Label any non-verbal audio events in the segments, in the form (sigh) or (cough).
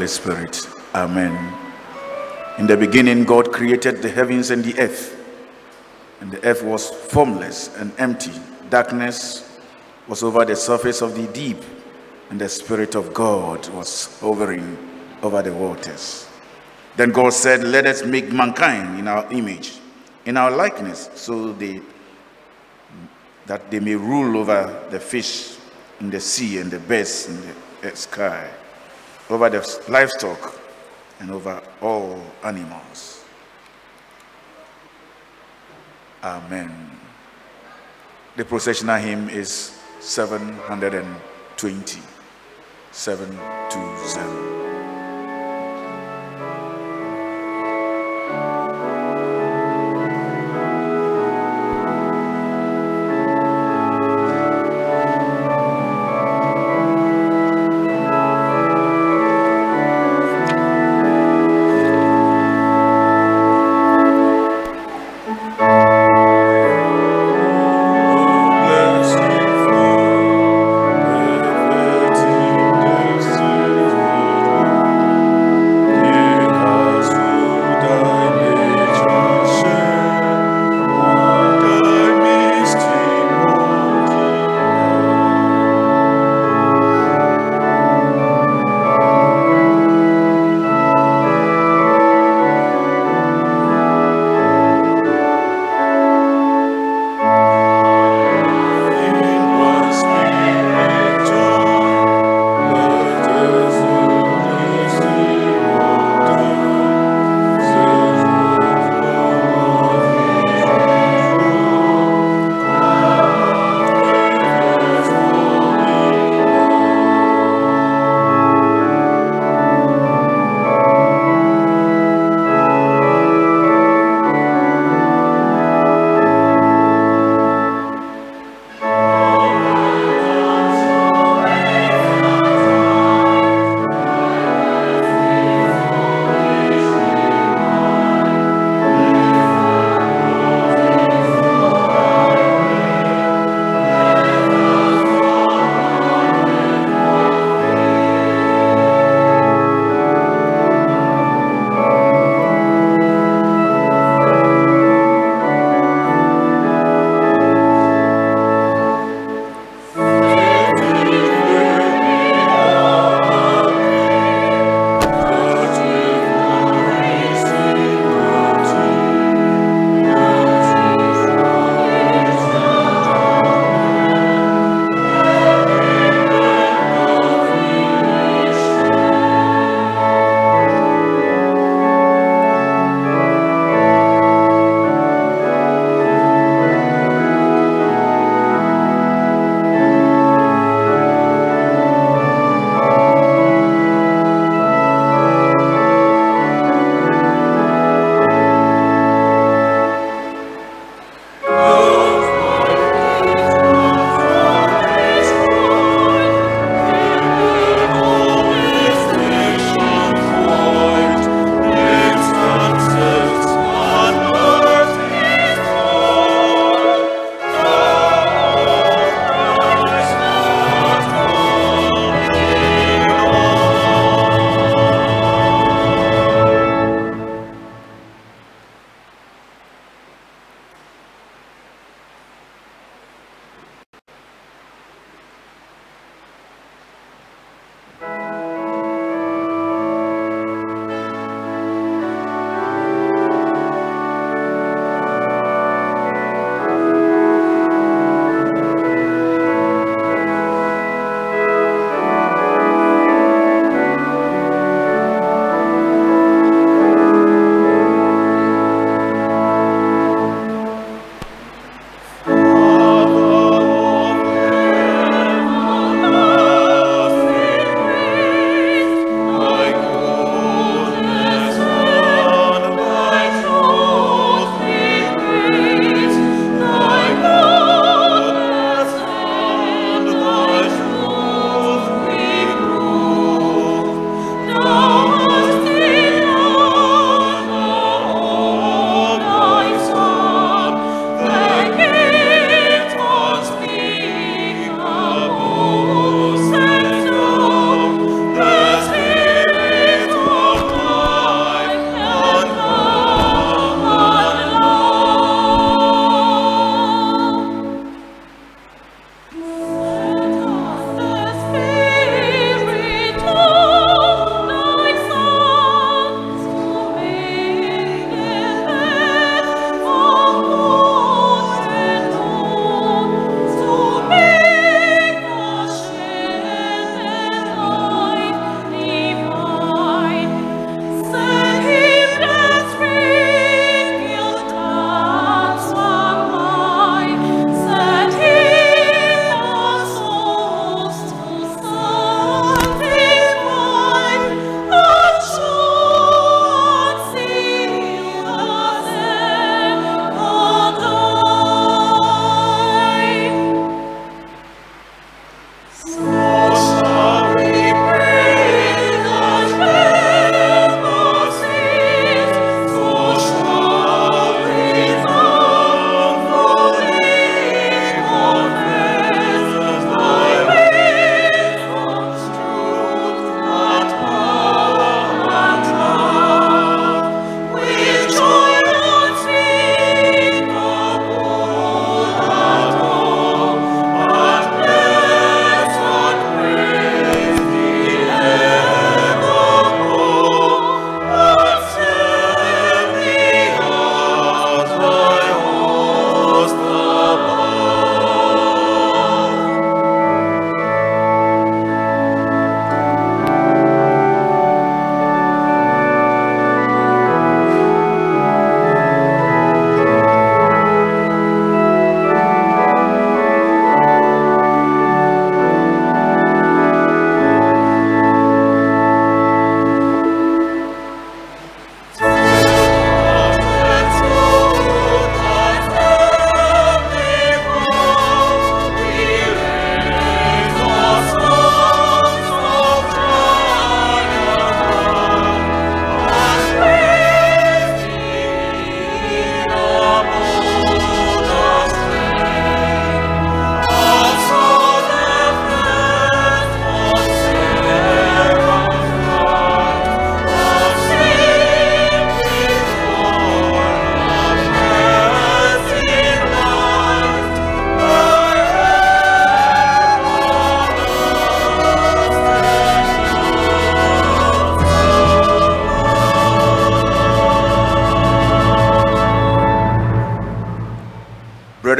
Holy Spirit. Amen. In the beginning, God created the heavens and the earth. And the earth was formless and empty. Darkness was over the surface of the deep, and the Spirit of God was hovering over the waters. Then God said, Let us make mankind in our image, in our likeness, so they that they may rule over the fish in the sea and the birds in the sky, over the livestock and over all animals. Amen. The processional hymn is 720. 720.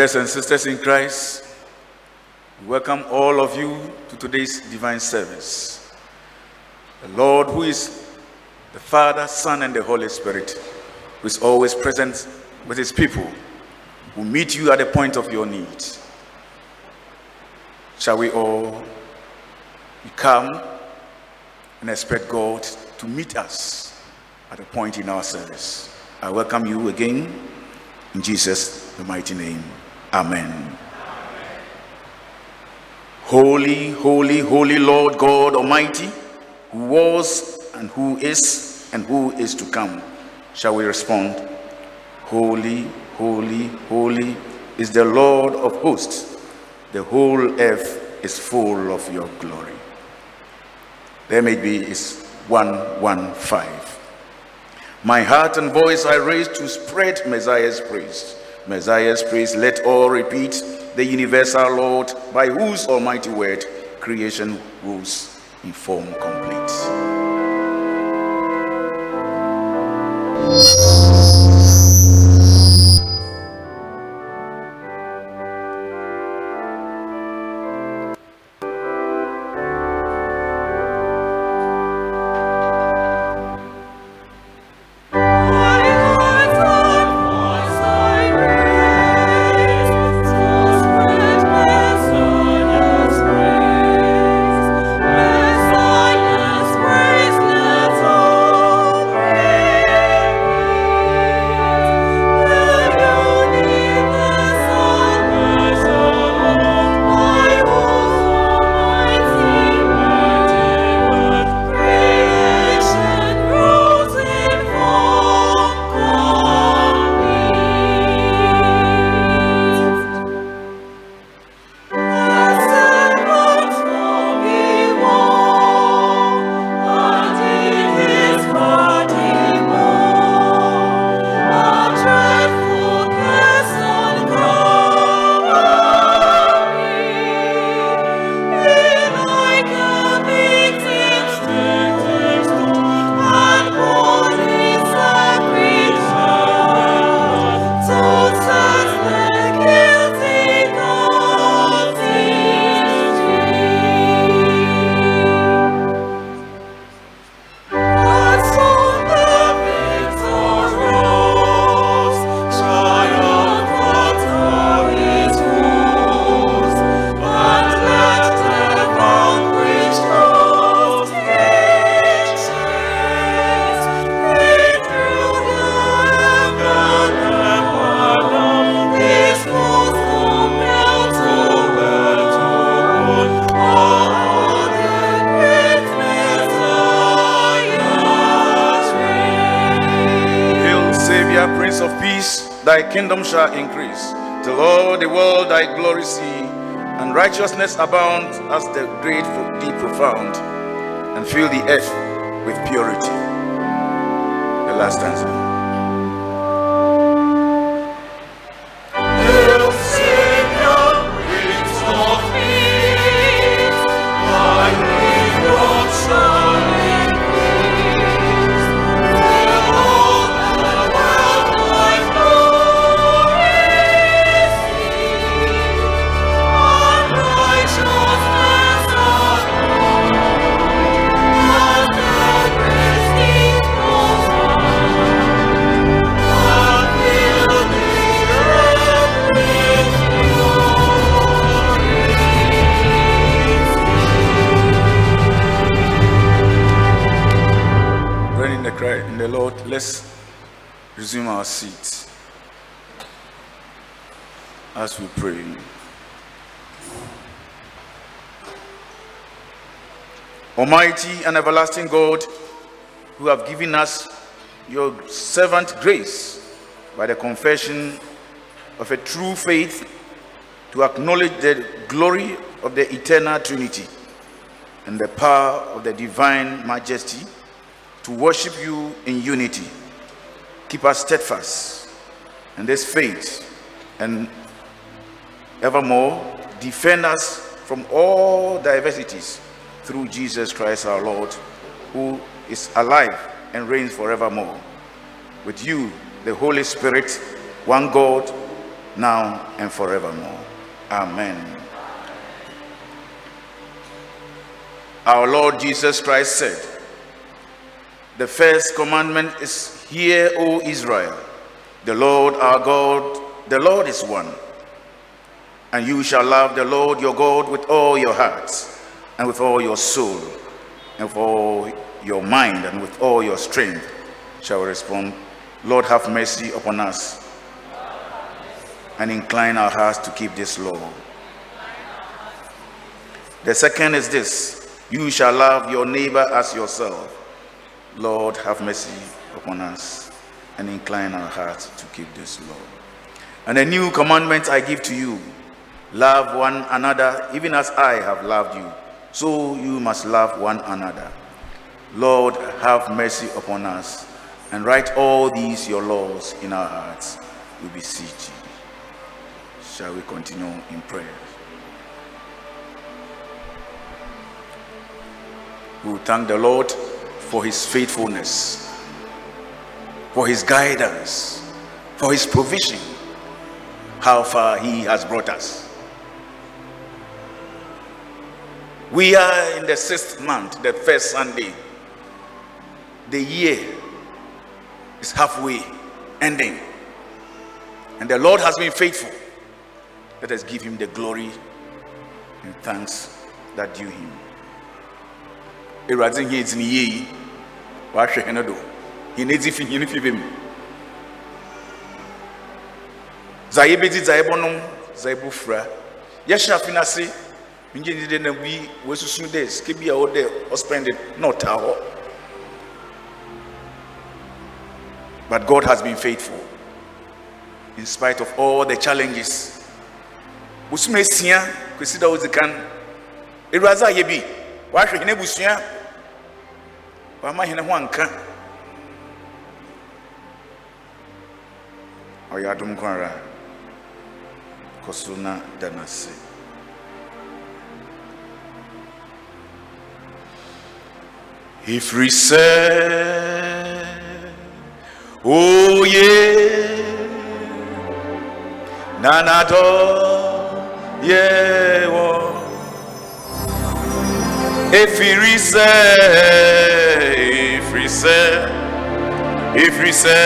Brothers and sisters in Christ, welcome all of you to today's divine service. The Lord, who is the Father, Son, and the Holy Spirit, who is always present with his people, will meet you at the point of your need. Shall we all come and expect God to meet us at a point in our service? I welcome you again in Jesus' the mighty name. Amen. Holy, holy, holy Lord God Almighty, who was and who is and who is to come. Shall we respond? Holy, holy, holy is the Lord of hosts. The whole earth is full of your glory. There may be is 115. My heart and voice I raise to spread Messiah's praise. Messiah's praise, let all repeat the universal Lord, by whose almighty word creation rules in form complete. Kingdom shall increase, Almighty and everlasting God, who have given us your servant grace by the confession of a true faith to acknowledge the glory of the eternal Trinity and the power of the divine majesty to worship you in unity. Keep us steadfast in this faith and evermore defend us from all diversities through Jesus Christ our Lord, who is alive and reigns forevermore. With you, the Holy Spirit, one God, now and forevermore. Amen. Our Lord Jesus Christ said, The first commandment is, Hear, O Israel, the Lord our God, the Lord is one. And you shall love the Lord your God with all your heart, and with all your soul, and with all your mind, and with all your strength. Shall we respond, Lord, have mercy upon us, and incline our hearts to keep this law. The second is this you shall love your neighbor as yourself. Lord, have mercy upon us and incline our hearts to keep this law. And a new commandment I give to you love one another, even as I have loved you. So you must love one another. Lord, have mercy upon us and write all these your laws in our hearts. We beseech you. Shall we continue in prayer? We thank the Lord for his faithfulness, for his guidance, for his provision, how far he has brought us. We are in the sixth month, the first Sunday. The year is halfway ending. And the Lord has been faithful. Let us give him the glory and thanks that due him. Wahwɛ hene do? Yɛn edzi fi yɛn fi bɛm dza yɛbɛdzi dza yɛbɔnom dza yɛbɔ fura. Yɛhyɛ afi n'ase ngye ne de na bi wɔasusu dɛ sika bi a but god has been faithful. In spite of all the challenges. Wosum esia kwesi da wodzi kan awurade ayɛ bi wahwɛ hene busua wama hene ho anka. Ɔyɛ adom nko ara. Kɔ so na da no ase ɛfiri sɛ oye nanadɔ yɛ wɔ. Ɛfiri sɛ ɛfiri sɛ ɛfiri sɛ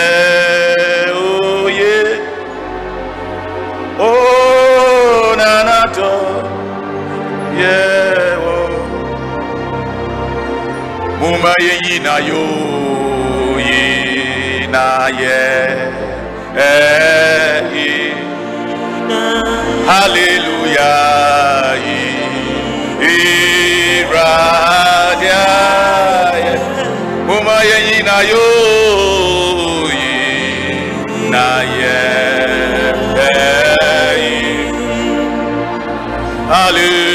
oye oh o oh, nanadɔ yɛ wɔ oh. muma yeyi na yo yi na yɛ ɛyi eh, eh. hallelujah yi iradia eh, yɛ muma yeyi na yo yi na ɛyi hallelujah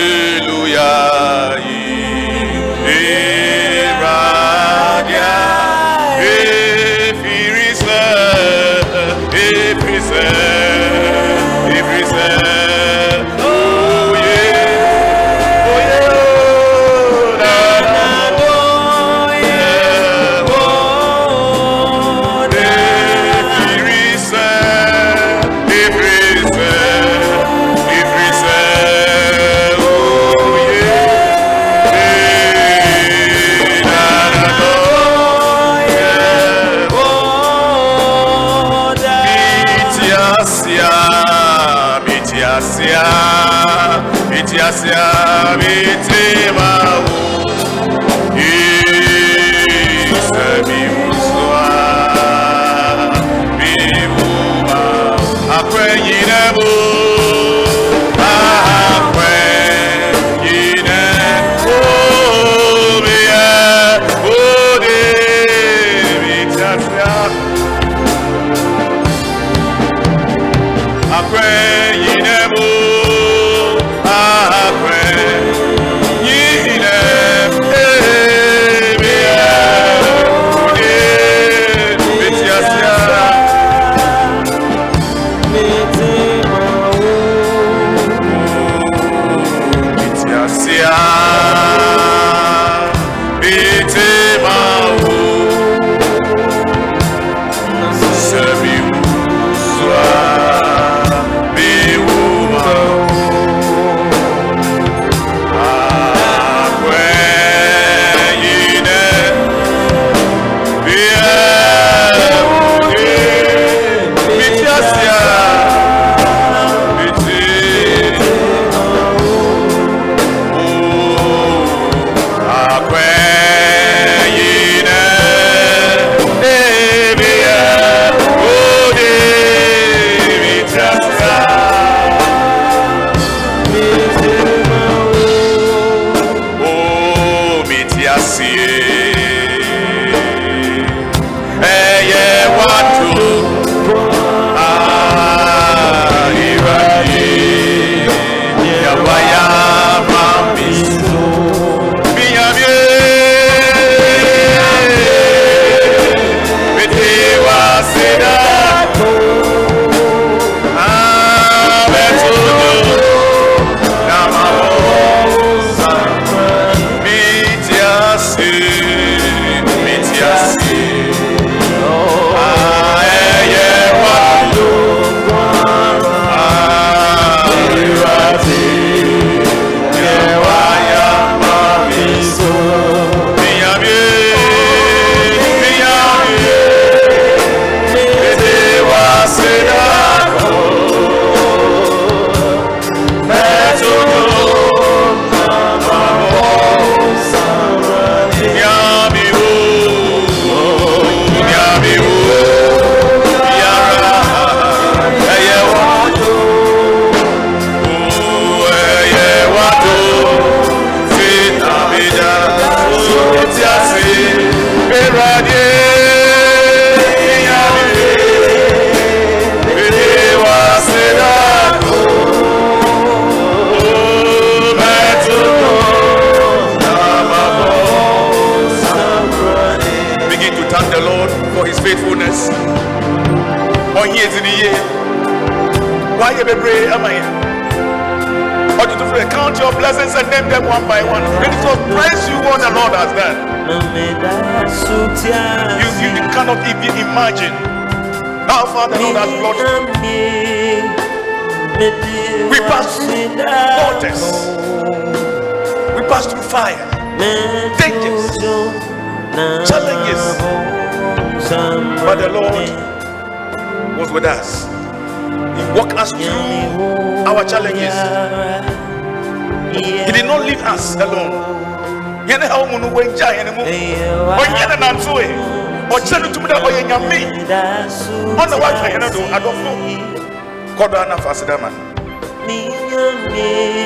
kɔdɔ anafa asedama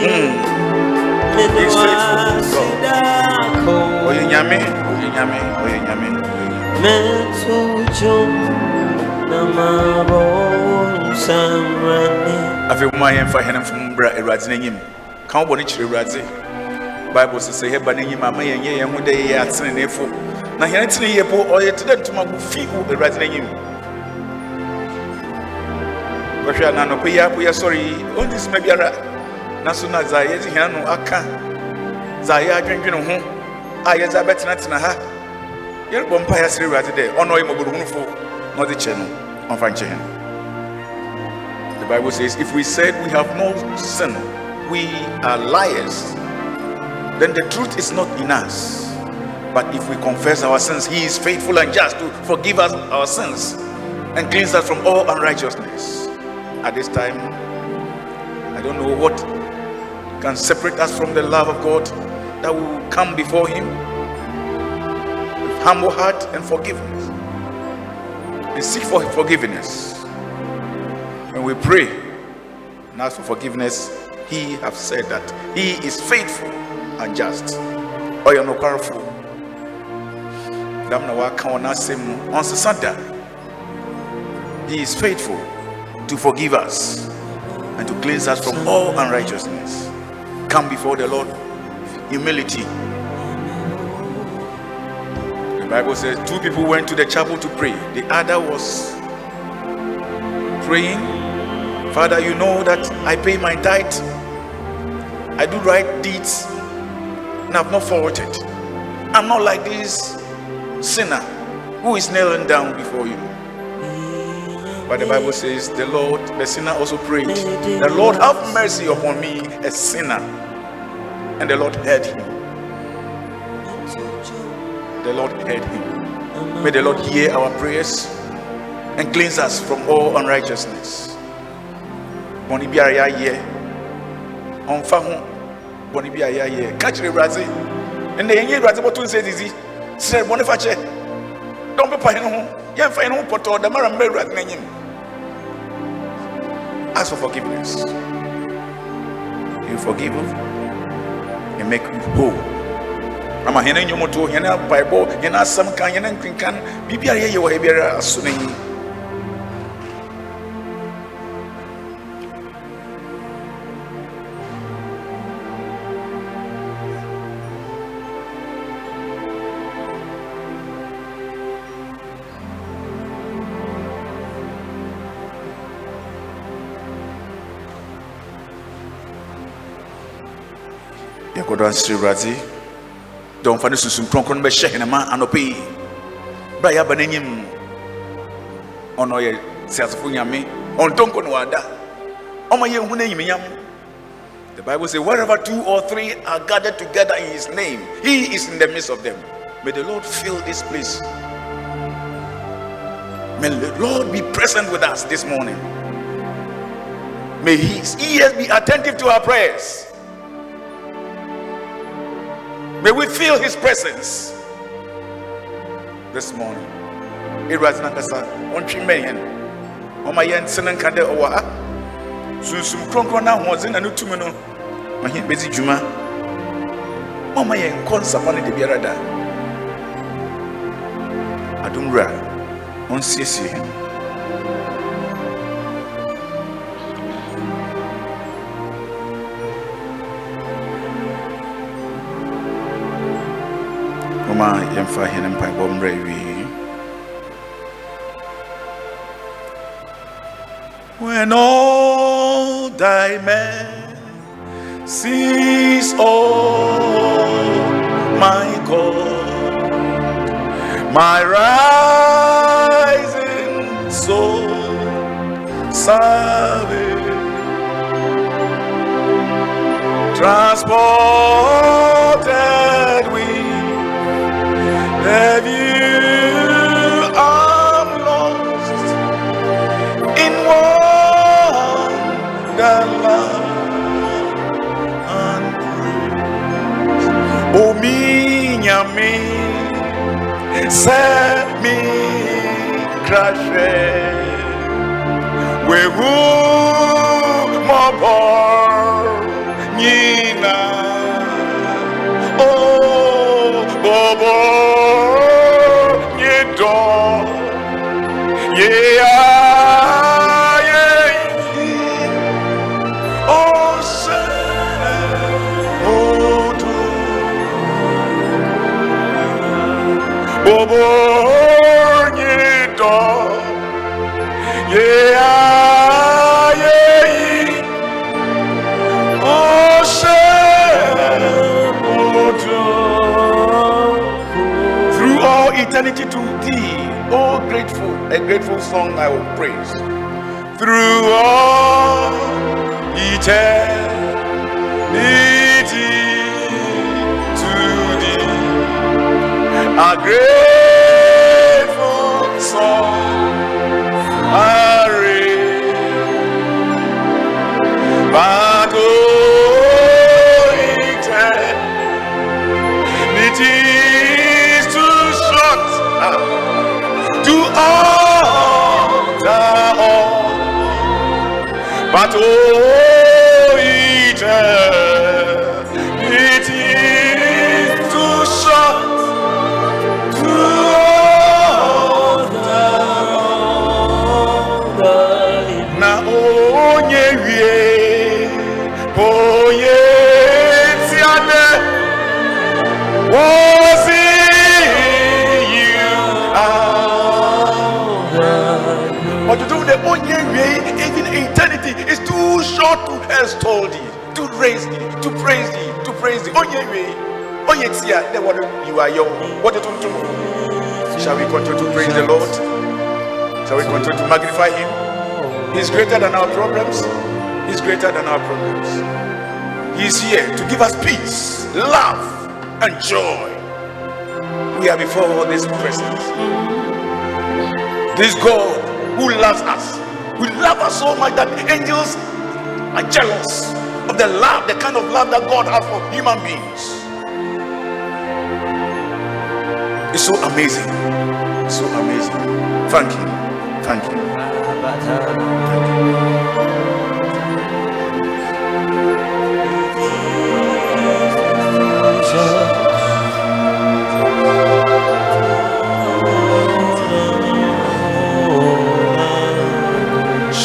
hmm. He's faithful God. Oye nyame, oye nyame, oye nyame, afei mu a yɛmfa hene mfom bra awurade n'anim ka wobɔ ne kyerɛ awurade bible sɛ sɛ yɛba n'anim ama yɛnyɛ yɛn ho dɛ yɛyɛ atenenefo na hene tene yɛ po ɔyɛ te dɛ ntoma fi wo awurade n'anim wɔhwɛ a nanɔpɛ yi apo yɛsɔre yi ɔnti soma biara. Nanso na dza yɛdze hia no aka dza yɛ adwendwene ho a yɛdze abɛtenatena ha. Yɛrebɔ mpa yɛasrɛ awurade dɛ ɔno ɔyɛ mmɔborɔhunufo na ɔde kyɛ no ɔmfa nkyɛ hɛn. The bible says if we said we have no sin we are liars then the truth is not in us. But if we confess our sins he is faithful and just to forgive us our sins and cleanse us from all unrighteousness this time. I don't know what can separate us from the love of God that will come before Him with humble heart and forgiveness. We seek for forgiveness. and we pray and ask for forgiveness, He has said that He is faithful and just. Oh, you're no careful. Damn, on Sunday. He is faithful to forgive us and to cleanse us from all unrighteousness. Come before the Lord humility. The Bible says two people went to the chapel to pray. The other was praying, Father, you know that I pay my tithe, I do right deeds, and I've not faulted. I'm not like this sinner who is kneeling down before you. But the Bible says, the Lord, the sinner also prayed, The Lord have mercy upon me, a sinner. And the Lord heard him. The Lord heard him. May the Lord hear our prayers and cleanse us from all unrighteousness. Bɔnni bi a yɛayɛ, ɔnfa ho bɔnni bi a yɛayɛ. Ka kyerɛ Awurade, ɛnna yɛn nyɛ Awurade bɔtɔ nsɛ didi, srɛ bɔnni fa kyɛ. Dɔn pepa yɛn ho, yɛn fa ho pɔtɔ, damara mbɛ Awurade n'anim. Ask for forgiveness. You forgive and make you whole. Ama hene nyomoto, hene Bible, hene asam kan, hene nkrinkan, bibia ye ye wo he biara aso na yi. Yɛkɔdɔ asere awurade dɛ ɔmfa ne susum kronkron no bɛhyɛ henema anɔpɛ yi berɛ a yɛaba n'anim ɔno ɔyɛ siasefo nyame ɔntɔnkɔ no wada ɔma yɛnhu no anyimnyam the bible says wherever two or three are gathered together in his name he is in the midst of them. May the lord fill this place. May the lord be present with us this morning. May his ears be attentive to our prayers may we feel his presence. This morning awurade nankasa ɔntwe mmɛn ɔma yɛn nsene nka dɛ ɔwɔ ha sunsum kronkron no ahoɔdzen na ne tumi no ma yɛn bɛdzi dwuma ɔma yɛn nkɔ nsapa no de biara da adom wura ɔnsiesie yɛn ɔma yɛmfa hene mpaebɔ mmerɛ wie When all thy mercies, oh my God, my rising soul, salvation, transported view I'm lost in wonderland. Oh, me, set me crash. We who more a grateful song I will praise. Through all eternity to thee, a grateful song I raise. But oh, eternity is too short ah, to utter But oh, eternity is too short to utter na onye wie onye tiade ozi you are ọtụtụ the onye wie even eternity short to extol thee to raise thee to praise thee to praise thee onye wie onye tia the what you what it to shall we continue to praise the lord shall we continue to magnify him He's greater than our problems. He's greater than our problems. He's here to give us peace, love, and joy. We are before this presence. This God who loves us, who loves us so much that angels jealous of the love, the kind of love that God has for human beings. It's so amazing. It's so amazing. Thank you. Thank you.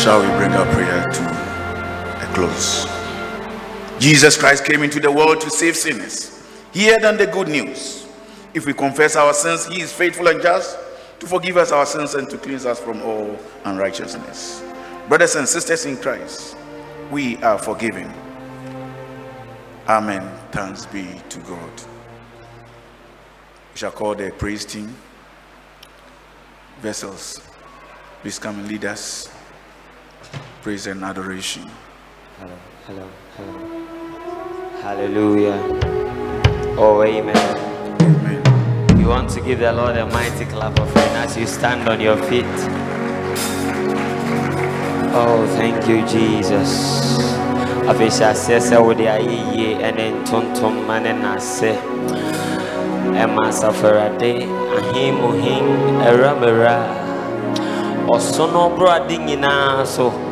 Shall we bring our prayer close? Jesus Christ came into the world to save sinners. Hear then the good news. If we confess our sins, He is faithful and just to forgive us our sins and to cleanse us from all unrighteousness. Brothers and sisters in Christ, we are forgiven. Amen. Thanks be to God. We shall call the praise team. Vessels, please come and lead us. Praise and adoration. Hello, hello, hello. Hallelujah. Oh, amen. Amen. You want to give the Lord a mighty clap of hand as you stand on your feet. Oh, thank you, Jesus. afei aseɛ sɛ wode ayɛyie ɛne ntontom ma ne nase ɛma asafo awurade ahenmuhen awuramawura ɔso no ɔboro ade nyinaa so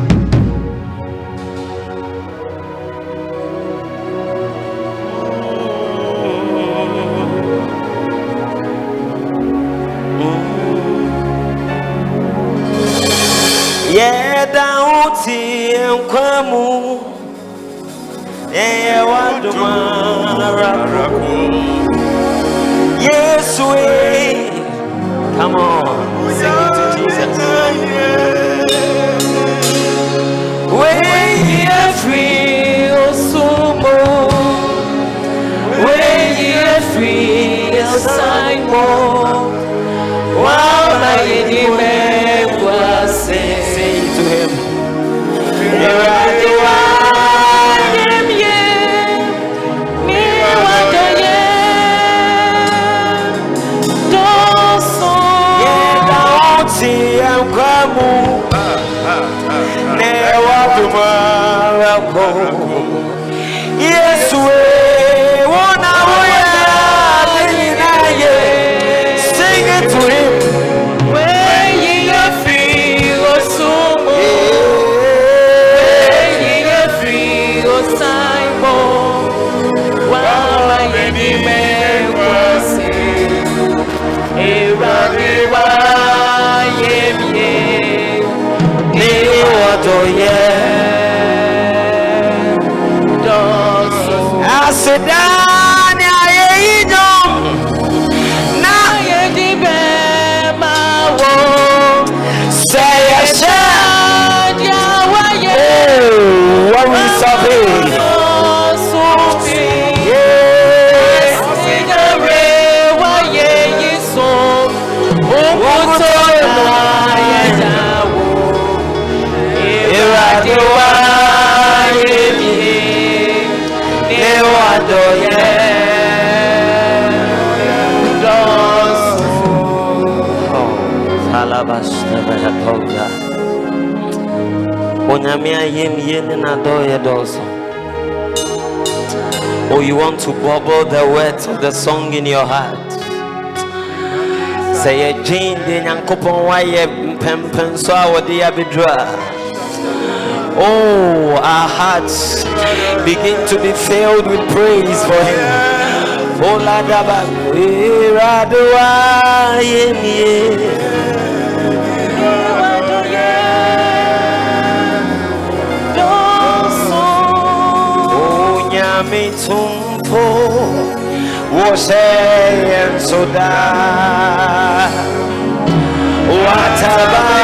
Yes, we. Come on, Or oh, you want to bubble the words of the song in your heart. Say a gene de nyankopon waye mpempen so a wode abedra. Oh, our hearts begin to be filled with praise for him. Oh, Ladaba, Iradua, Yemie. Onyame tumfo wose yensoda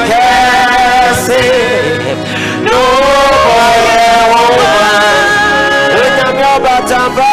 watabakese no boye woma Onyame obatamba Ukaye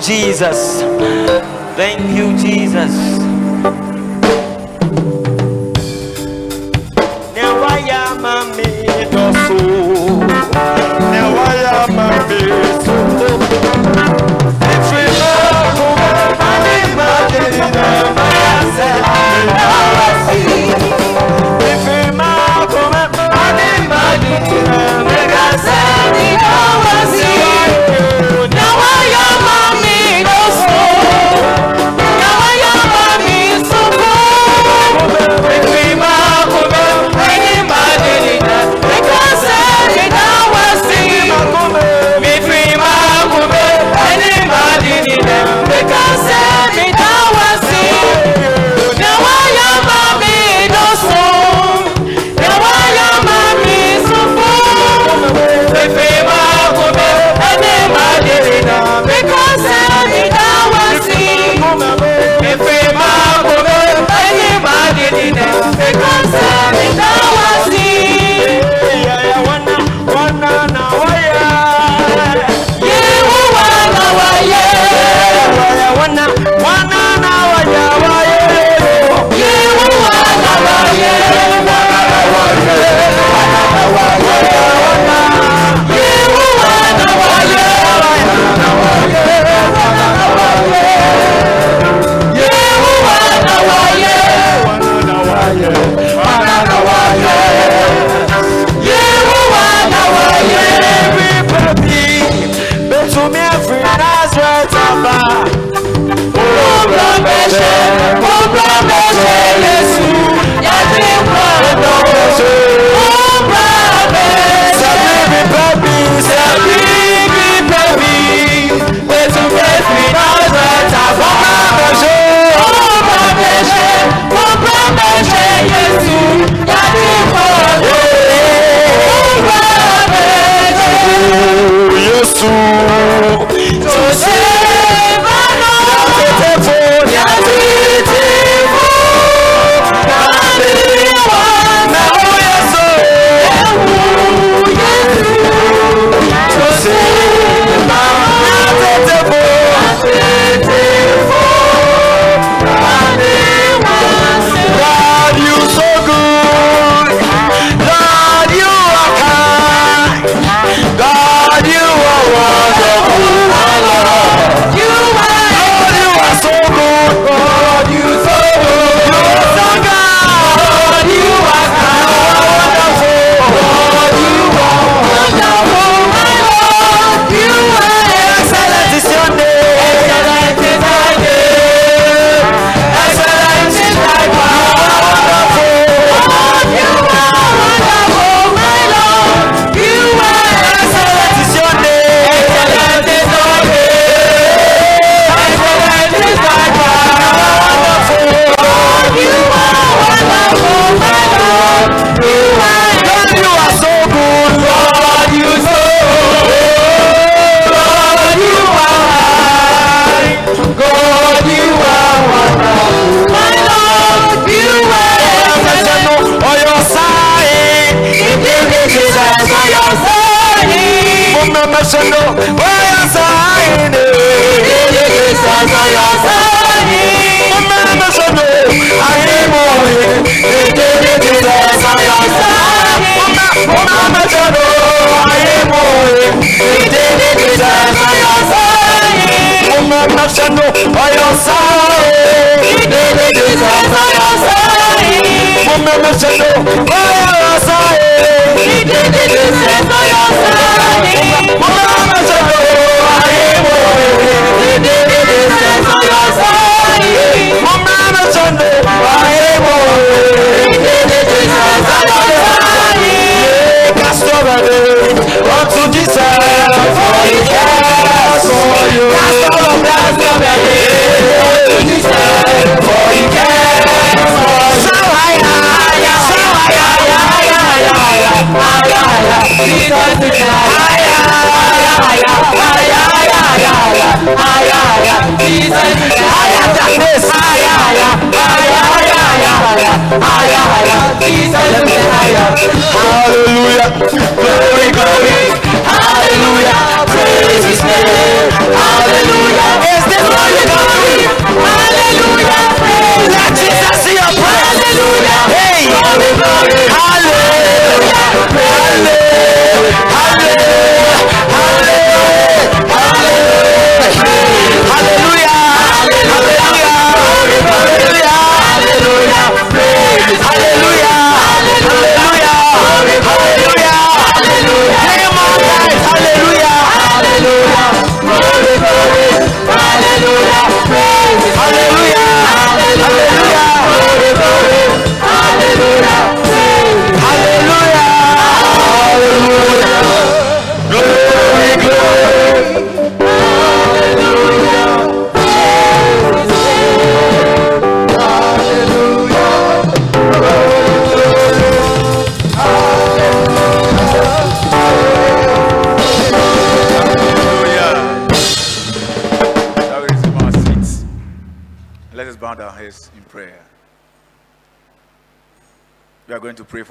Jesus.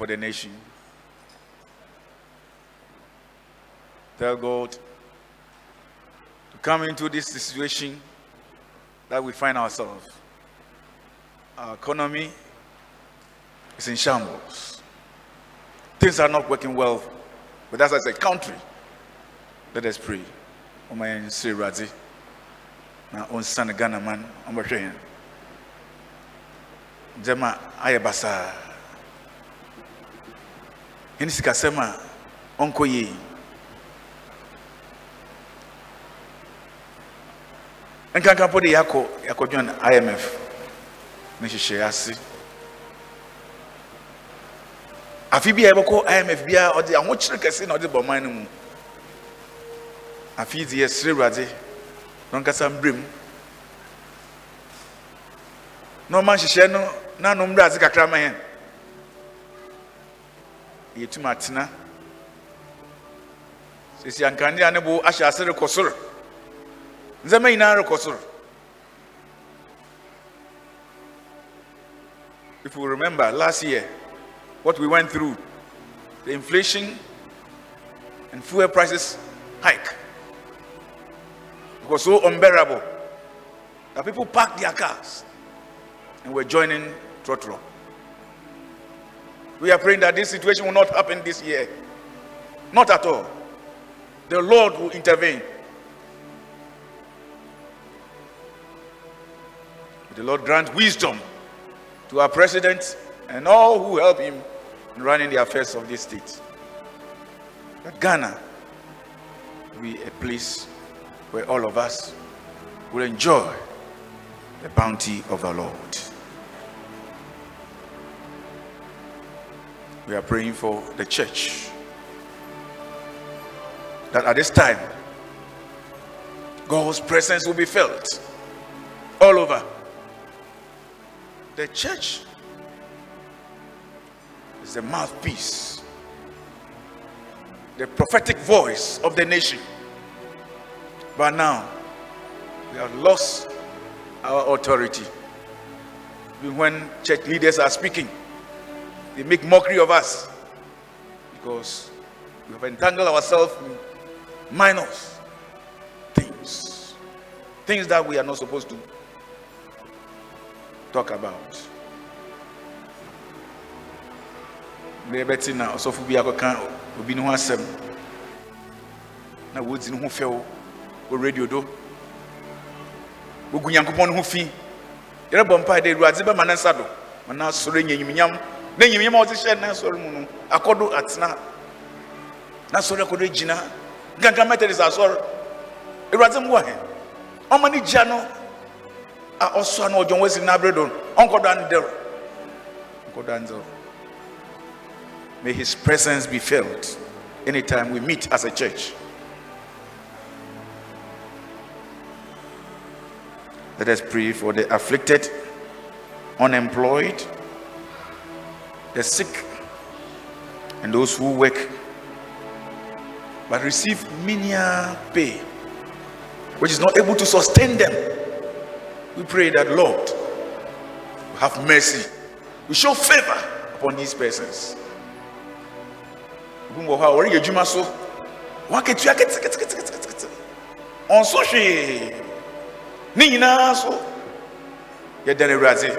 The nation. Tell God to come into this situation that we find ourselves. Our economy is in shambles. Things are not working well with us as a country. Let us pray. Ọma yɛn nsiri Awurade na ɔnsane Ghana man ɔmbɛhwɛ yɛn. Yɛn sikasɛm a ɔnkɔ yie. Nkanka po de yɛakɔ yɛakɔdwɔn IMF ne hyehyɛ ase. Afe bi a yɛbɛkɔ IMF biara ɔde ahokyere kɛse na ɔde bɔ ɔman no mu. afei dze yɛsrɛ awurade na ɔnkasa mbrɛ mu na ɔma nhyehyɛ no n'ano mbrɛ adze kakra ma yɛn yɛtum atena. Sisi ankanea ne bo ahyɛ ase rekɔ soro. Ndzɛmba nyinaa rekɔ soro. If you remember last year what we went through the inflation and fuel prices hike. It was so unbearable that people parked their cars and were joining Trotro. We are praying that this situation will not happen this year. Not at all. The Lord will intervene. The Lord grant wisdom to our president and all who help him in running the affairs of this state. That Ghana be a place where all of us will enjoy the bounty of the Lord. We are praying for the church that at this time God's presence will be felt all over. The church is the mouthpiece, the prophetic voice of the nation. But now, we have lost our authority. When church leaders are speaking, they make mockery of us. Because we have entangled ourselves in minors things, things that we are not supposed to talk about. Na ɔsɔfo bi akɔka obi ne ho asɛm na wɔdzi ne ho radio do. Wɔgu nyankopɔn no ho fi. Awurade bɛma ne nsa do. Ma na nyimnyam a wɔde hyɛ ne asɔre mu no akɔdo atena na asɔre akɔdo gyina nkanka methodist asɔre awurade mmoa hɛ ɔma ne gya no a ɔsoa no ɔdwɔn wasi n'abere do ɔnkɔdɔ andɛro ɔnkɔdɔ andɛro may his presence be felt anytime we meet as a church. Let us pray for the afflicted unemployed the sick and those who work but receive menial pay which is not able to sustain them. We pray that lord have mercy. We show favor upon these persons. So nyinaa so. Awurade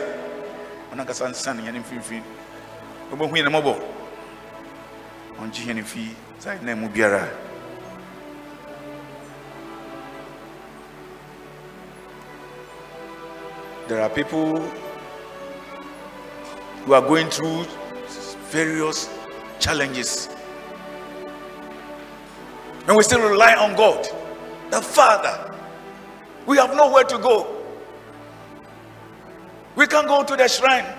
ɔno ankasa nsa ne yɛne mfimfini wɔbɛhu yɛne mmɔbɔ ɔnkye hɛne fi saa yɛna mu biara there are people who are going through various challenges and we still rely on God, the Father. We have nowhere to go. We can't go to the shrine.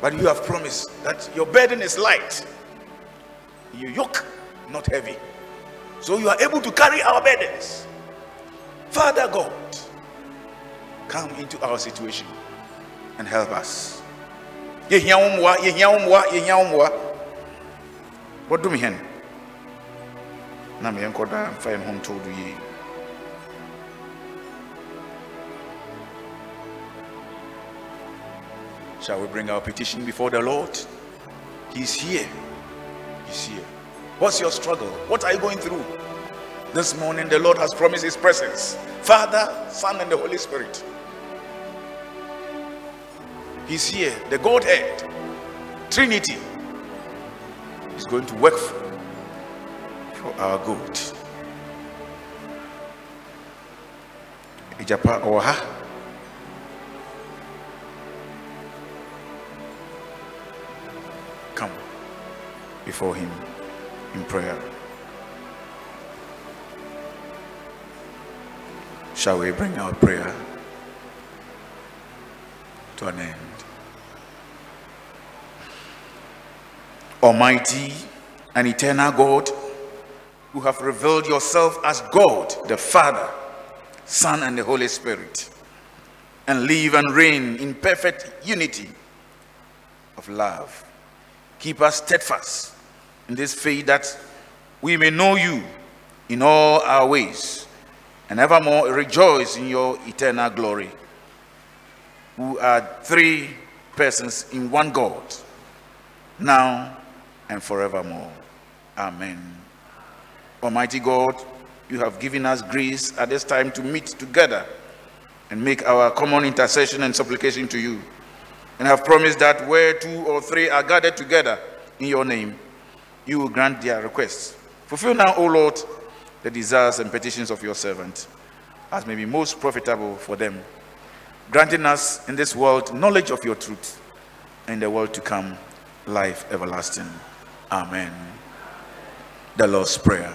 but you have promised that your burden is light. Your yoke not heavy. So you are able to carry our burdens. Father god come into our situation and help us. Shall we bring our petition before the Lord? He's here. He's here. What's your struggle? What are you going through? This morning, the Lord has promised His presence Father, Son, and the Holy Spirit. He's here. The Godhead, Trinity, is going to work for, for our good. Ijapa ɔwɔ before Him in prayer. Shall we bring our prayer to an end? Almighty and eternal God, who have revealed yourself as God, the Father, Son, and the Holy Spirit, and live and reign in perfect unity of love. Keep us steadfast in this faith that we may know you in all our ways and evermore rejoice in your eternal glory, who are three persons in one God, now and forevermore. Amen. Almighty God, you have given us grace at this time to meet together and make our common intercession and supplication to you, and have promised that where two or three are gathered together in your name, you will grant their requests. Fulfill now, O Lord, the desires and petitions of your servant, as may be most profitable for them, granting us in this world knowledge of your truth, and in the world to come, life everlasting. Amen. The Lord's Prayer.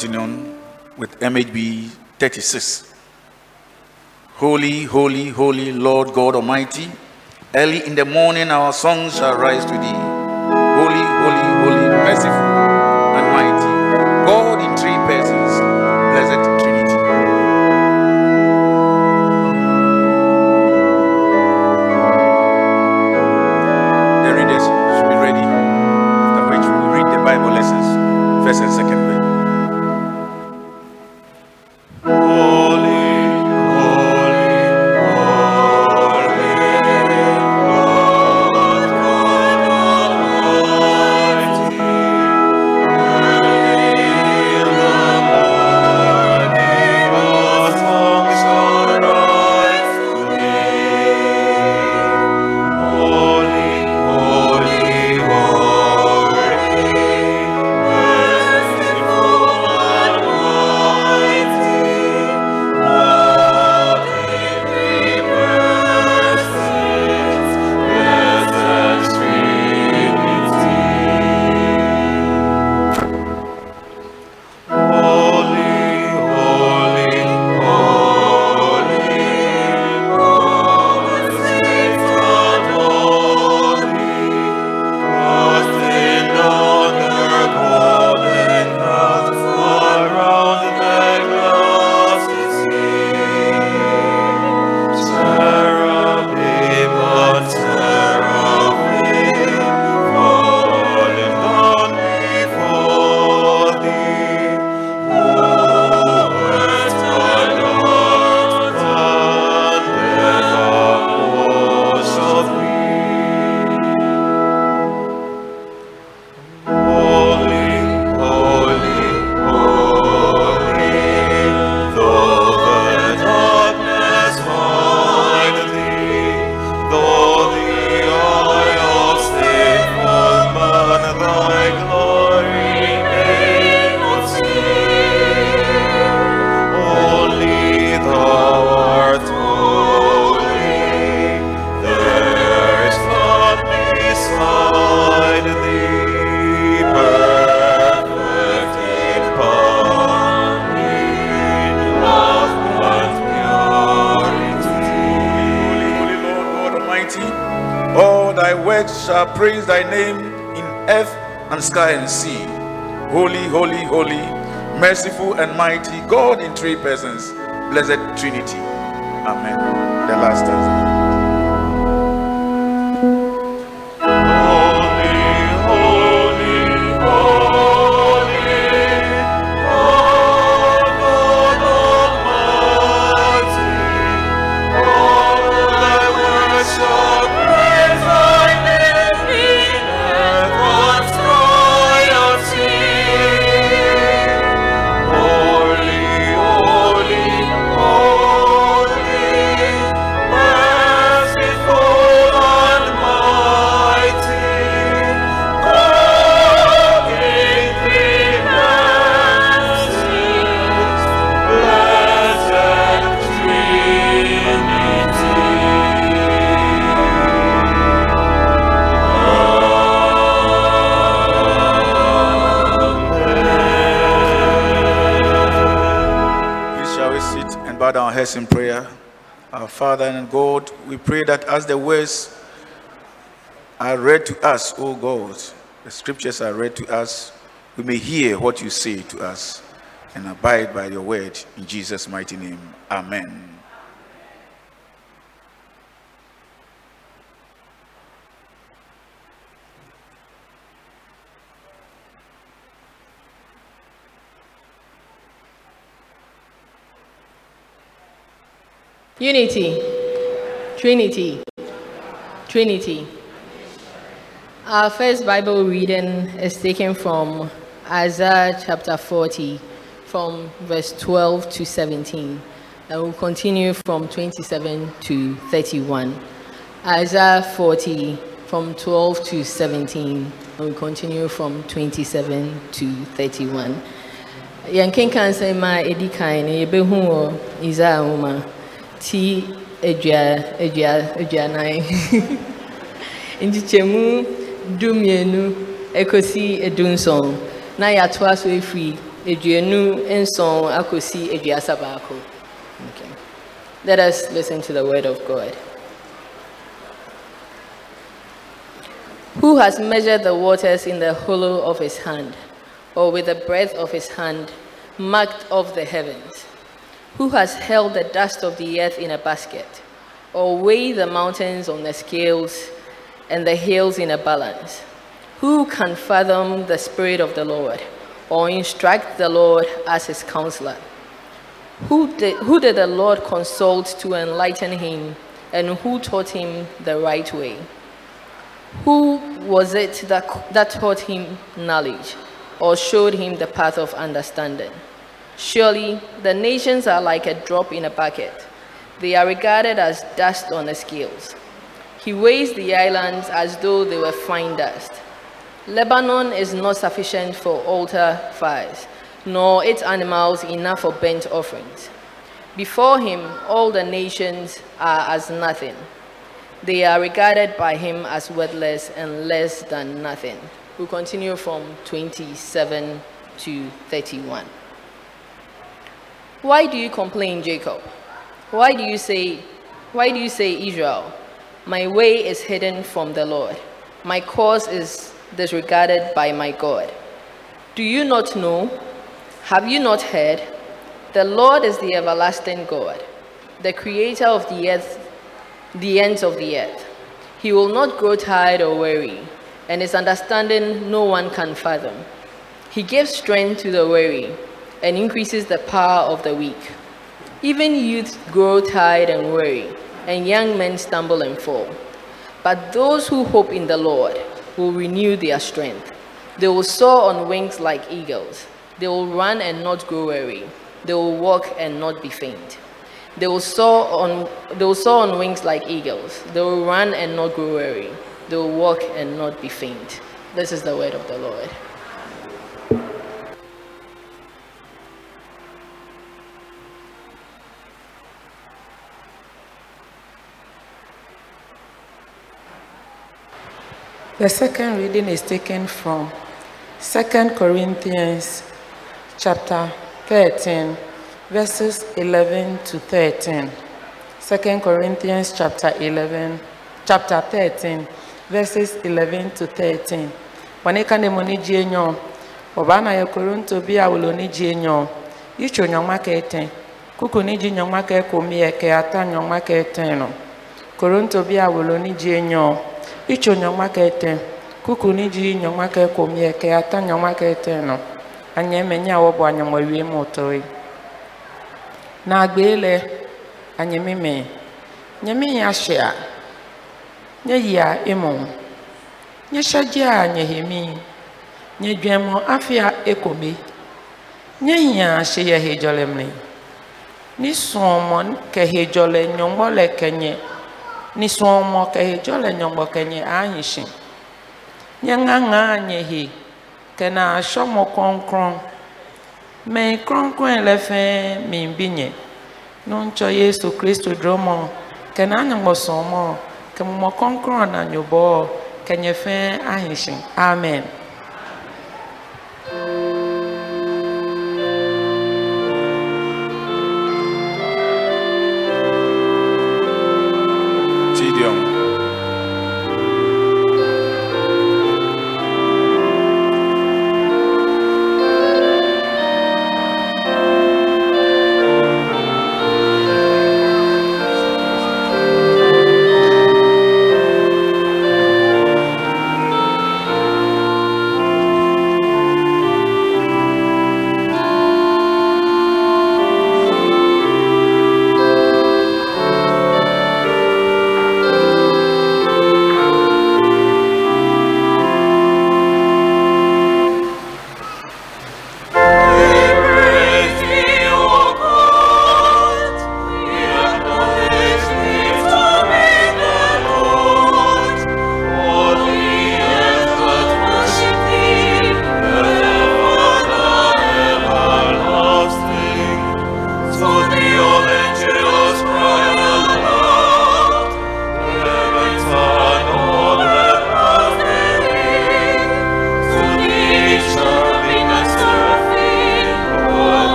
Continuing with MHB 36. Holy, holy, holy Lord God Almighty, early in the morning our songs shall rise to thee. 3%. As the words are read to us, O God, the scriptures are read to us, we may hear what you say to us and abide by your word in Jesus' mighty name. Amen. Unity, Trinity, Trinity. Our first Bible reading is taken from Isaiah chapter 40, from verse 12 to 17. And we'll continue from 27 to 31. Isaiah 40, from 12 to 17. And we'll continue from 27 to 31. yɛnkenka nsɛm a ɛdi kan no yɛbɛhu wɔ (laughs) na. Okay. Let us listen to the word of God. Who has measured the waters in the hollow of his hand, or with the breadth of his hand marked off the heavens? Who has held the dust of the earth in a basket, or weighed the mountains on the scales and the hills in a balance? Who can fathom the Spirit of the Lord, or instruct the Lord as his counselor? Who did, who did the Lord consult to enlighten him, and who taught him the right way? Who was it that, that taught him knowledge, or showed him the path of understanding? Surely the nations are like a drop in a bucket. They are regarded as dust on the scales. He weighs the islands as though they were fine dust. Lebanon is not sufficient for altar fires, nor its animals enough for burnt offerings. Before him, all the nations are as nothing. They are regarded by him as worthless and less than nothing. We'll continue from 27 to 31. Why do you complain, Jacob? Why do you say, why do you say, Israel, my way is hidden from the Lord. My cause is disregarded by my God. Do you not know? Have you not heard? The Lord is the everlasting God, the creator of the earth, the ends of the earth. He will not grow tired or weary, and his understanding no one can fathom. He gives strength to the weary and increases the power of the weak. Even youths grow tired and weary, and young men stumble and fall. But those who hope in the Lord will renew their strength. They will soar on wings like eagles. They will run and not grow weary. They will walk and not be faint. They will soar on, they will soar on wings like eagles. They will run and not grow weary. They will walk and not be faint. This is the word of the Lord. The second reading is taken from 2 Corinthians chapter 13, verses 11 to 13. 2 Corinthians chapter 11, chapter 13, verses 11 to 13. Wanika ne mo ni jie nyo. Obana ya Korinto bi awulo ni jienyo. Icho nyoma ke eten. Kuku ni ji nyoma ke kumie ke ata nyoma ke eten no. Korinto bi awulo ni jie nyo. Icho nyoma ke eten. Kuku ni ji nyoma ke kumie ke ata nyoma ke eten no. Anya menya wo bo anya mo wie mo toi. Na agbele anya mime. Nyame ya hye Nye yia emo. Nye hyagye a nye hemi. Nye dwemo afia ekomi. Nye hia hye ye hejole mle. Ni somo ke hejole nyombo le Ni ke hejole nyombo kenye ahishin. Nye nganga nye hi. Kena ashomo konkron. Me kronkron le fe mi binye. Nuncho Yesu Kristo dromo. Kena anyambo somo. Kemumo konkron na nyobo. Kenye fe ahishin. Amen.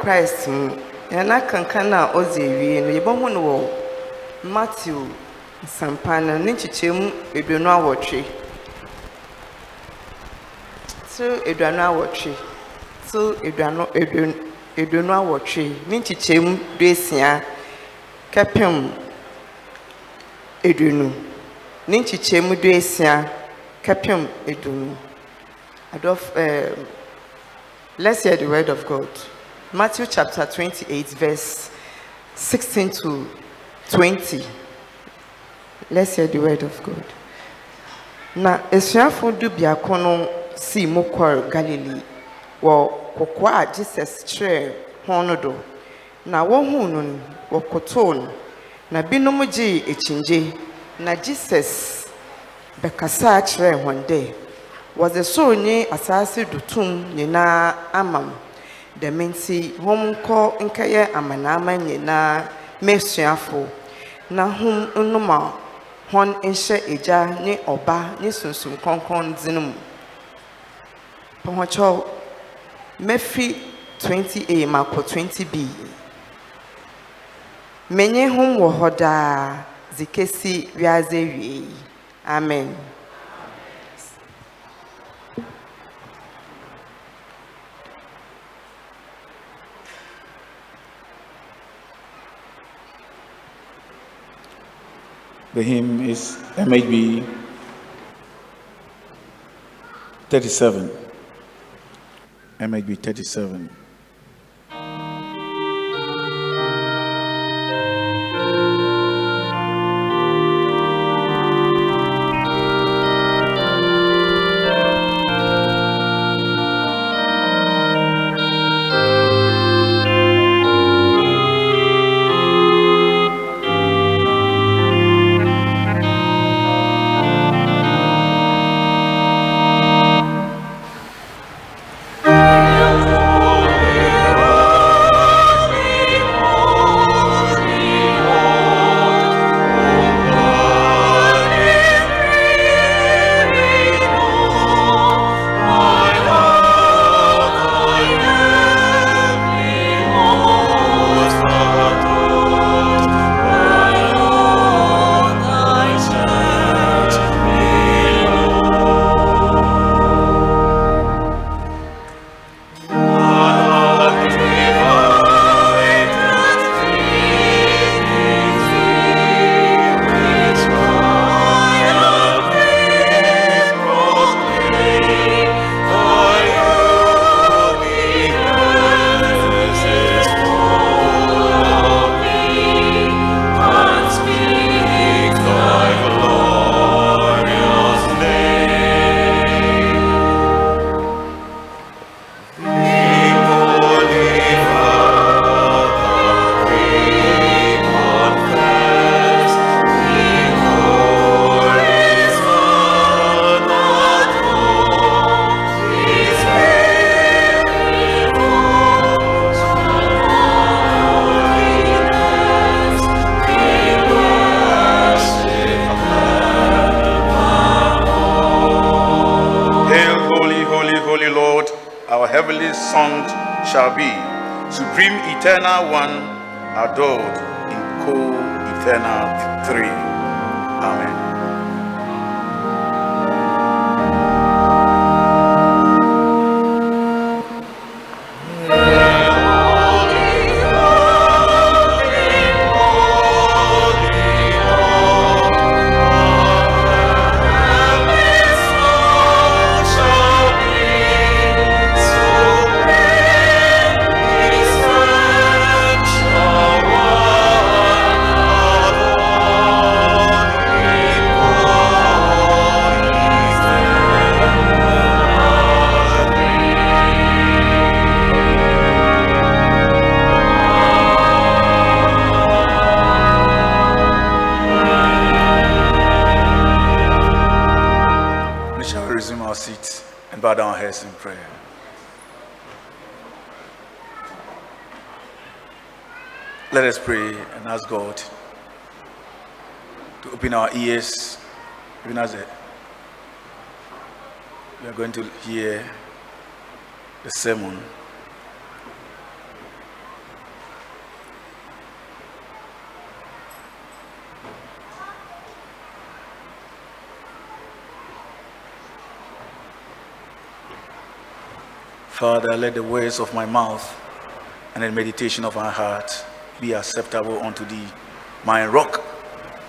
Christ mu. Yɛn akankan a ɔdze awie no yɛbɛhu no wɔ matthew nsampa no ne nkyekyɛmu aduonu awɔtwe. To aduonu awɔtwe. To aduonu aduonu aduonu awɔtwe. Ne nkyekyɛmu duesia kɛpem aduonu. Ne nkyekyɛmu duesia kɛpem aduonu. Adɔf ɛɛm. Let's hear the word of God. Matthew chapter 28, verse 16 to 20. Let's hear the word of God. Na esuafo du biako no sii mu kɔr Galilee wɔ kɔkɔɔ a Jesus kyerɛɛ wɔn no do. Na wɔhuu no no, no. Na binom gyee akyingye. Na Jesus bɛkasaa kyerɛɛ wɔn dɛ, wɔdze soro ne asase do tum nyinaa ama mo dɛm nti hom nkɔ nkɛyɛ amanaman nyinaa m'asuafo na hom nnom a hɔn nhyɛ agya ne ɔba ne sunsum kɔnkɔn din mu. Pɔnkɔkyɛw mɛfi 20a makɔ 20b menye hom wɔ hɔ daa dze kesi wiadze awiei amen. The hymn is MHB 37. MHB 37. Ears, even as a We are going to hear the sermon. Father, let the words of my mouth and the meditation of my heart be acceptable unto thee, my rock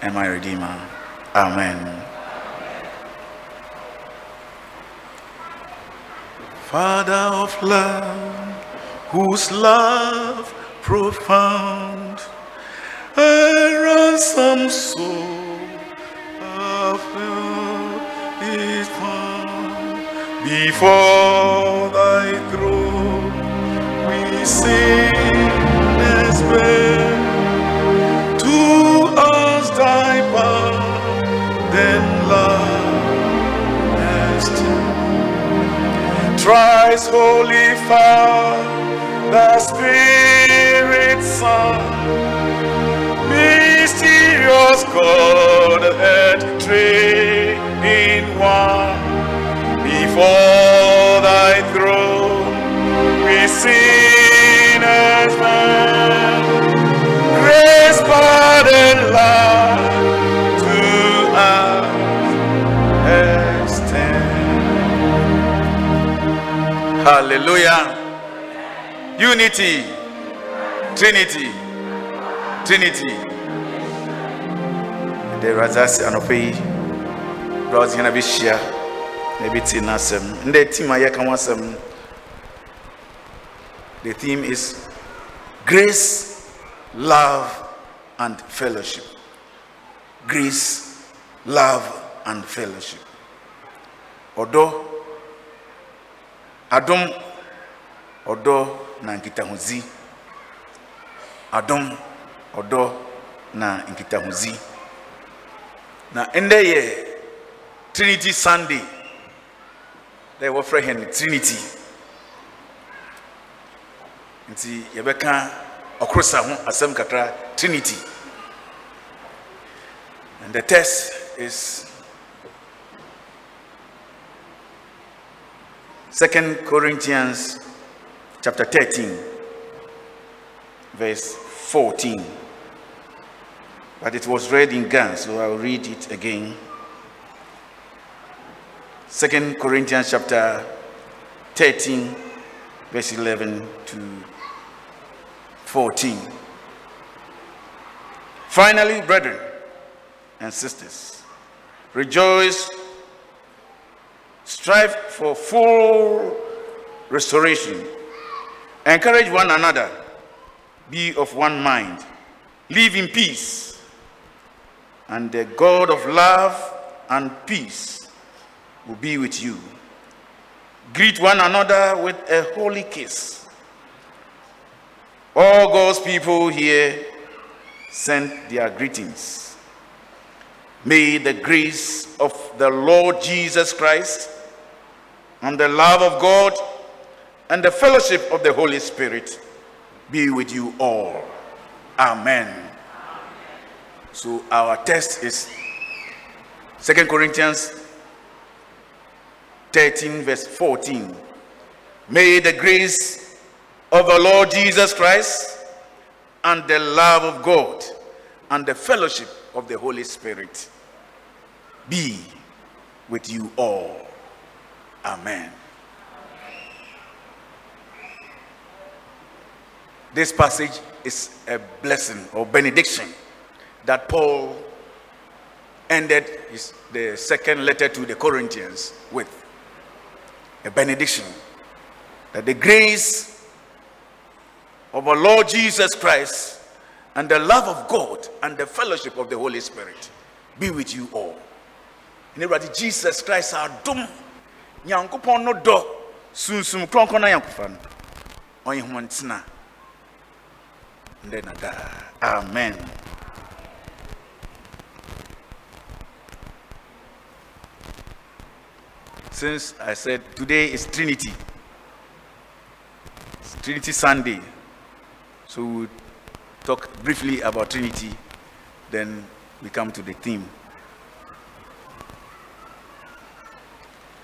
and my redeemer. Amen. Father of love, whose love profound, a ransom soul of love is found before Thrice holy Father, Spirit Son, mysterious Godhead, three in one. Before thy throne, we sin Hallelujah. Unity. Trinity. Trinity. The Razas Anope. Browsing and Abishia. Maybe Tinasem. And the team I can want some. The theme is grace, love, and fellowship. Grace, love, and fellowship. Although adom ɔdɔ na nkitahodzi adom ɔdɔ na nkitahodzi na ndɛ yɛ trinity sunday. Dɛ wɔfrɛ hɛn trinity. Nti yɛbɛka ɔkorosa ho asɛm kakra trinity. And the text is Second Corinthians chapter 13, verse 14. But it was read in Gun, so I'll read it again. Second Corinthians chapter 13, verse 11 to 14. Finally, brethren and sisters, rejoice strive for full restoration. Encourage one another. Be of one mind. Live in peace. And the God of love and peace will be with you. Greet one another with a holy kiss. All God's people here send their greetings. May the grace of the Lord Jesus Christ and the love of God and the fellowship of the Holy Spirit be with you all. Amen. So our text is 2 Corinthians 13, verse 14. May the grace of the Lord Jesus Christ and the love of God and the fellowship of the Holy Spirit be with you all. Amen. This passage is a blessing or benediction that Paul ended his, the second letter to the Corinthians with. A benediction that the grace of our Lord Jesus Christ and the love of God and the fellowship of the Holy Spirit be with you all. In the Jesus Christ, our doom nyankopɔn no dɔ sunsum kronkron na nyankofa no. Ɔyɛ ho ntena. Ndɛ na daa. Amen. Since i said today is trinity it's trinity sunday so we'll talk briefly about trinity then we come to the theme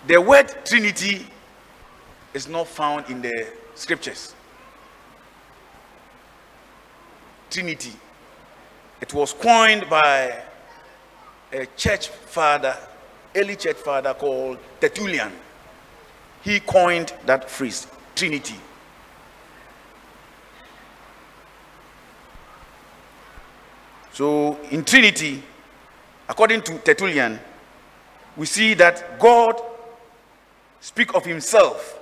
The word Trinity is not found in the scriptures. Trinity. It was coined by a church father, early church father called Tertullian. He coined that phrase, Trinity. So, in Trinity, according to Tertullian, we see that God speak of himself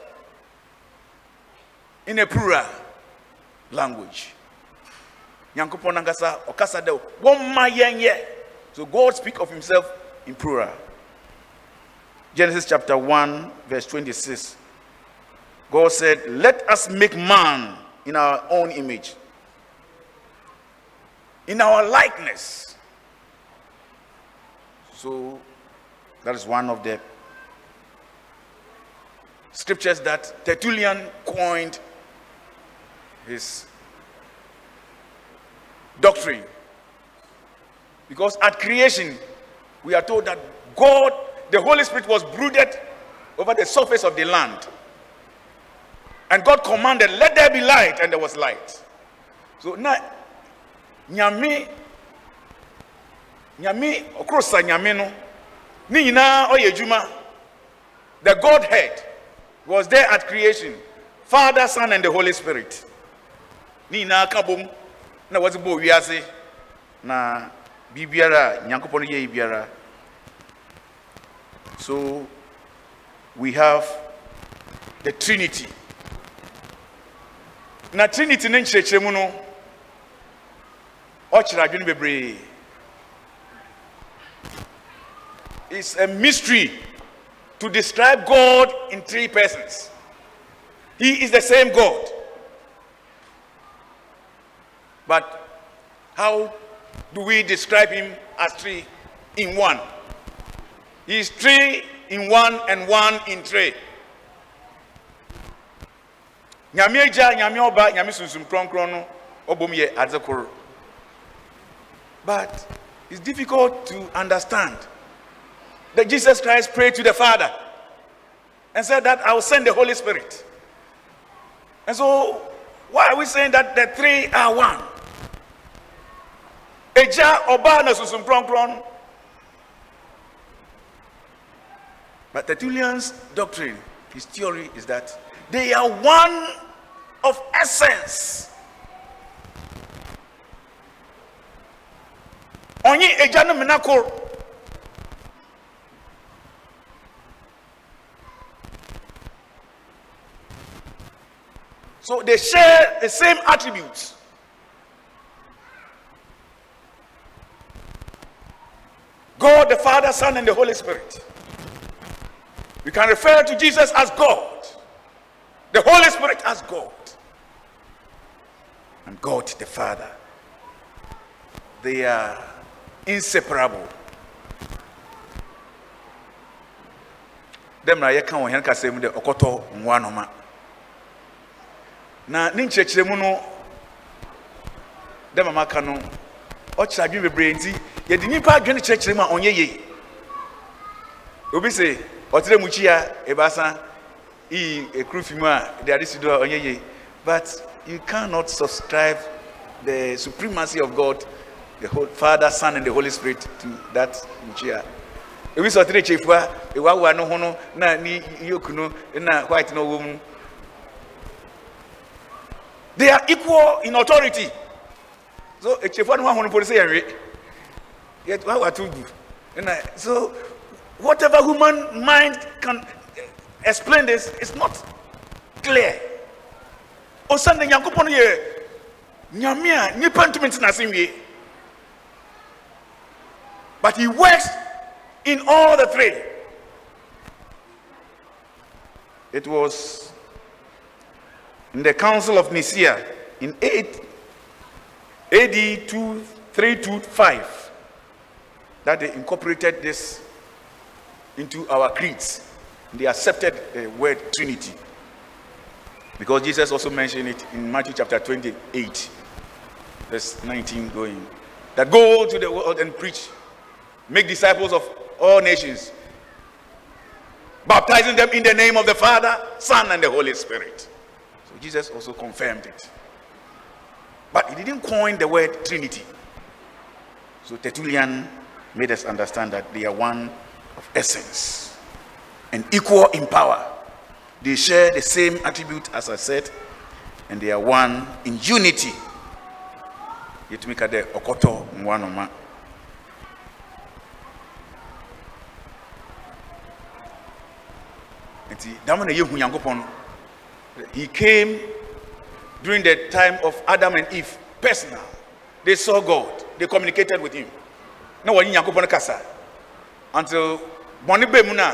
in a plural language. Nyankopɔn nankasa ɔkasa dɛ wɔmma yɛn yɛ. So God speak of himself in plural. Genesis chapter 1 verse 26. God said, "Let us make man in our own image, in our likeness." So that is one of the scriptures that Tertullian coined his doctrine. Because at creation, we are told that God, the Holy Spirit, was brooded over the surface of the land. And God commanded, Let there be light, and there was light. So now, Nyame, Nyame, Okrosa Nyame no, ni ɔyɛ. The Godhead was there at creation. Father, Son, and the Holy Spirit. Ni nyinaa ka bom na wɔdze bɔ wiase na biribiara a nyankopɔn so we have the trinity. Na trinity ne no ɔkyerɛ adwene bebree. It's a mystery to describe god in three persons he is the same god but how do we describe him as three in one? He is three in one and one in three. Nyame agya, nyame ɔba, nyame kronkron no ɔbom yɛ adze koro. But it's difficult to understand that Jesus Christ prayed to the Father and said that I will send the Holy Spirit. And so, why are we saying that the three are one? Eja ọba na susum kronkron. But Tertullian's doctrine, his theory is that they are one of essence. Onye eja no. So they share the same attributes. God the Father, Son, and the Holy Spirit. We can refer to Jesus as God, the Holy Spirit as God, and God the Father. They are inseparable. Dem na yɛka wɔ hɛn dɛ ɔkɔtɔ nwa. Na ne nkyerɛkyerɛmu no, dɛm a maka no, ɔkyerɛ adwene bebree nti yɛde nipa adwene kyerɛkyerɛ mu a ɔnyɛ yie. Obi sɛ ɔtwerɛ mu kyia ebaasa iyi ekuru fi mu a de ade si do a ɔnyɛ yie. But you cannot subscribe the supremacy of god the whole father son and the holy spirit to that mukyia ebi sɛ ɔtwerɛ kyefua ewawa no ho no na ne yoke no na white no wɔ mu they are equal in authority. So no ho ahono polisi yɛn yet why were good and so whatever human mind can eh, explain this is not clear. Ɔsane nyankopɔn no yɛ nyame a nnipa ntumi ntena but he works in all the three. It was in the council of nicaea in 8 ad 2325 that they incorporated this into our creeds. They accepted the word Trinity. Because Jesus also mentioned it in Matthew chapter 28, verse 19 going. That go to the world and preach, make disciples of all nations, baptizing them in the name of the Father, Son, and the Holy Spirit. Jesus also confirmed it. But he didn't coin the word Trinity. So Tertullian made us understand that they are one of essence and equal in power. They share the same attribute as I said, and they are one in unity. Yɛtumi ka dɛ ɔkɔtɔ nwanoma. Nti dama na yɛhu Nyankopɔn. He came during the time of Adam and Eve, personal. They saw God. They communicated with him. Na wɔnye Nyankopɔn kasa. Until bɔne bɛ mu na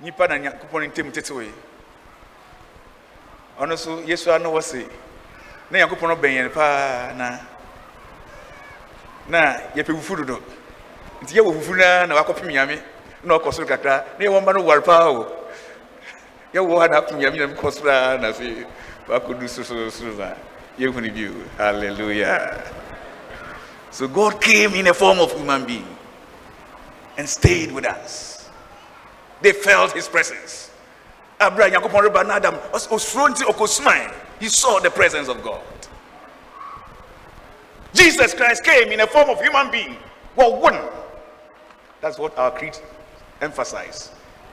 nipa na Nyankopɔn ntam tetewe. Ɔno nso Yesu ano wɔ se na bɛn yɛn paa na na yɛpɛ fufu dodo. Nti na wakɔpem na ɔkɔ soro kakra na yɛwɔ no paa o. Yɛwɔ ha na apem Nyame na kɔ soro a na afei wakɔdu sorosoro. Hallelujah. So God came in a form of human being and stayed with us. They felt his presence. Abraham Nyankopɔn reba na Adam osuro nti ɔkɔsumae. He saw the presence of God. Jesus Christ came in a form of human being. Well, one. That's what our creed emphasize.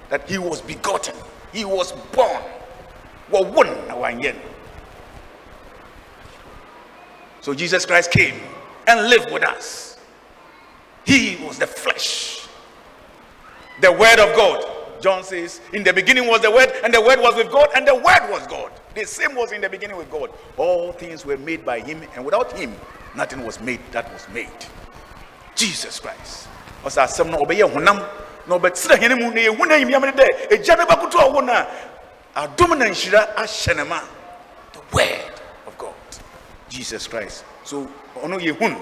That he was begotten. He was born. So Jesus Christ came and lived with us. He was the flesh, the Word of God. John says, In the beginning was the Word, and the Word was with God, and the Word was God. The same was in the beginning with God. All things were made by Him, and without Him, nothing was made that was made. Jesus Christ. No honam na ɔbɛtena hene mu na yɛhu no ahimyam no dɛ agya no a ɔwo no a adom na nhyira ahyɛ ne ma. The word of God. Jesus Christ. So ɔno yɛhu no.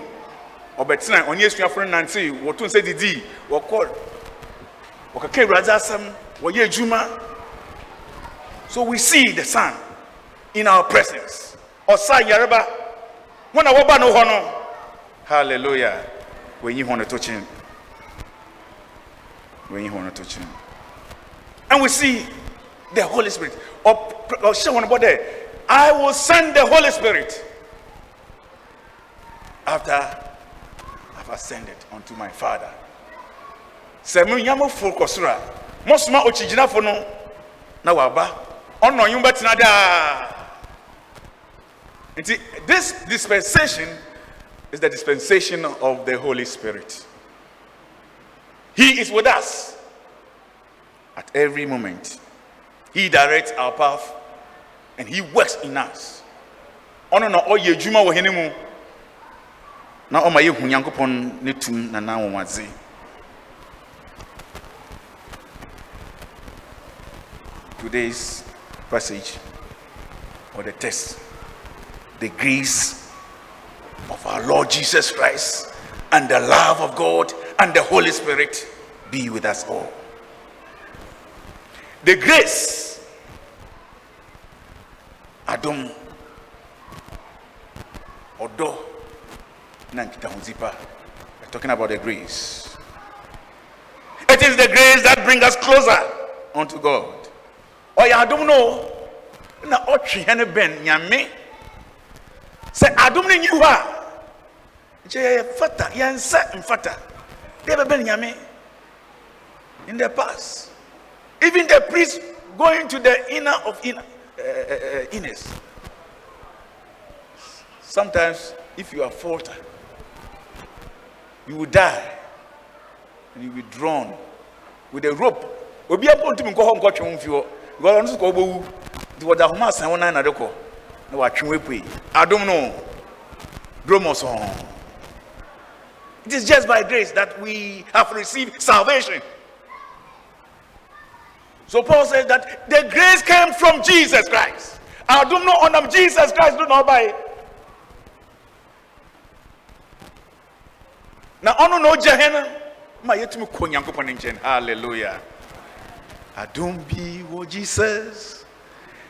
Ɔbɛtena ɔne asuafo no nante wɔto nsɛ didii wɔkɔ wɔkeka awurade asɛm wɔyɛ adwuma. So we see the son in our presence. Ɔsa yareba. Wɔn a wɔba no hɔ no hallelujah. Wɔnyi hɔ no to kyen wɔnyi hɔ no to kyen and we see the holy spirit. Ɔhyɛ wɔn bɔ dɛ i will send the holy spirit after i've ascended unto my father. Sɛ na waba. This dispensation is the dispensation of the holy spirit he is with us. At every moment he directs our path and he works in us. Today's passage or the text the grace of our lord jesus christ and the love of god and the holy spirit be with us all. The grace Adam, ɔdɔ na nkitahodzi pa we're talking about the grace. It is the grace that brings us closer unto god. Oh, Ɔyɛ adom no. Na ɔtwe hɛ no bɛn nyame. Sɛ adom no nyi hɔ a nkyɛ yɛyɛ fata yɛnsɛ mfata. Deɛ bɛbɛn nyame. In the past even the priest going to the inner of inner uh, sometimes if you are falter you will die. And you will be drawn with a rope. Obi abɔ ntumi nkɔ hɔ nkɔtwe ho mfi hɔ. Because ɔno nso kɔ ɔbɛwu. Nti wɔde ahoma asan wɔn nan na de kɔ. Na watwe ho apue adom no dromos hɔn it is just by grace that we have received salvation. So paul says that the grace came from jesus christ. Adom no ɔnam jesus christ do ɔno na ɔgya hɛ no ma yɛtumi kɔ nyankopɔn ne nkyɛn hallelujah. Adom bi wɔ jesus.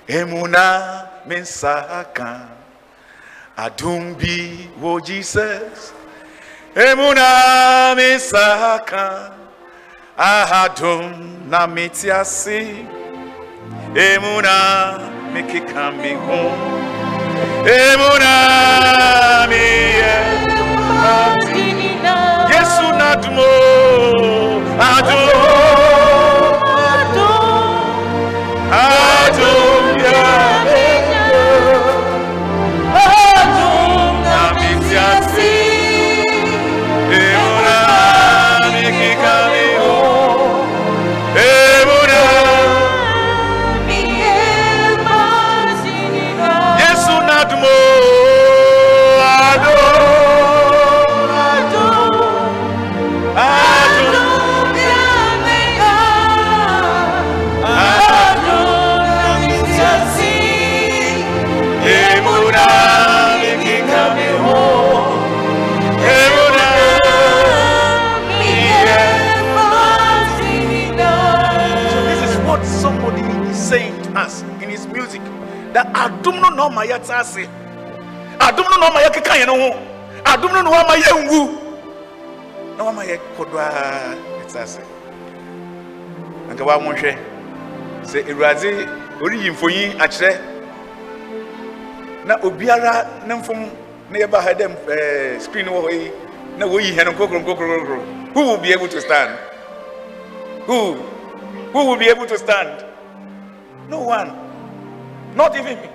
Emu na me nsa ka adom bi wɔ jesus emu na me nsa ka ahadum na mete ase emu na mekeka That adum no na ọma yẹ ta ase. Adum no na ọma yẹ keka yẹn ho. Adum no na ọma yẹ nwu. Na ọma yẹ kodoa yẹ ta ase. Anka wa mo hwɛ sɛ Awurade oriyi mfonyin akyerɛ na obiara ne mfom na yɛba ha dɛ ɛɛ screen wɔ hɔ yi na woyi hɛn nkokoro nkokoro nkokoro. Who will be able to stand? Who? Who will be able to stand? No one. Not even me.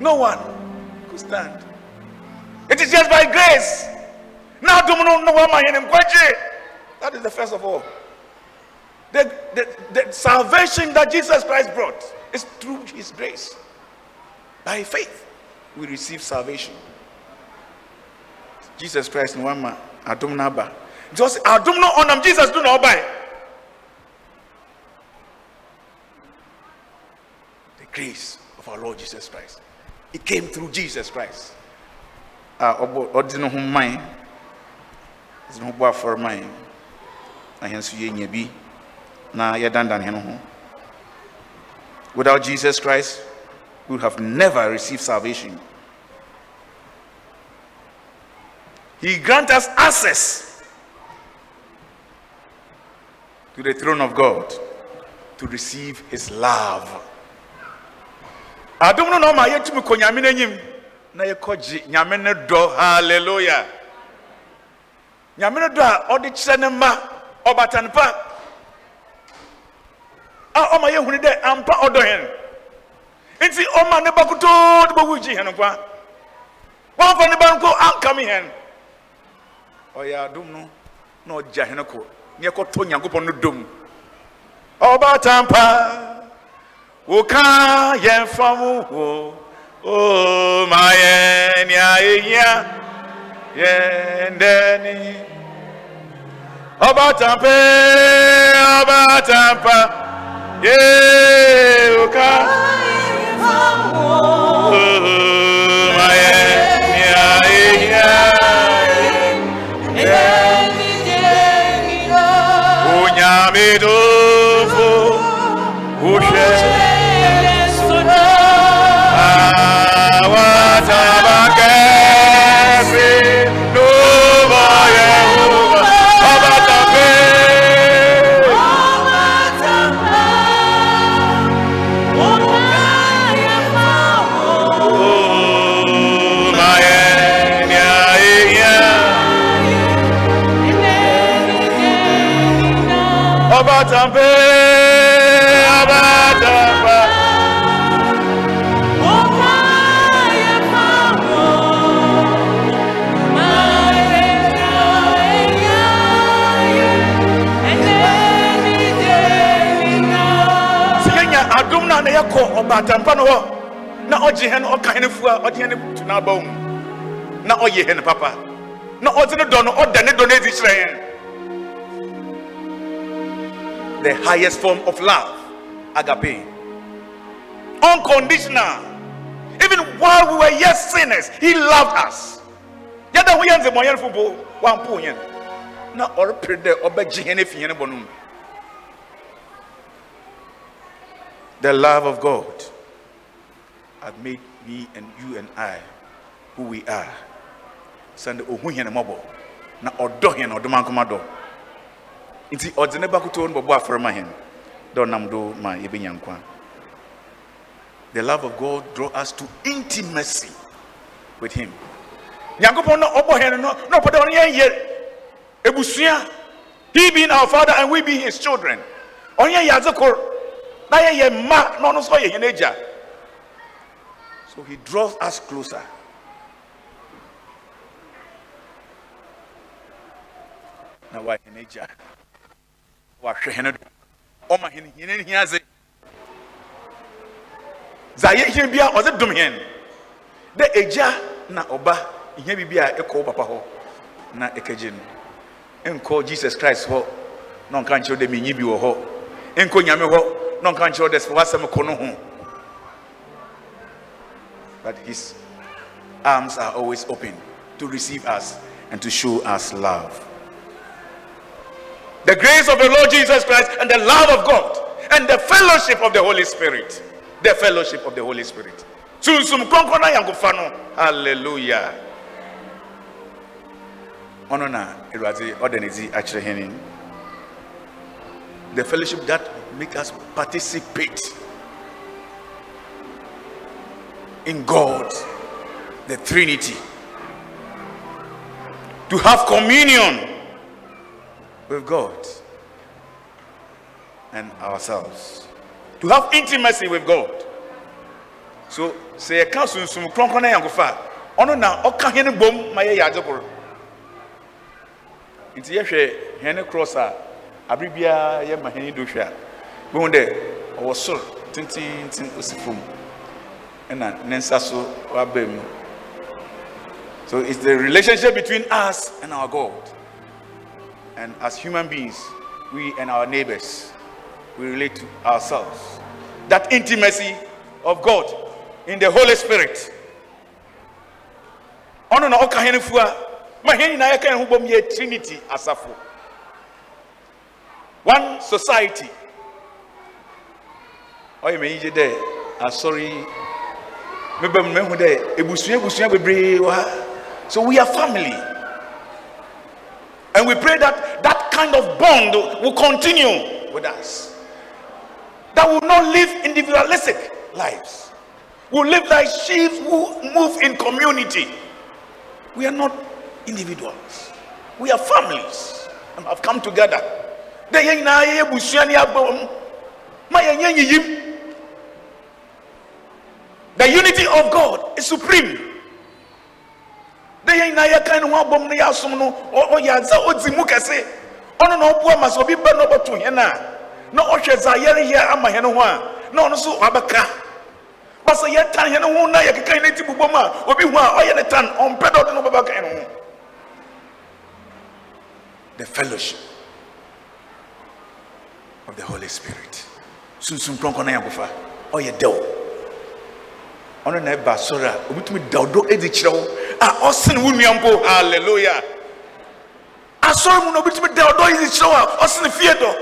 No one could stand. It is just by grace. Now, do no no one man That is the first of all. The, the, the salvation that Jesus Christ brought is through his grace. By faith, we receive salvation. Jesus Christ no one man. Adum naba. Just adum no onam Jesus do not buy. Grace of our Lord Jesus Christ. It came through Jesus Christ. Ah, ɔbɔ ɔde. Without Jesus Christ, we would have never received salvation. He grants us access to the throne of God to receive His love. Adom no na ɔma yɛtumi kɔ nyame no anyim na yɛkɔgye nyame no dɔ. Halleluya nyame no dɔ a ɔde kyerɛ ne mma ɔbatan pa a ɔma yɛhunu dɛ ampa ɔdɔ hɛn. Nti ɔma ne ba kotoo de bɛwu gye hɛn nkwa wɔmfa ne ba nko ankame hɛn. Ɔyɛ adom no na ɔgya hɛn kɔ ne yɛkɔtɔ nyankopɔn no dom. Ɔbatan pa woka yɛn fam wo o ma yɛn nea ehia yɛn dɛni ɔbatampe ɔbatampa ye woka o ma Yɛnya adom na no hɔ na ɔgye hɛ no ɔka hɛ no fu a ɔde hɛ no to n'aba mu na ɔyɛ no papa. Na ɔde ne dɔ no ɔda ne dɔ no adi kyerɛ the highest form of love agape. Unconditional. Even while we were yet sinners he loved us. Yɛda ho yɛ na hɛ no no mu The love of God had made me and you and I who we are. Send ohu hɛn mmɔbɔ na ɔdɔ hɛn ɔdɔm ankoma dɔ. Nti ne no bɔbɔ dɛ ɔnam do ma yɛbɛnya nkwa. The love of god draw us to intimacy with him. Nyankopɔn na ɔbɔ no na dɛ he being our father and we being his children. Adze kor na mma na ɔno nso agya. So he draws us closer. Na wayɛ hɛn agya wahwɛ hɛn do ɔma hɛn hɛn hia adze dza yɛhia bia ɔdze dom hɛn dɛ agya na ɔba hia biribi a ɛkɔ papa hɔ na ɛkɛgye no nkɔ jesus christ hɔ na ɔnka nkyerɛ dɛ menyi bi wɔ hɔ nkɔ nyame hɔ na ɔnka nkyerɛ dɛ sɛ woasɛm kɔ no ho but his arms are always open to receive us and to show us love the grace of the lord jesus christ and the love of god and the fellowship of the holy spirit. The fellowship of the holy spirit. Hallelujah. The fellowship that make us participate in god the trinity. To have communion with god and ourselves. To have intimacy with god. So na yankofa a ɔno na ɔka hene bom ma yɛyɛ adze koro. Nti yɛhwɛ hɛne cross a abere biara yɛma hɛne do hwɛ a bohu dɛ ɔwɔ soro tententen osi fam ɛna ne so waba so it's the relationship between us and our god and as human beings we and our neighbors we relate to ourselves that intimacy of god in the holy spirit ɔno na ɔka hɛne fua ma hɛn nyinaa trinity asafo one society ɔyɛ mɛ yigye dɛ asɔre meba mu mehu dɛ ebusua ebusua bebree wɔ so we are family and we pray that that kind of bond will continue with us that will not live individualistic lives will live like sheep who move in community we are not individuals. We are families and have come together. The unity of God is supreme. Nyinaa ne ho yɛ asom no ɔyɛ ɔdzi mu kɛse. Ɔno na ɔboa ma sɛ obi na ɔbɛto hɛn a na ɔhwɛ dza yɛreyɛ ama hɛn ho a na ɔno nso wabɛka. Yɛtan hɛn ho na yɛkeka hɛn ti a obi a ɔyɛ ne tan ɔmpɛ dɛ ɔde no ho. the fellowship of the Holy Spirit. Sunsun kronkron na yankofa ɔyɛ dɛw ɔno na ɛba asɔre a obitumi dɛw do edi kyerɛ wo a ɔsene wo nua mpo hallelujah. Asɔre mu na obitumi dɛw do edi kyerɛ wo a ɔsene fie dɔ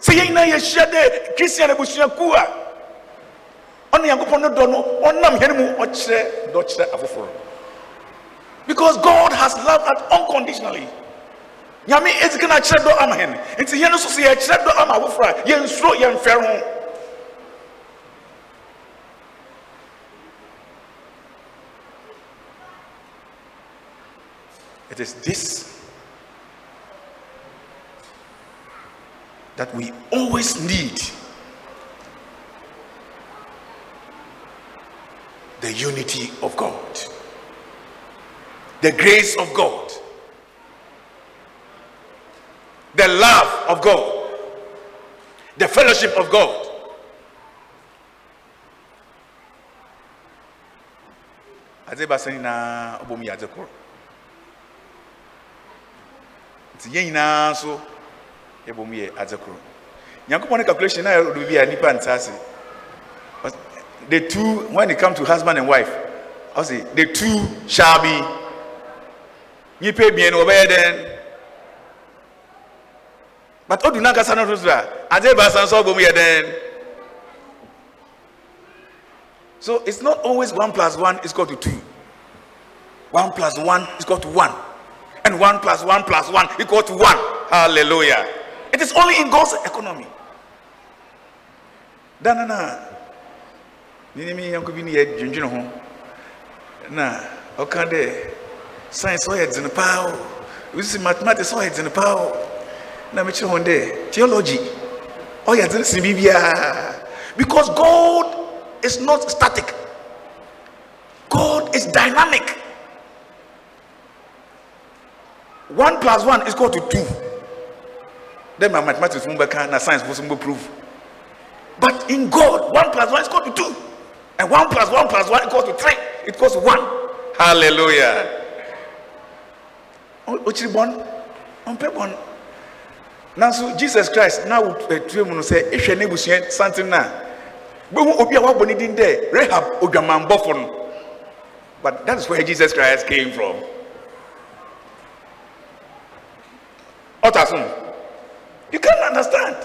sɛ yɛn nyinaa yɛhyia dɛ kristian abusuakuo a ɔne yankopɔn no dɔ no ɔnam hɛn mu ɔkyerɛ dɔ kyerɛ afoforɔ because God has loved us unconditionally. Nyame ezi kana kyerɛ dɔ ama hɛn nti yɛn nso so yɛkyerɛ dɔ ama afoforɔ a yɛnsuro yɛmfɛr ho it is this that we always need. The unity of God. The grace of God, the love of God, the fellowship of God. adze baasa nyinaa ɔbɔ mu yɛ adze koro mu calculation na the two when it come to husband and wife the two shall be. No but no mu so it's not always one plus one is equal to two. One plus one is equal to one and 1 plus 1 plus 1 equal to 1. Hallelujah. It is only in God's economy. Danana. Nini yanko bi ni yɛ dwendwene ho. Na ɔka dɛ science ɔyɛ dzene paa o. Wosi mathematics ɔyɛ dzene paa na mekyerɛ ho dɛ theology. Oh, ɔyɛ dzene sen biribiaa because god is not static. God is dynamic one plus one is equal to two. Then my mathematics mo bɛka na science mo so mo prove. But in god one plus one is equal to two. And one plus one plus one equals to three. It equals to one. Hallelujah. O- okyiri bɔn ɔmpɛ bɔn nanso jesus christ uh, na wotua mu no sɛ ehwɛ n'ebusua santen na. Gbehu obi a wabɔ ne din dɛ Rahab odwamanbɔfo no but that is where jesus christ came from ɔtasom you can't understand.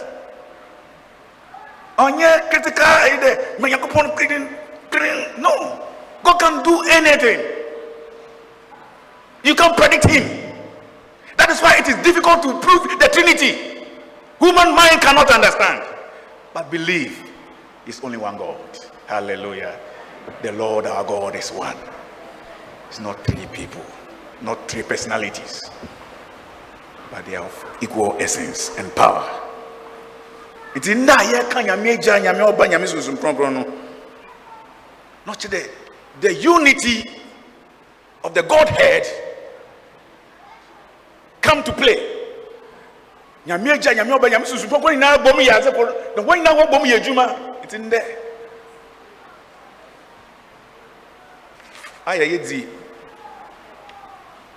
Ɔnyɛ critical ayi dɛ mɛ nyankopɔn clean clean no. God can do anything. You can't predict him. That is why it is difficult to prove the trinity. Human mind cannot understand. But believe is only one god. Hallelujah. The lord our god is one. It's not three people not three personalities but they are of equal essence and power. Nti nna a yɛka nyame agya nyame ɔba nyame sunsum kronkron no. Na the unity of the godhead come to play. Nyame agya nyame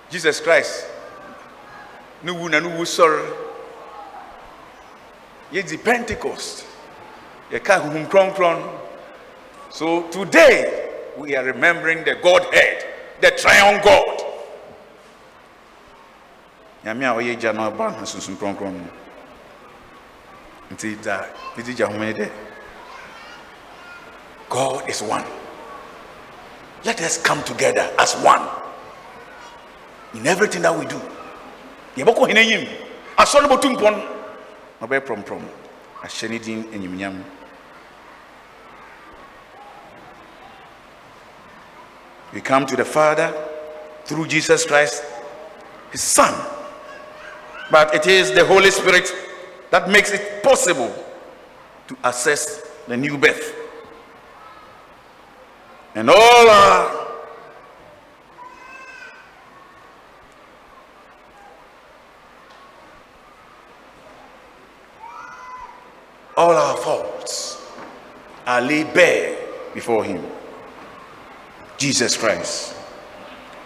jesus christ ne wu na ne wu sɔre. Yɛdi pentecost. Yɛka honhom kronkron. So today we are remembering the godhead the triune god. Nyame a ɔyɛ gya no ɔba no sunsum kronkron no. Nti da mede gya homene dɛ god is one. Let us come together as one in everything that we do yɛbɛkɔ hene anim asɔ no bɔtu mpɔ no ɔbɛyɛ prɔmprɔm ahyɛ ne din animuonyam. We come to the father through jesus christ his son. But it is the holy spirit that makes it possible to access the new birth. And all our all our faults are laid bare before him. Jesus christ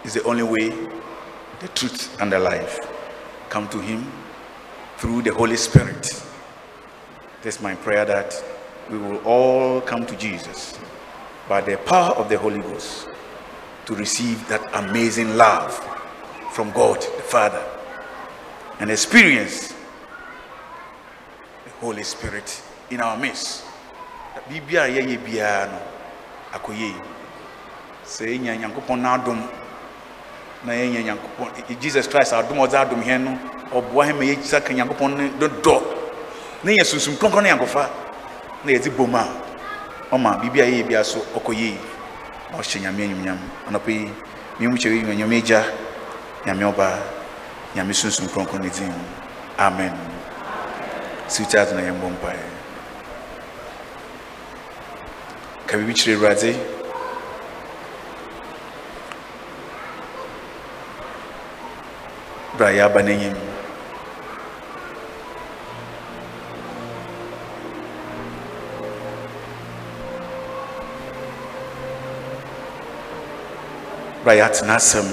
is the only way the truth and the life. Come to him through the holy spirit. This my prayer that we will all come to jesus by the power of the holy ghost to receive that amazing love from god the father. And experience Holy Spirit in our midst. Bibia a yɛyɛ biara no akɔ yie. Sɛ yɛnya Nyankopɔn n'adom. Na yɛnya Nyankopɔn Jesus Christ adom ɔdze adom yɛn no ɔboa yɛn ma yɛkyisa ka Nyankopɔn no dodɔ na yɛ sunsum kronkron ne Nyankopɔn na yɛdze bom a ɔma biribi a yɛyɛ biara so ɔkɔ yie na ɔhyɛ Nyame animuonyam anɔpɛ yi memu kyerɛ yi Nyame agya Nyame ɔba Nyame sunsum kronkron ne din. Amen. Siwkyɛ na yɛmmɔ mpaeɛ ka biribi kyerɛ awurade berɛ a yɛaba n'anyim berɛ a yɛatena asɛm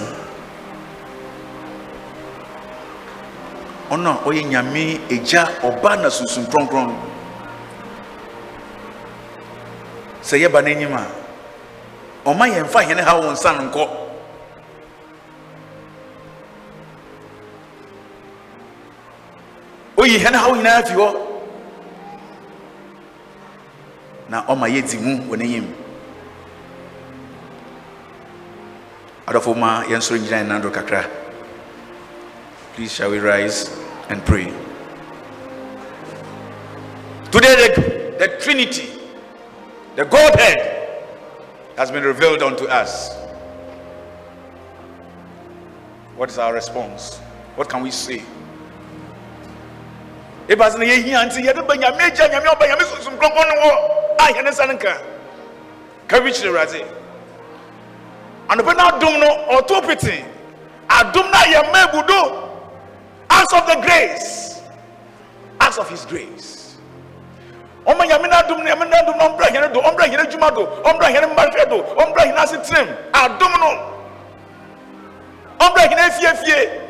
ɔno a ɔyɛ nyame agya ɔba na sunsum kronkron sɛ yɛba n'anim a ɔma yɛmfa hene ha wo nsa nkɔ oyi hene ha wo nyinaa fi hɔ. Na ɔma yɛdi mu wɔ n'anim adɔfo ma yɛnsoro nyina yɛnando kakra. Please, shall we rise and pray? Today, the, the Trinity, the Godhead, has been revealed unto us. What is our response? What can we say? No acts of the grace. Acts of his grace. Ɔma nyame no nyame no adom no ɔmbra hɛne do ɔmbra hɛne adwuma do ɔmbra hɛne mmahwɛ do ɔmbra hɛne asetenam adom no ɔmbra hɛne afiefie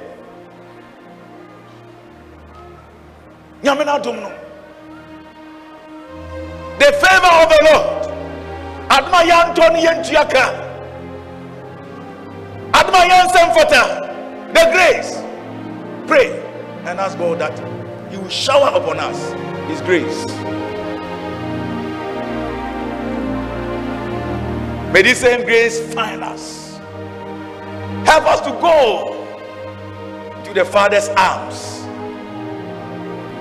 nyame no adom no the favor of the lord. Adom a yɛantɔ no yɛntua ka adom a yɛnsɛ mfata the grace pray and ask god that he will shower upon us his grace. May this same grace find us. Help us to go to the father's arms.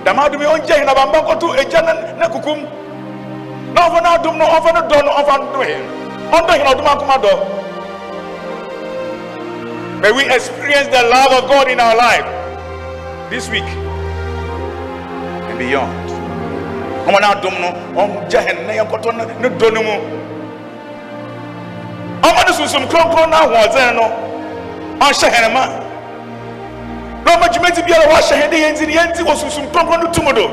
Egya ne ne kukum. Na ɔfɔ no adum no ɔfɔ no dɔ no ɔfɔ no do hin ɔndɔ hin ɔdum akoma dɔ may we experience the love of god in our life this week and beyond. Ɔmo na adum no ɔngya hin ne yɛn kɔtɔ ne ne dɔ no mu ɔmo ne sunsun kronkron na ahoɔden no ɔnhyɛ hin ma na ɔma dwumadi biara wɔahyɛ hɛ de yɛn nti ne yɛnti wɔ sunsum kronkron no tum do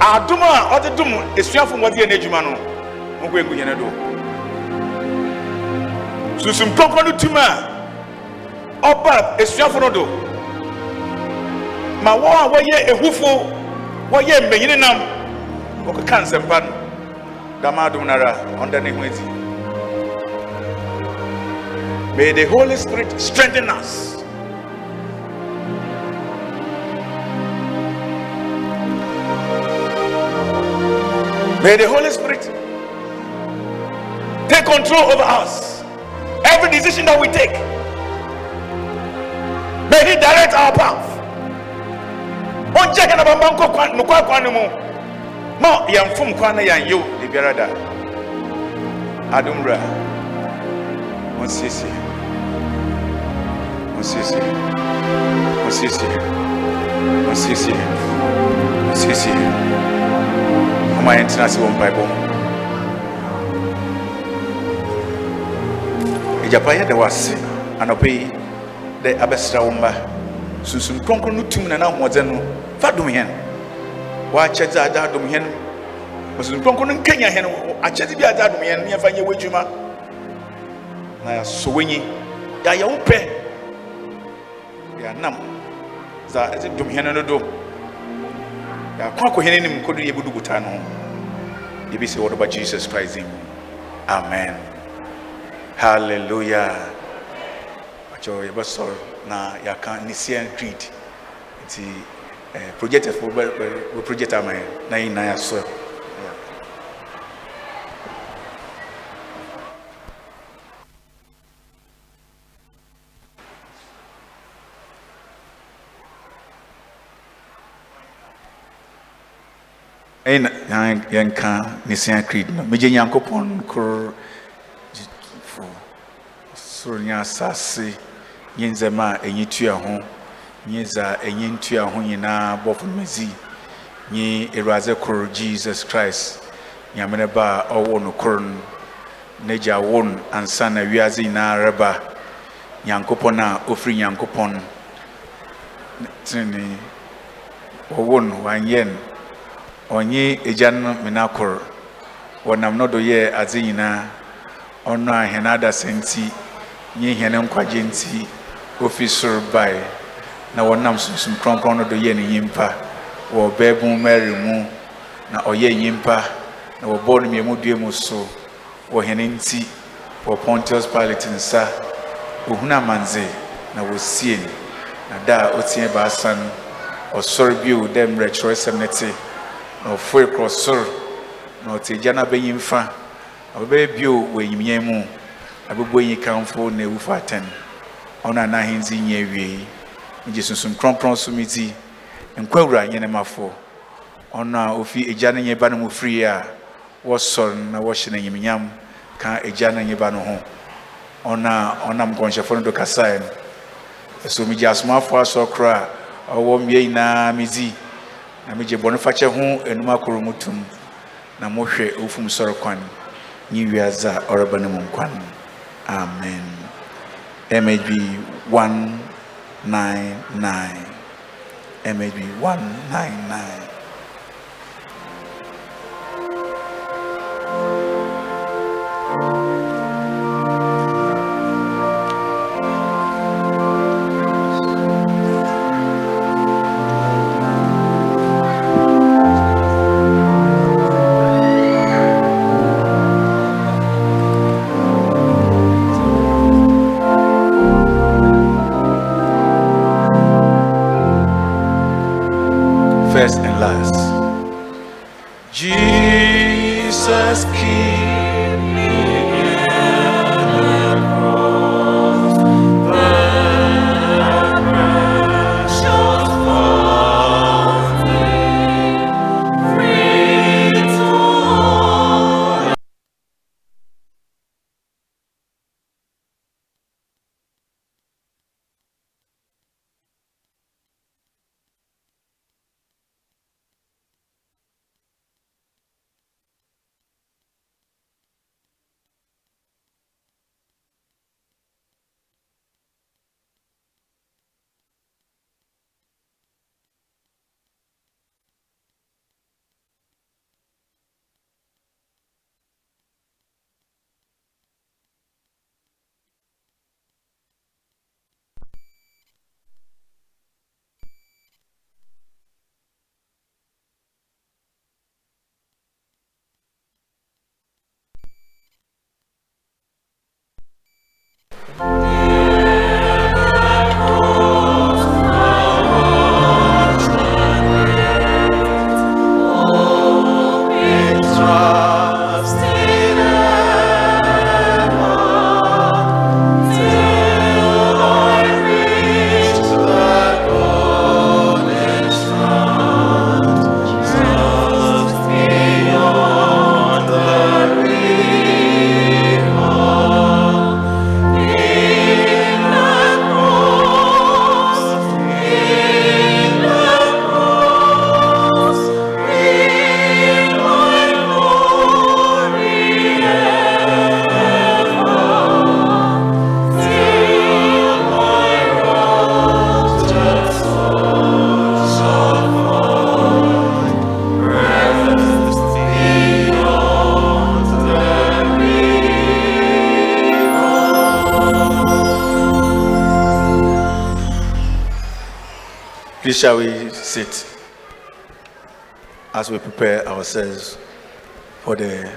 adom a ɔde dom asuafo mu ɔde yɛ n'adwuma no ɔnkɔ ɛngu yɛne do sunsum kronkron no tum a ɔba asuafo no do ma wɔn a wɔyɛ ehufo wɔyɛ nam wɔkeka nsɛmpa no dama adom no ara ɔnda ne ho may the holy spirit strengthen us May the Holy Spirit take control over us. Every decision that we take, may He direct our path. On check na bamba nko kwan no kwa kwan mu. Ma yɛn fom kwan na yɛn yew de biara da. Adumra. On sisi. On sisi. On sisi. On sisi. On sisi. ɔma yɛn tena ase wɔ mpaebɔ mu agyapa yɛda wɔ ase anɔpɛ yi dɛ abɛsra wo mba sunsum kronkron no tum na na ahoɔden no fa dom hɛn. Wɔakyɛ dze ada adom hɛn. Sunsum kronkron no nkanya hɛn. Akyɛdze bi ada adom hɛn. Ne yɛmfa nyɛ w'adwuma. Na yɛasɔ w'anyi yɛayɛ wo pɛ. Yɛanam. Dza ɛdze dom hɛn no do. Yɛakɔ akɔ hɛn anim kɔdu yɛbɛdu botaa no ho. Wɔde ba jesus christ mu. Amen. Hallelujah. Akyɛw yɛbɛsɔre na yɛaka Nicene creed nti eh, projectfo wɔ project ama yɛn na yɛn nyinaa yɛasɔre ɛna yɛn- yɛnka Nicene creed no megye nyankopɔn koro fo soro ne asase nye ndzɛma a tua ho. Nye dza ɛnyi ntua ho nyinaa bɔfo madzi. Nye awurade koro jesus christ. Nyame ne ba a ɔwɔ no koro no. N'agya wo ansa na wiase nyinaa reba. Nyankopɔn a ɔfiri nyankopɔn tenene wɔwo no wanyɛ no. Ɔnye agya no mena kor. Wɔnam no do yɛɛ adze nyinaa. Ɔno a adasa nti nye hɛn nkwagye nti. Ofi soro bae na wɔnam sunsum kronkron no do yɛɛ no nyimpa wɔ ɔbɛɛbun mary mu na ɔyɛɛ nyimpa na wɔbɔɔ no mmienu dua mu so. Wɔ hɛn nti wɔ pontius pilate nsa. Ohun amandze na wosie no na da a otie baasa no ɔsɔre bio dɛ mmerɛ kyerɛwsɛm no te. Na ɔfoe korɔ soro na ɔte agya no abɛyi mfa na ɔbɛbɛyɛ bio wɔ enyimnyɛ mu. Na bɛbɔ yi kamfo na ewu fa atɛn. Ɔno a n'ahenzi nyɛ awiei megye sunsum kronkron so me ti nkwawura nyenemafo ɔno a ofi agya ne nye ba no mu firi a wɔsɔre na wɔhyɛ no anyimnyam ka agya ne nye ba no ho ɔno a ɔnam nkɔnhyɛfoɔ no do kasaeɛ no ɛso megye asomafoɔ asɔ korɔ a ɔwɔ mmea nyinaa medzi na megye bɔne fakyɛ ho enum akoro mu tum. Na mohwɛ owufum sɔre kwan. Nye wiadze a ɔreba mu nkwan. Amen. Mhb 199 mhb 199 Please shall we sit as we prepare ourselves for the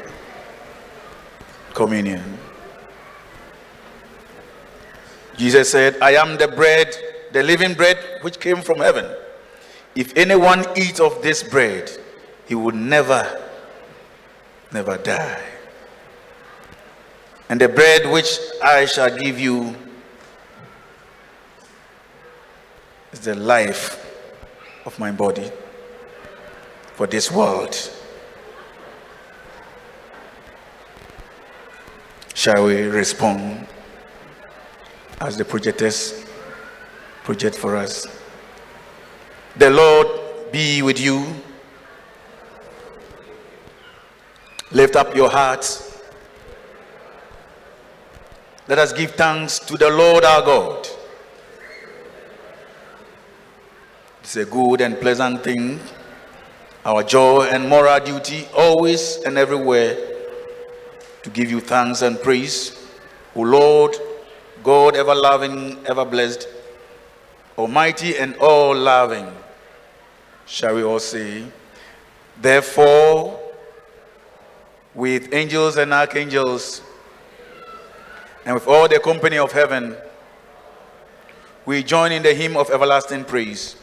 communion. Jesus said, I am the bread, the living bread which came from heaven. If anyone eats of this bread, he will never, never die. And the bread which I shall give you is the life of my body for this world. Shall we respond as the projectors project for us? The Lord be with you. Lift up your hearts. Let us give thanks to the Lord our God. It's a good and pleasant thing, our joy and moral duty, always and everywhere, to give you thanks and praise. O Lord, God ever loving, ever blessed, Almighty and all loving. Shall we all say, Therefore, with angels and archangels, and with all the company of heaven, we join in the hymn of everlasting praise.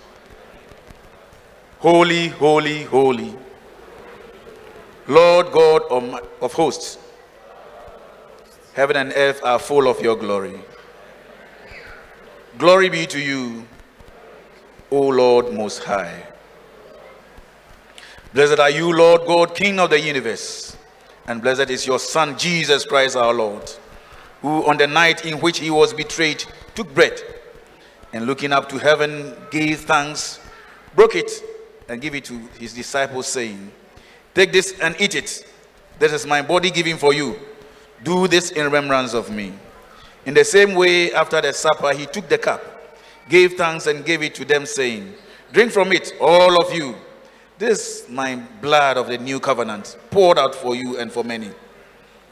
Holy, holy, holy, Lord God of hosts, heaven and earth are full of your glory. Glory be to you O Lord Most High. Blessed are you, Lord God, King of the universe, and blessed is your Son, Jesus Christ our Lord, who on the night in which he was betrayed took bread, and looking up to heaven gave thanks, broke it, and gave it to his disciples, saying, Take this and eat it. This is my body given for you. Do this in remembrance of me. In the same way, after the supper, he took the cup, gave thanks, and gave it to them, saying, Drink from it, all of you. This is my blood of the new covenant, poured out for you and for many,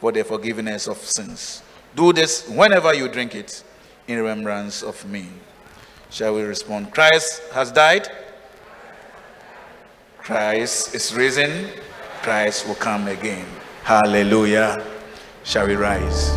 for the forgiveness of sins. Do this whenever you drink it, in remembrance of me. Shall we respond? Christ has died. Christ is risen. Christ will come again. Hallelujah. Shall we rise?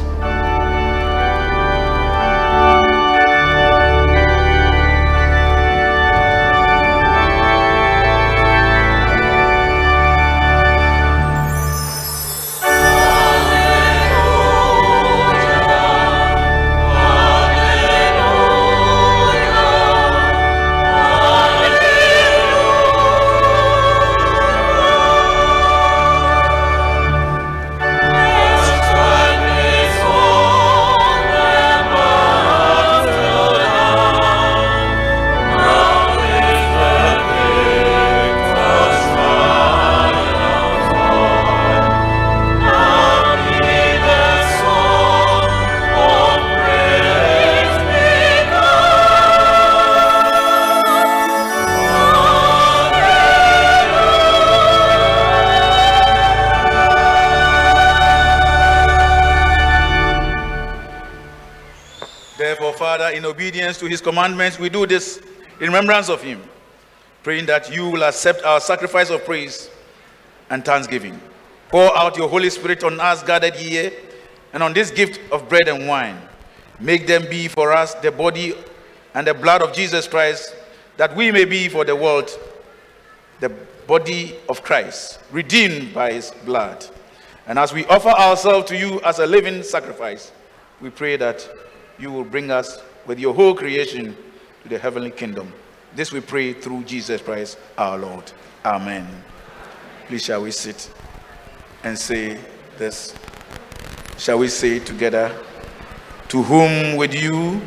In obedience to his commandments, we do this in remembrance of him, praying that you will accept our sacrifice of praise and thanksgiving. Pour out your Holy Spirit on us gathered here and on this gift of bread and wine. Make them be for us the body and the blood of Jesus Christ, that we may be for the world the body of Christ, redeemed by his blood. And as we offer ourselves to you as a living sacrifice, we pray that you will bring us with your whole creation to the heavenly kingdom. This we pray through Jesus Christ our Lord. Amen. Please, shall we sit and say this? Shall we say together? To whom with you,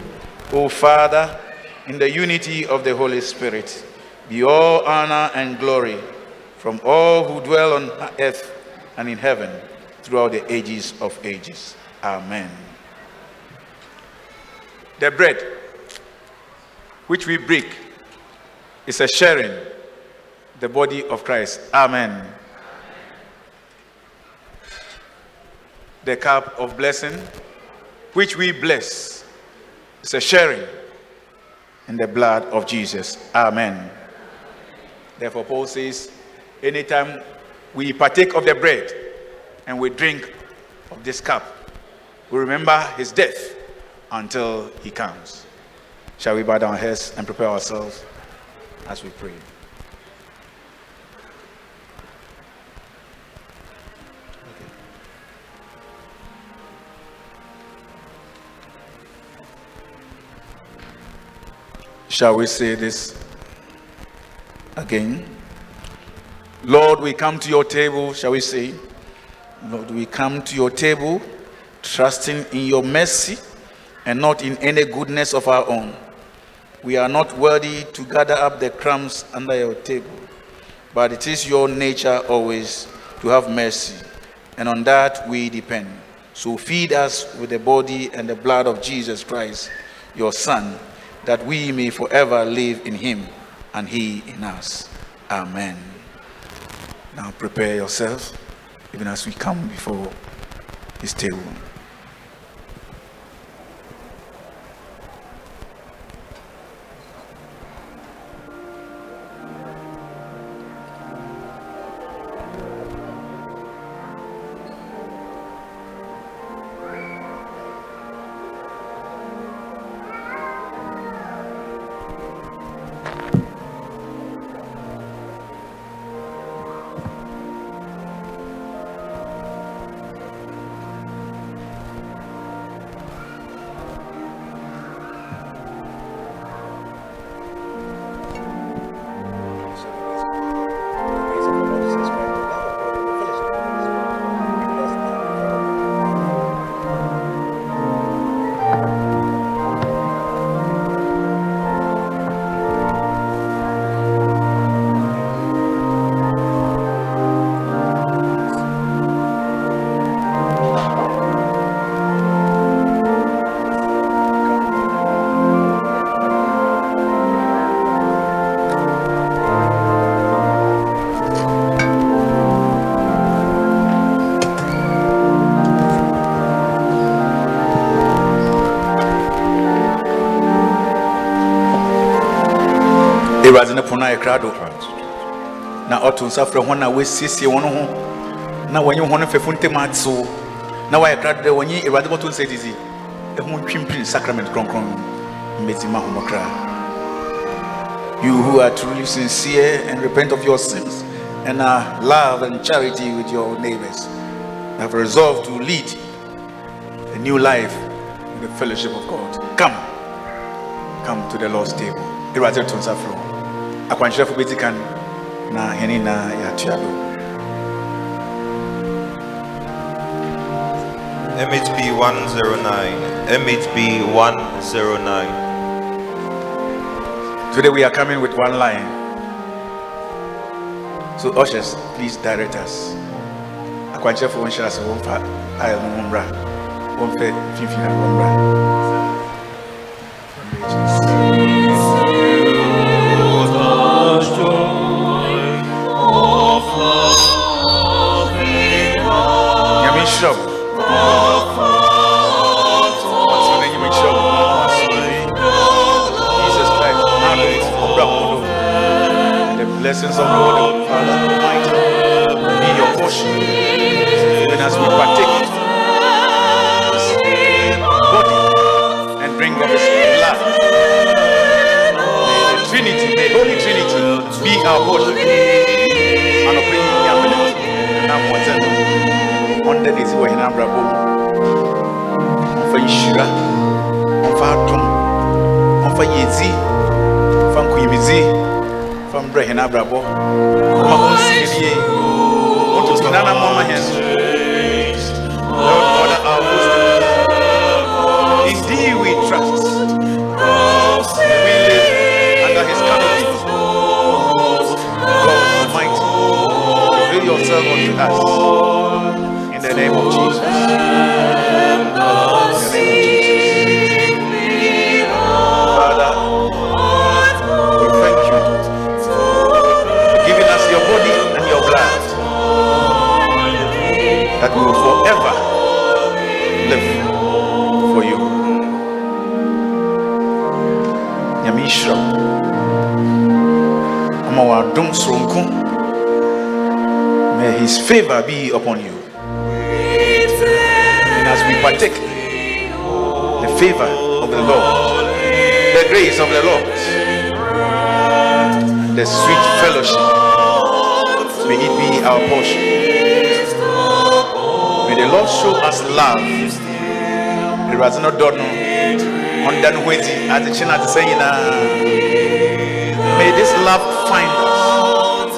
O Father, in the unity of the Holy Spirit, be all honor and glory from all who dwell on earth and in heaven throughout the ages of ages. Amen. The bread which we break is a sharing the body of Christ. Amen. The cup of blessing which we bless is a sharing in the blood of Jesus. Amen. Therefore, Paul says, anytime we partake of the bread and we drink of this cup, we remember his death until he comes. Shall we bow down heads and prepare ourselves as we pray? Shall we say this again? Lord, we come to your table, shall we say? Lord, we come to your table trusting in your mercy and not in any goodness of our own. We are not worthy to gather up the crumbs under your table, but it is your nature always to have mercy, and on that we depend. So feed us with the body and the blood of Jesus Christ, your Son, that we may forever live in him and he in us. Amen. Now prepare yourself, even as we come before his table. Ne pono ayɛ na ɔto nsa frɛ wɔn a wɔasiesie wɔn ho na wɔnye na wɔayɛ dɛ wɔnye nsa didi ɛho kronkron homɔkra you who are truly sincere and repent of your sins and are love and charity with your neighbors have resolved to lead a new life in the fellowship of God. Come, come to the Lord's table. Akwankyerɛfo bɛdi kan na yɛatoa do MHB 109. MHB 109. Today we are coming with one line. So ushers, please direct us. Akwankyerɛfo wɔn hyɛ ase wɔn fa aisle no wɔn mmra. Wɔn fɛ mfimfini wɔn Lord Almighty be your portion. Even as we partake body and drink of his blood. The Trinity, the Holy Trinity, be our portion. And of bringing your ability and our whatever. Under this way, and I'm bravo. For Yeshua, for Atom, for Yezi, for Kuyimizi, from Brehin Abrabo. Come see Want to Nana Mama Hen. Lord, order our footsteps. Indeed, we trust. We live under his canopy. God Almighty, reveal yourself unto us. In the name of Jesus. We will forever live for you. Nyame. May his favor be upon you. And as we partake the favor of the Lord, the grace of the Lord, the sweet fellowship, may it be our portion. The Lord show us love. Awurade no dɔ no ɔnda no ho adi adekye no ade sɛ nyinaa may this love find us.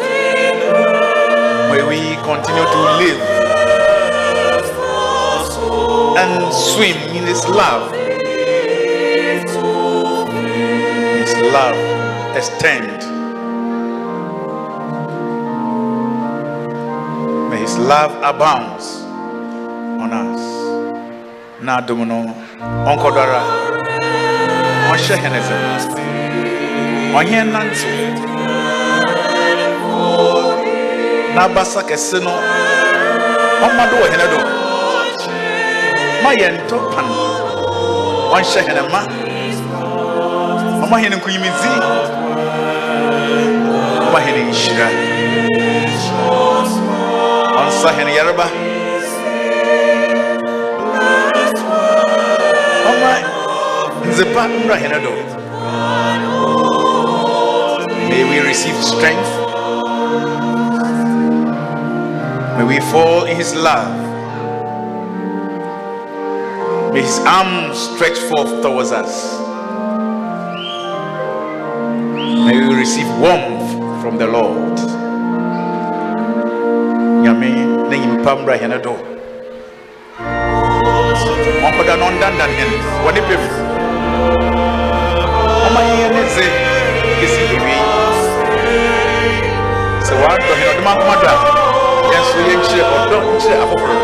May we continue to live and swim in his love. His love extend. May his love abounds. on na adom no ɔnkɔdɔ ara ɔnhyɛ hene sɛ ɔnyɛ nantew n'abasa kɛse no ɔma do wɔ hene do ma yɛ ntɔ pan ɔnhyɛ hene ma ɔma hene nkunyimidzi ɔma nhyira ɔnsa ɔma nzepa mmra hene do may we receive strength. May we fall in his love. May his arms stretch forth towards us. May we receive warmth from the lord. Nyame na nyimpa mmra hene do wɔ ne pɛm ɔma yɛyɛ ne dze kɛsi awie sɛ wɔadɔ hene ɔdom akoma do a yɛn nso yɛnkyerɛ ɔdɔ nkyerɛ afoforɔ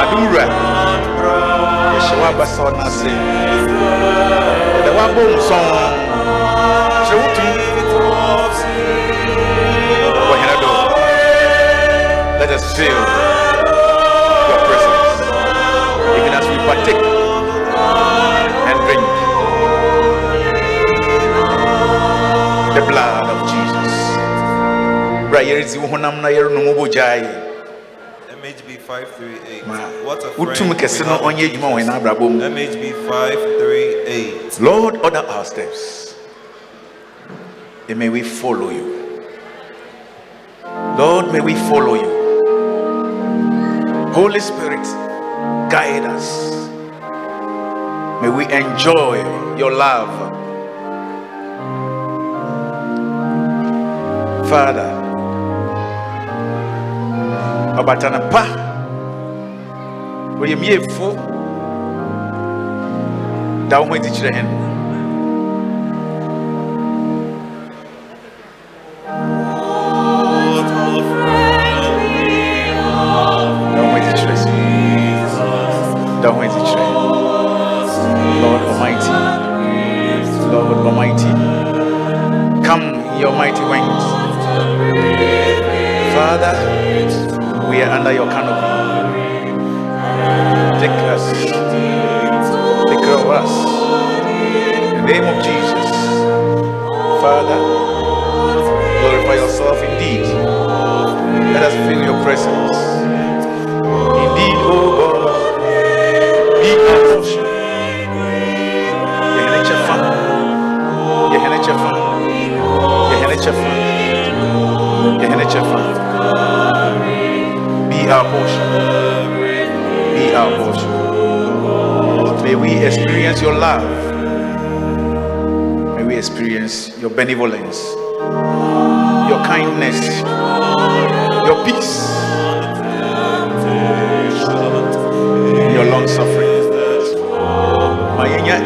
adowura yɛhyɛ woaba sɛ ɔno ase yɛda woabɔ wo nsɔn kyerɛ wo tum wɔ hene do let us feel partake and drink the blood of Jesus. Brayerizi honam na yeru numu bojai. MHB 538. What a friend. MHB 538. Lord, order our steps. And may we follow you. Lord, may we follow you. Holy Spirit, guide us may we enjoy your love. Father ɔbatana pa. Ɔyɛ miefo da wo ho peace. Your long suffering. Ma yɛnya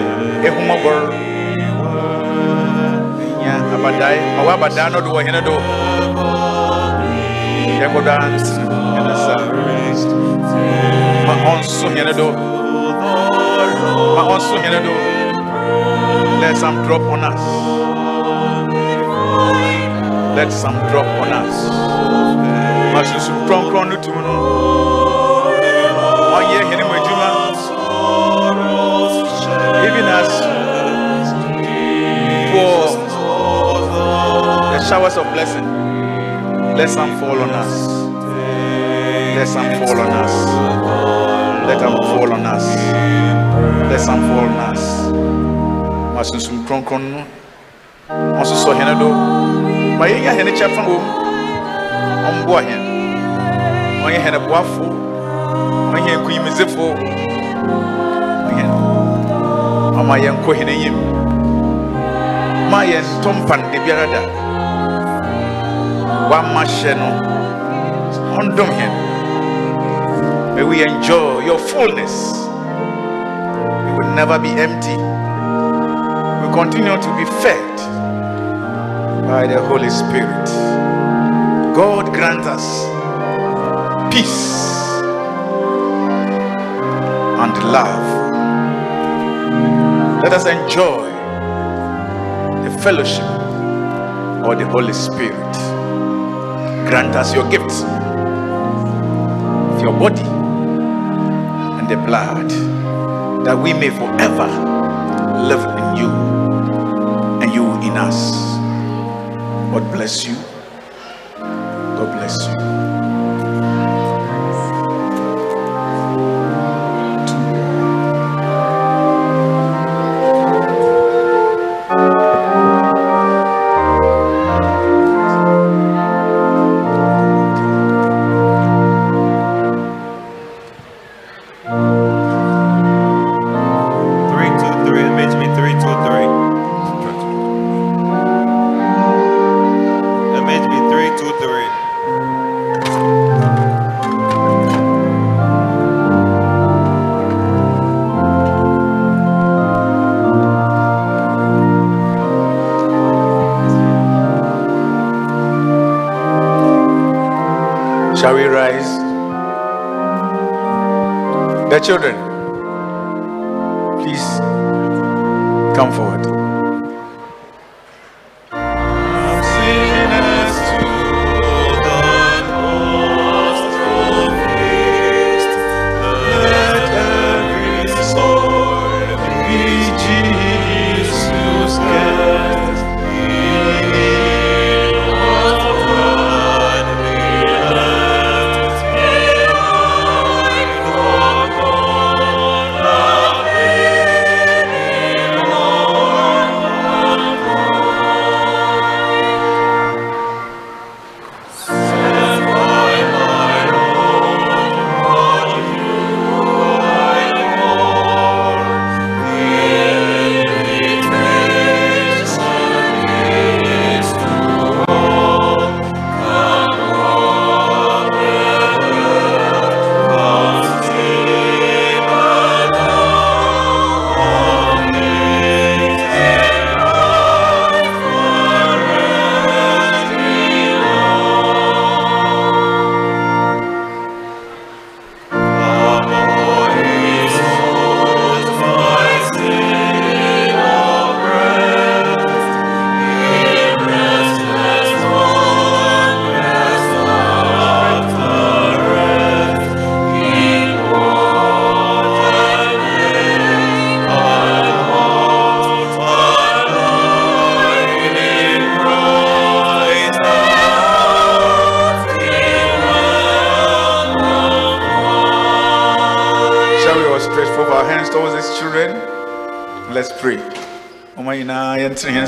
ehumɔbɔr yɛnya abadae ma wɔ abadae no do hene do. Ɔnso hene do. Ma ɔnso hene let some drop on us. Let some drop on us ma susu kronkron no tum no ɔnyɛ hene mu adwuma even as for the showers of blessing let some fall on us. Let some fall on us. Let them fall on us. Let some fall on us. Ma sunsum kronkron no ɔsosɔ hene do ma yɛnya hene kyɛfa wɔ mu nkunyimizefo ɔnyɛ ɔma yɛnkɔ hene yim. Ma yɛntɔ mpande biara da wama hyɛ no. Ɔndom hene may we enjoy your fullness. We will never be empty. We continue to be fed by the holy spirit. God us peace and love. Let us enjoy the fellowship of the holy spirit. Grant us your gift your body and the blood that we may forever live in you and you in us. God bless you The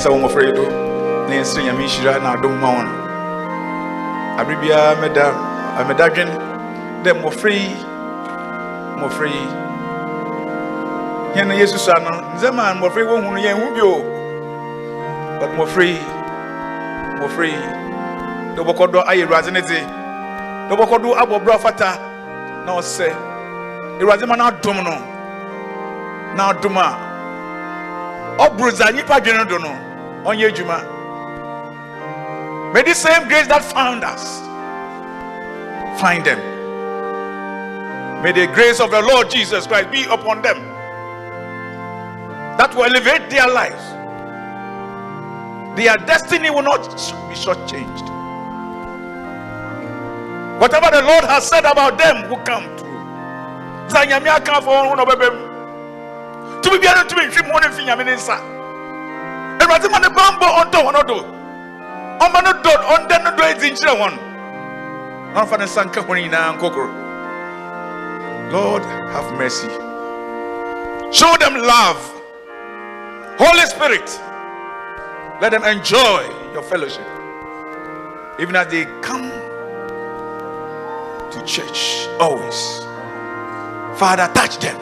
yẹn tẹ̀lé yẹn sẹ́ wọ́n mọ̀fra yìí do na yẹn sẹ́ yẹn mi hyira na adum ma wọn. Abiri biara mẹ́da mẹ́da dwen dẹ́ mọ̀fra yi mọ̀fra yi. Yẹn na Yesu sọ ano nzẹ́mà mọ̀fra yi wọ́n hunu yẹn hu bi o but mọ̀fra yi mọ̀fra yi dọ́bọ̀kọ́dọ́ ayé ìwúradì ní ti dọ́bọ̀kọ́dọ́ abọ̀ búrọ̀ fata na ọ̀sẹ̀ ìwúradì ma na dùn no na adum a ɔboro dza nipa dwene do no ɔnyɛ adwuma may the same grace that found us find them. May the grace of the lord jesus christ be upon them that will elevate their lives. Their destiny will not be shortchanged. Whatever the lord has said about them will come true. Sɛ nyame aka fo ho na ɔbɛbɛ ne nsa awurade ma ne bambɔ ɔntɔ wɔn do ɔma no edi nkyerɛ wɔn na ɔfa ne nsa nka wɔn nyinaa nkokoro lord have mercy. Show them love. Holy spirit let them enjoy your fellowship. Even as they come to church always. Father touch them.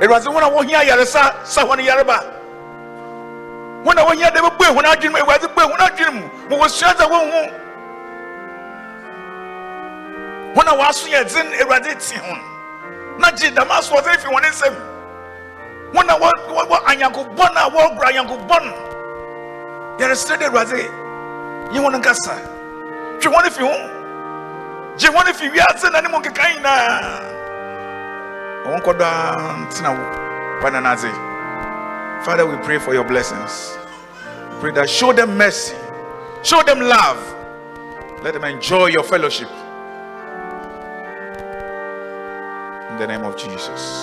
Awurade wɔn a wɔhia yaresa. Sa wɔn yareba wɔn a wɔhia de bɛbue wɔn adwene mu awurade bue wɔn adwene mu. Ma wɔsua dza wɔn ho wɔn a wɔaso yɛ dzen awurade ti ho. Na gye dɛm asoɔdze fi wɔn nsam. Wɔn a wɔ wɔ wɔ anyankobɔn a wɔregura anyankobɔn yɛresrɛ de awurade nye wɔn nkasa. Twe wɔn fi ho. Gye wɔn fi wiase na ne mu nkeka nyinaa. Wɔn kɔ daa ntena wananaze father we pray for your blessings pray that show them mercy. Show them love. Let them enjoy your fellowship. In the name of jesus.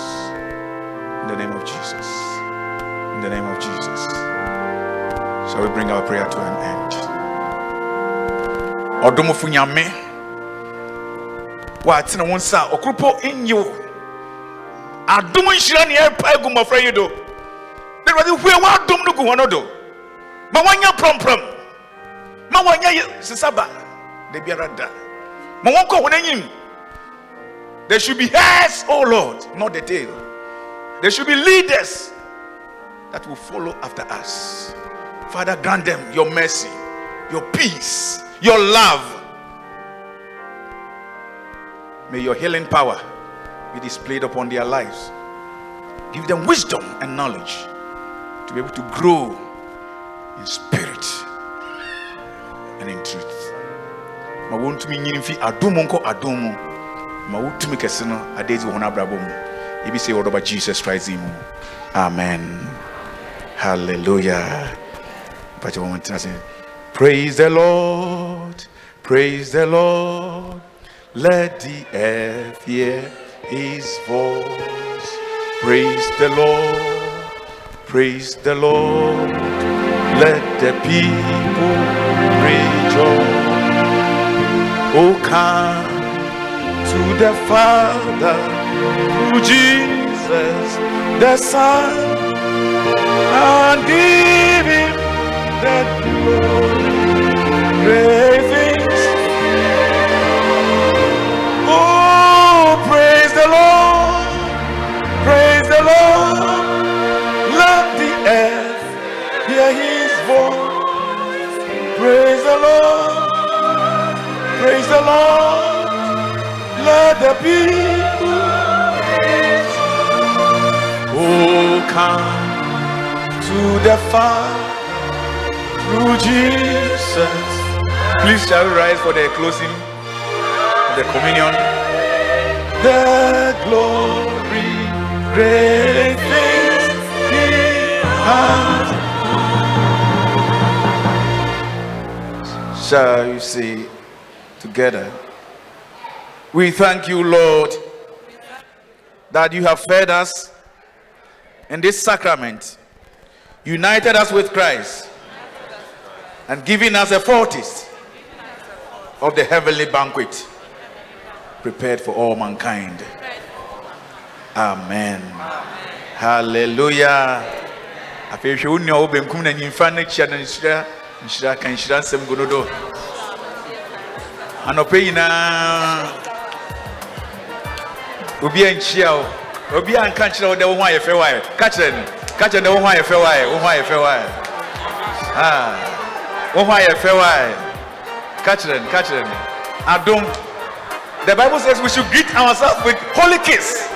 In the name of jesus. In the name of jesus. Shall we bring our prayer to an end. Ɔdomfo nyame wɔatene wo nsa nnyi wo adom nhyira ne agu mmɔfra yi do na awurade hue w'adom no gu no do ma wɔnyɛ prɔmprɔm ma wɔnyɛ yɛ- sesaba da biara da. Ma wɔnkɔ wɔn there should be heads oh lord not the tail. There should be leaders that will follow after us. Father grant them your mercy your peace your love. May your healing power be displayed upon their lives. Give them wisdom and knowledge to be able to grow in spirit and in truth. Ma wɔntumi nyini mfi adom mu nkɔ. Ma wotumi kɛse no ade dzi wɔ wɔn abrabɔ mu. Ebi sɛ Jesus Christ mu. Amen. Hallelujah. Mpakyɛ wɔn tena ase. Praise the Lord. Praise the Lord. Let the earth hear his voice. Praise the Lord. Praise the Lord. Let the people rejoice. Oh, come to the Father through Jesus the Son and give him the glory. Praise the Lord. Let the people. Oh, come to the Father through Jesus. Please shall we rise for the closing the communion. The glory, great things he has. Shall you say together? We thank you, Lord, that you have fed us in this sacrament, united us with Christ, and given us a foretaste of the heavenly banquet prepared for all mankind. amen hallelujah anɔpɛ nyinaa obi ankyia wo. Obi anka kyerɛ wo dɛ wo ho ayɛ fɛ waɛ ka kyerɛ no. Ka kyerɛ dɛ wo ho ayɛ fɛ waɛ wo ho ayɛ fɛ waɛ wo ho ayɛ fɛ waɛ ka kyerɛ no ka kyerɛ no. Adom. The bible says we should greet ourselves with holy kiss.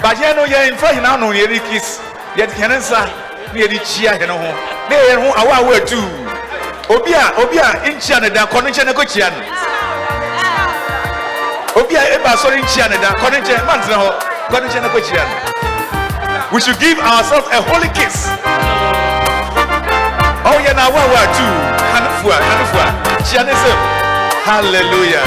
But yɛn no yɛn mfa nyinaa no yɛde kiss. Yɛde yɛn nsa na yɛde kyia yɛn ho. Na yɛn ho awo awo atu. Obi a obi a nkyia ne da kɔ ne nkyɛn na kɔ kyia no we should give ourselves a holy kiss. Ɔyɛ na awo awo atu kanefua kanefua kyia ne nsam hallelujah.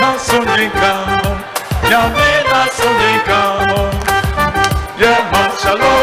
Nasunika, Yame salud.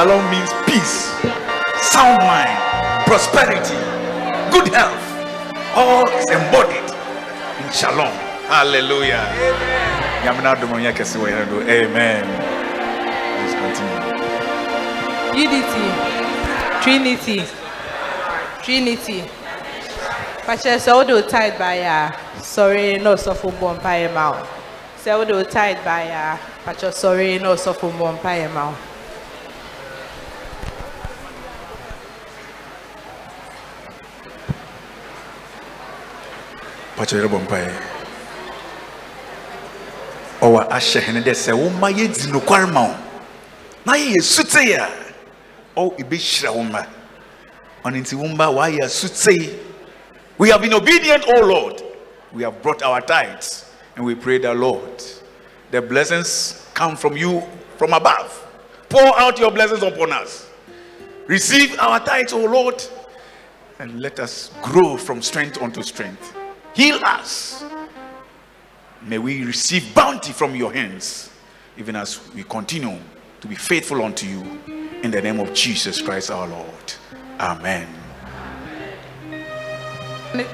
Shalom means peace, sound mind, prosperity, good health. All is embodied in shalom. Hallelujah. Yamina dumonya kesi wa. Amen. Please continue. unity trinity trinity pàṣẹ sɛ wode wo tide baeɛ a sɔre na ɔsɔfo bɔ mpaeɛ ma wo sɛ wode wo tide baeɛ a pàṣẹ sɔre na ɔsɔfo bɔ mpaeɛ ma wo Pàtó bɔ ma we have been obedient o lord. We have brought our tithes and we pray the lord. The blessings come from you from above. Pour out your blessings upon us. Receive our tithes o lord and let us grow from strength unto strength heal us May we receive bounty from your hands, even as we continue to be faithful unto you. In the name of Jesus Christ our Lord. Amen. Ne-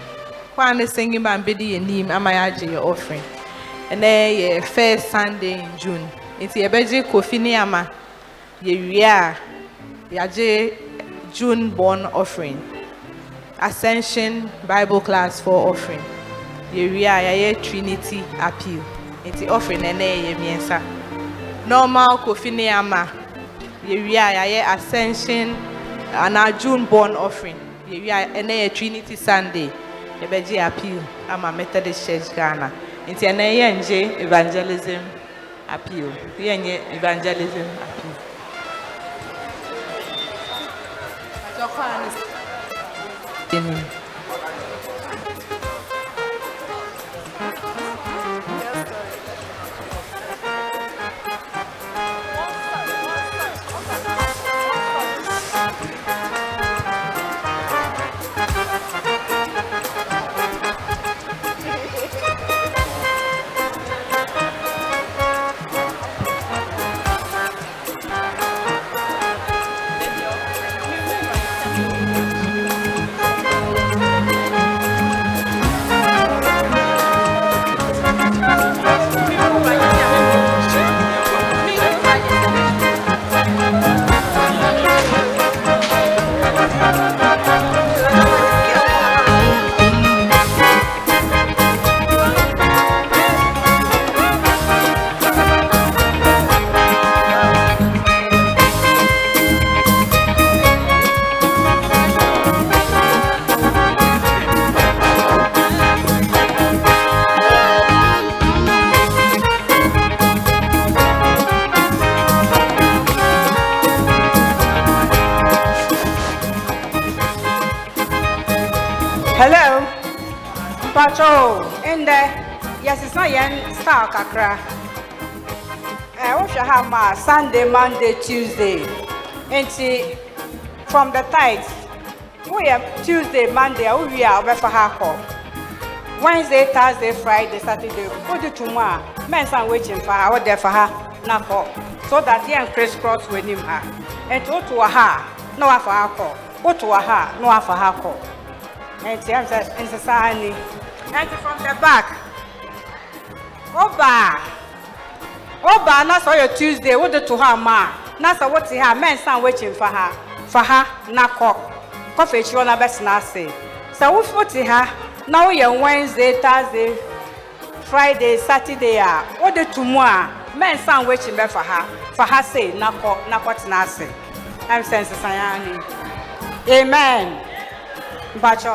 kwan ne singing band bɛdi yɛ nim ama yɛagye offering ɛnɛ yɛ first sunday in june nti yɛbɛgye kofi ne ama yɛwie a yɛagye june born offering ascension bible class for offering. Yɛwie a yɛayɛ trinity appeal. Nti offering no ɛnɛ yɛ mmiɛnsa. Normal kofi ne ama. Yɛwie a ascension anaa june born offering. Yɛwie a ɛnɛ yɛ trinity sunday. Yɛbɛgye appeal ama methodist church ghana. Nti ɛnɛ yɛngye evangelism appeal. Yɛnyɛ evangelism appeal Amen. Mpacho ndɛ yɛsesa yɛn star kakra ɛ wohwɛ ha ma sunday monday tuesday? Nti from the tithe woyɛ tuesday monday a wowie a wobɛfa ha akɔ wednesday thursday friday saturday. Wode to mu a mɛnsa wekyi mfa ha wode fa ha na kɔ so that yɛn criss cross w'anim ha nti woto wɔ ha a na wafa ha kɔ woto wɔ ha a na wafa ha kɔ nti ɛm sɛ nsesaa ni nti from the back. Ɔbaa ɔbaa na sɛ ɔyɛ tuesday. Wode to hɔ ama a na sɛ wote ha a mɛnsa wekyi mfa ha fa ha na kɔ kɔfa akyi hɔ na bɛtena ase sɛ wote ha na woyɛ wednesday thursday friday saturday a wode to mu a mɛnsa wekyi bɛfa ha fa ha sei na kɔ na kɔtena ase ɛm sɛ nsesan ara ni amen. Mpakyɛ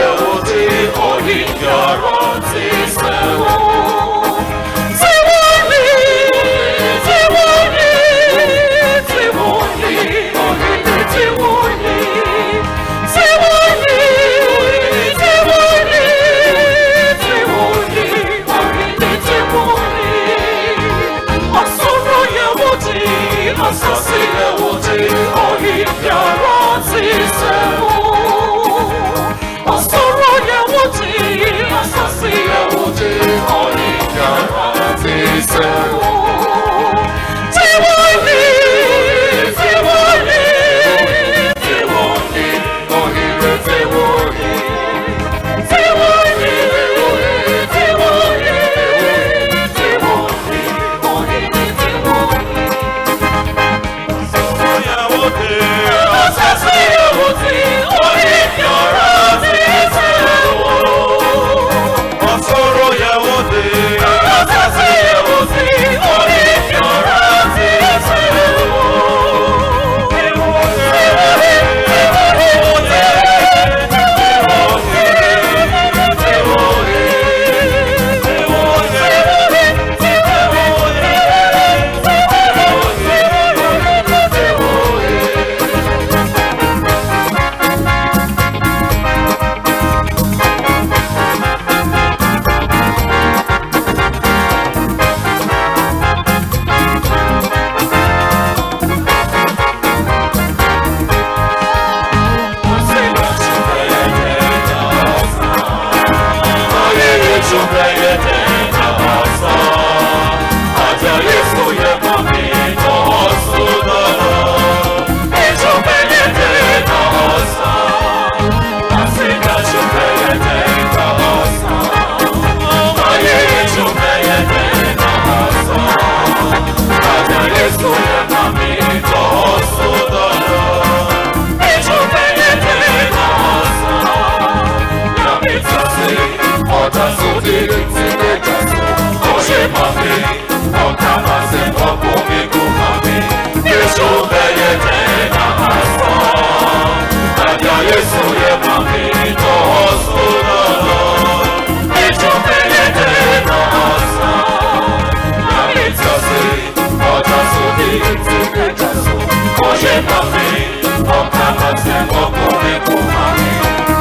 Yẹ wò tí, oníyàrá ti sẹ́wọ̀. Thank.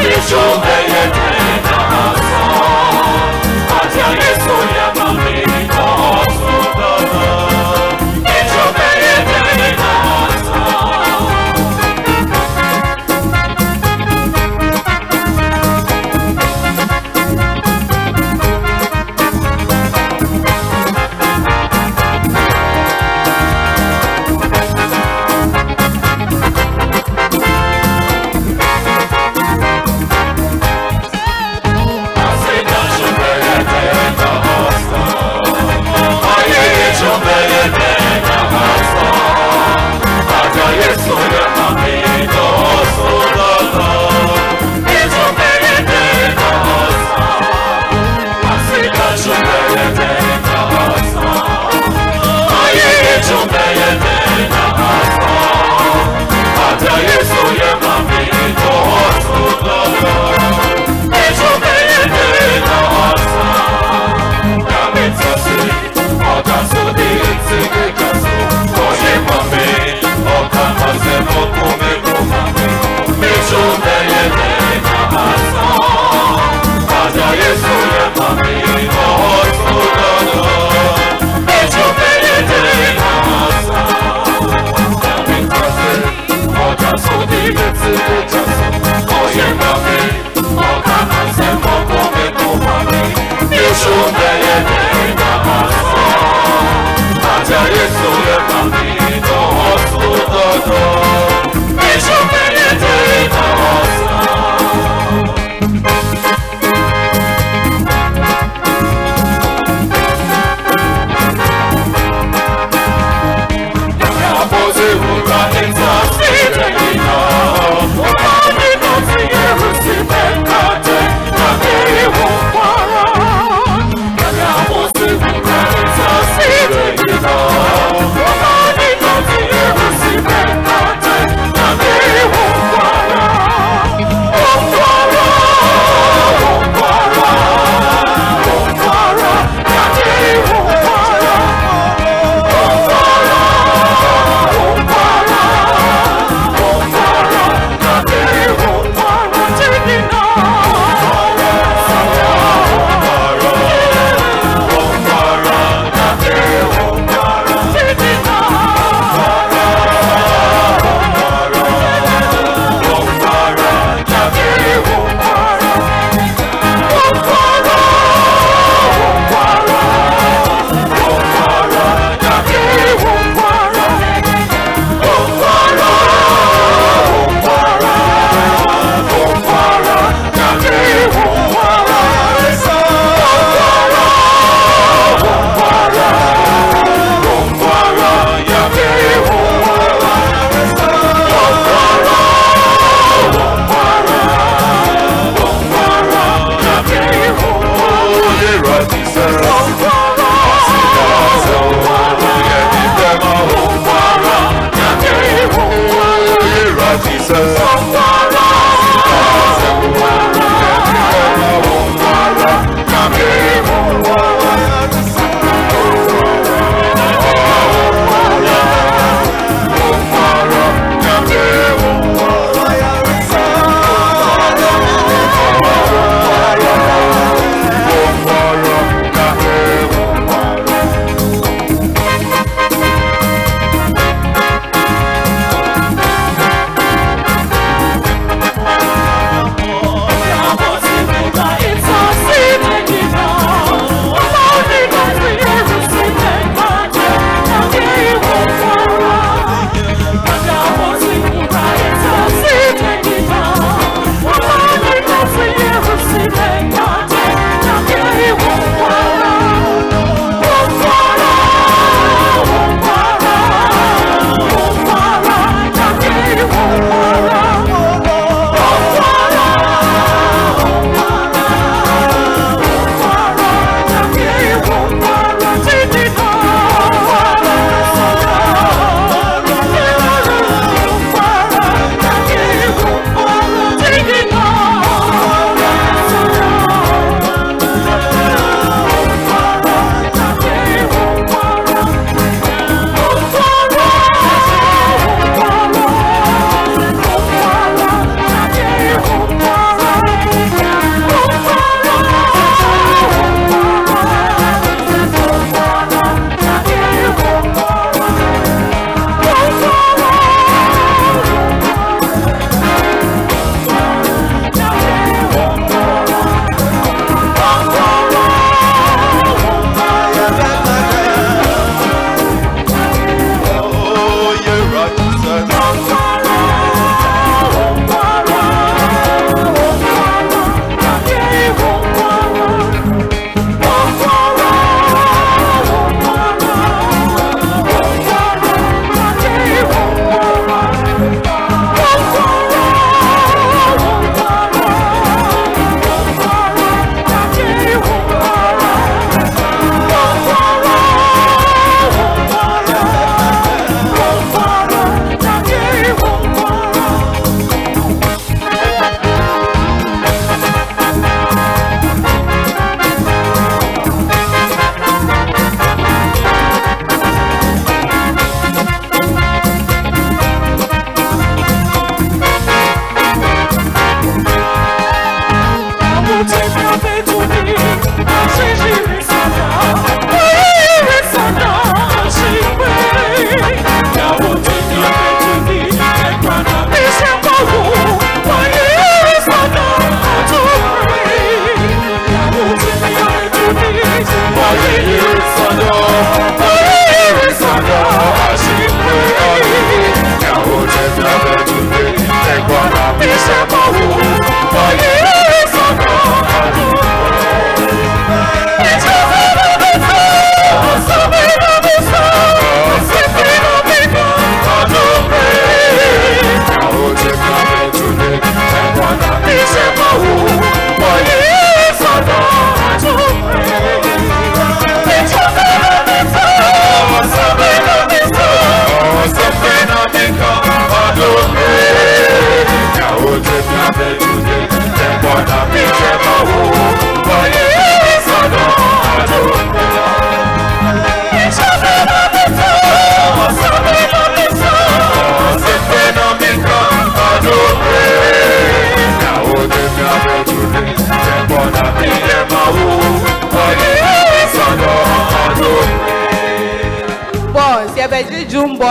Echouveille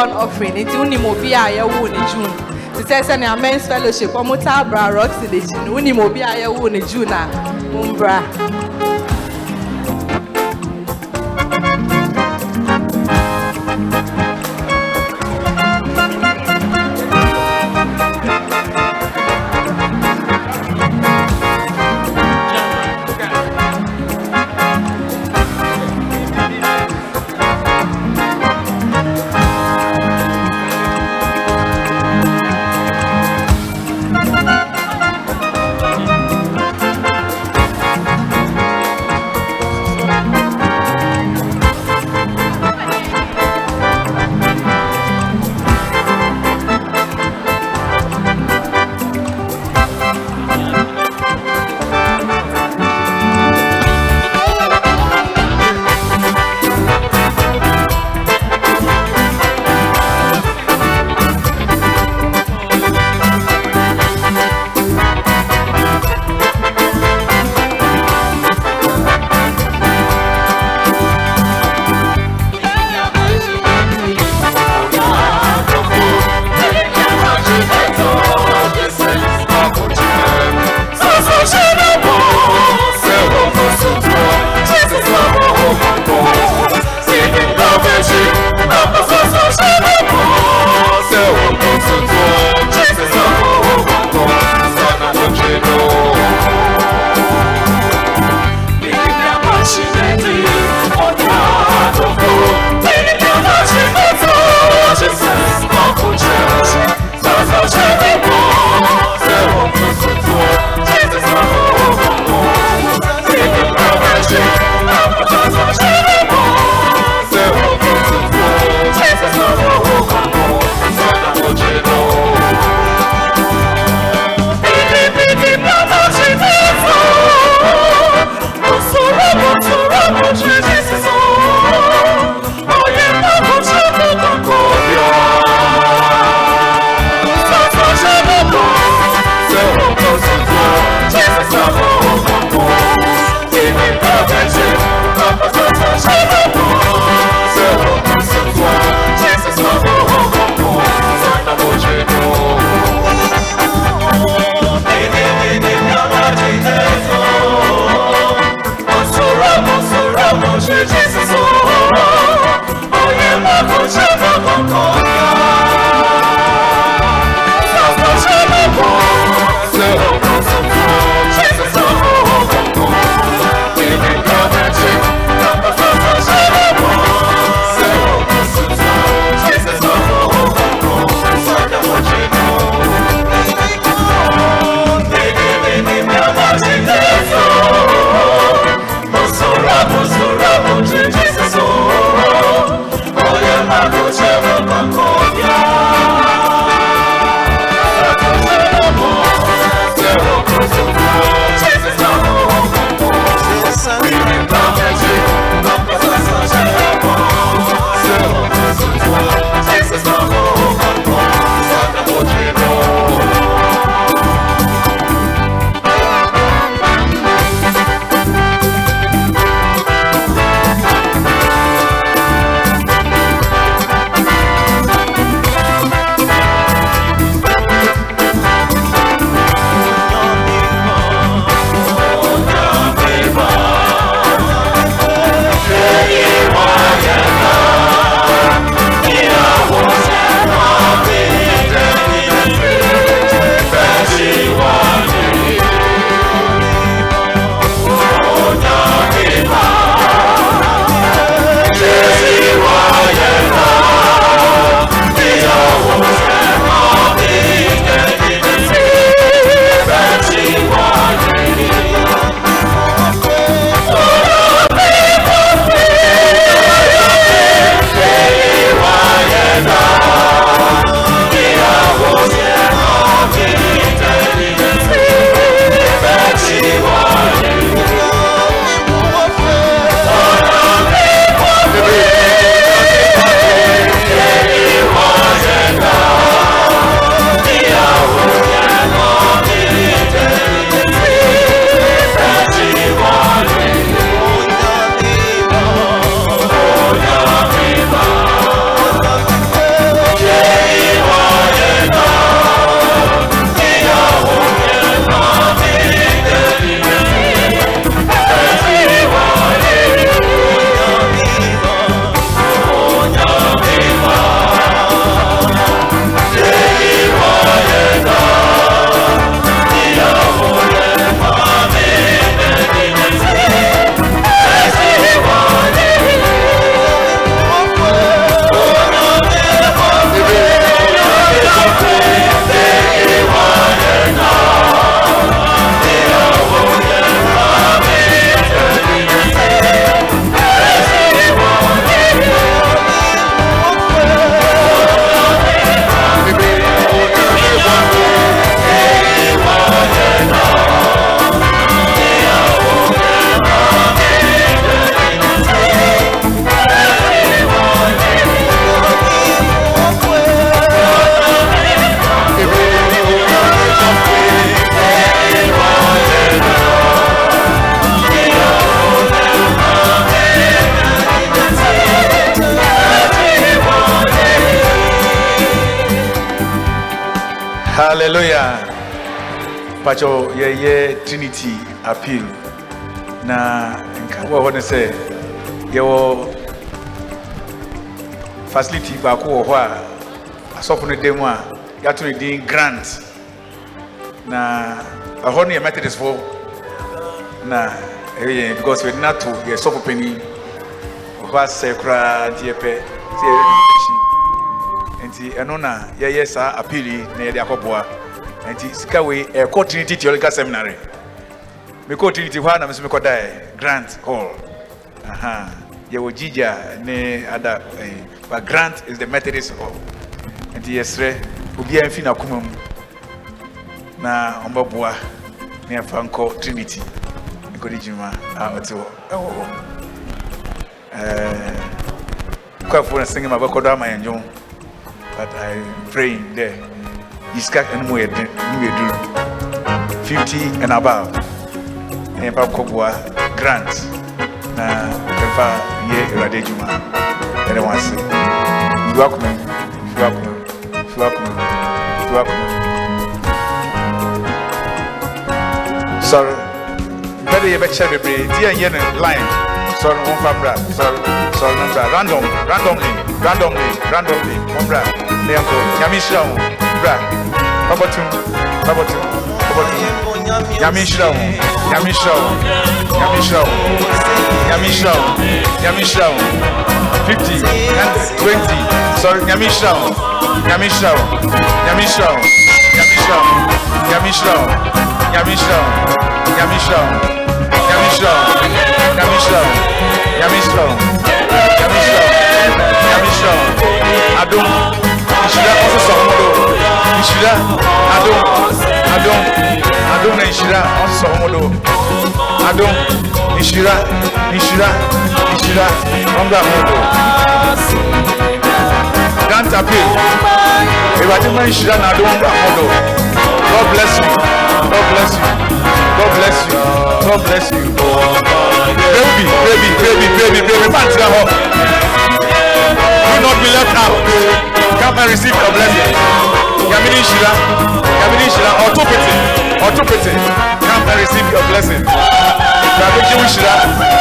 yɛbɛgye june born offering nti wonim obi a yɛwoo ne june. Te sɛ sɛnea mens fellowship ɔmo taa bra roxy n'akyi no wonim obi a yɛwoo ne june a mombra appeal. Na nka wɔ hɔ no sɛ yɛwɔ facility baako wɔ hɔ a asɔfo no da mu a yɛato no din grant. Na ɛhɔ no yɛ methodistfoɔ na ɛyɛ yɛn because yɛde no ato yɛ sɔfo panin ɔhɔ asɛ koraa nti yɛpɛ sɛ no nti ɛno na yɛyɛ saa appeal yi na yɛde akɔboa nti sika wei ɛkɔ trinity theological seminary mekɔ trinity hɔ a grant hall. Aha. Yɛwɔ gigya ne ada eh, but grant is the methodist hall. Nti yɛsrɛ obiara mfi n'akoma mu na ɔmbɛboa na yɛmfa nkɔ trinity. Nkɔde dwuma a ɔte hɔ ɛwɔ hɔ Eh, kwafoɔ no singing ma bɛkɔdɔ ama yɛn but i'm praying there. Yisika ɛno mu yɛ duru 50 and above na yɛmfa nkɔboa grant na yɛmfa yɛ awurade adwuma yɛde wɔn ase fi wakoma mu fi wakoma mu fi wakoma mu fi wakoma mu sɔre mpɛ de yɛbɛkyɛ bebree di yɛn yɛ no line sɔre wɔn fa. Bra sɔre sɔre no bra random randomly randomly randomly wɔn bra na yɛn kɔ nyame nhyira wɔn bra babɔtum babɔtum babɔtum nyame nhyira wɔn nyame nhyira wɔn nyame nhyira wɔn nyame nhyira wɔn nyame nhyira wɔn fifty hundred twenty sɔre nyame nhyira wɔn nyame Ishira, adom adom adom na nhyira ɔsɔ wɔn do Ishira, Ishira, Ishira, nhyira ɔmbra wɔn do danta pe ewurade ma nhyira na adom ɔmbra wɔn do god bless you. God bless you. God bless you. God bless you. Baby baby baby baby baby ma n tira hɔ do not be left out. Come and receive your blessing. Yamini nhyira yamini nhyira ɔto pete ɔto pete come and receive your blessing. Brabeji wo nhyira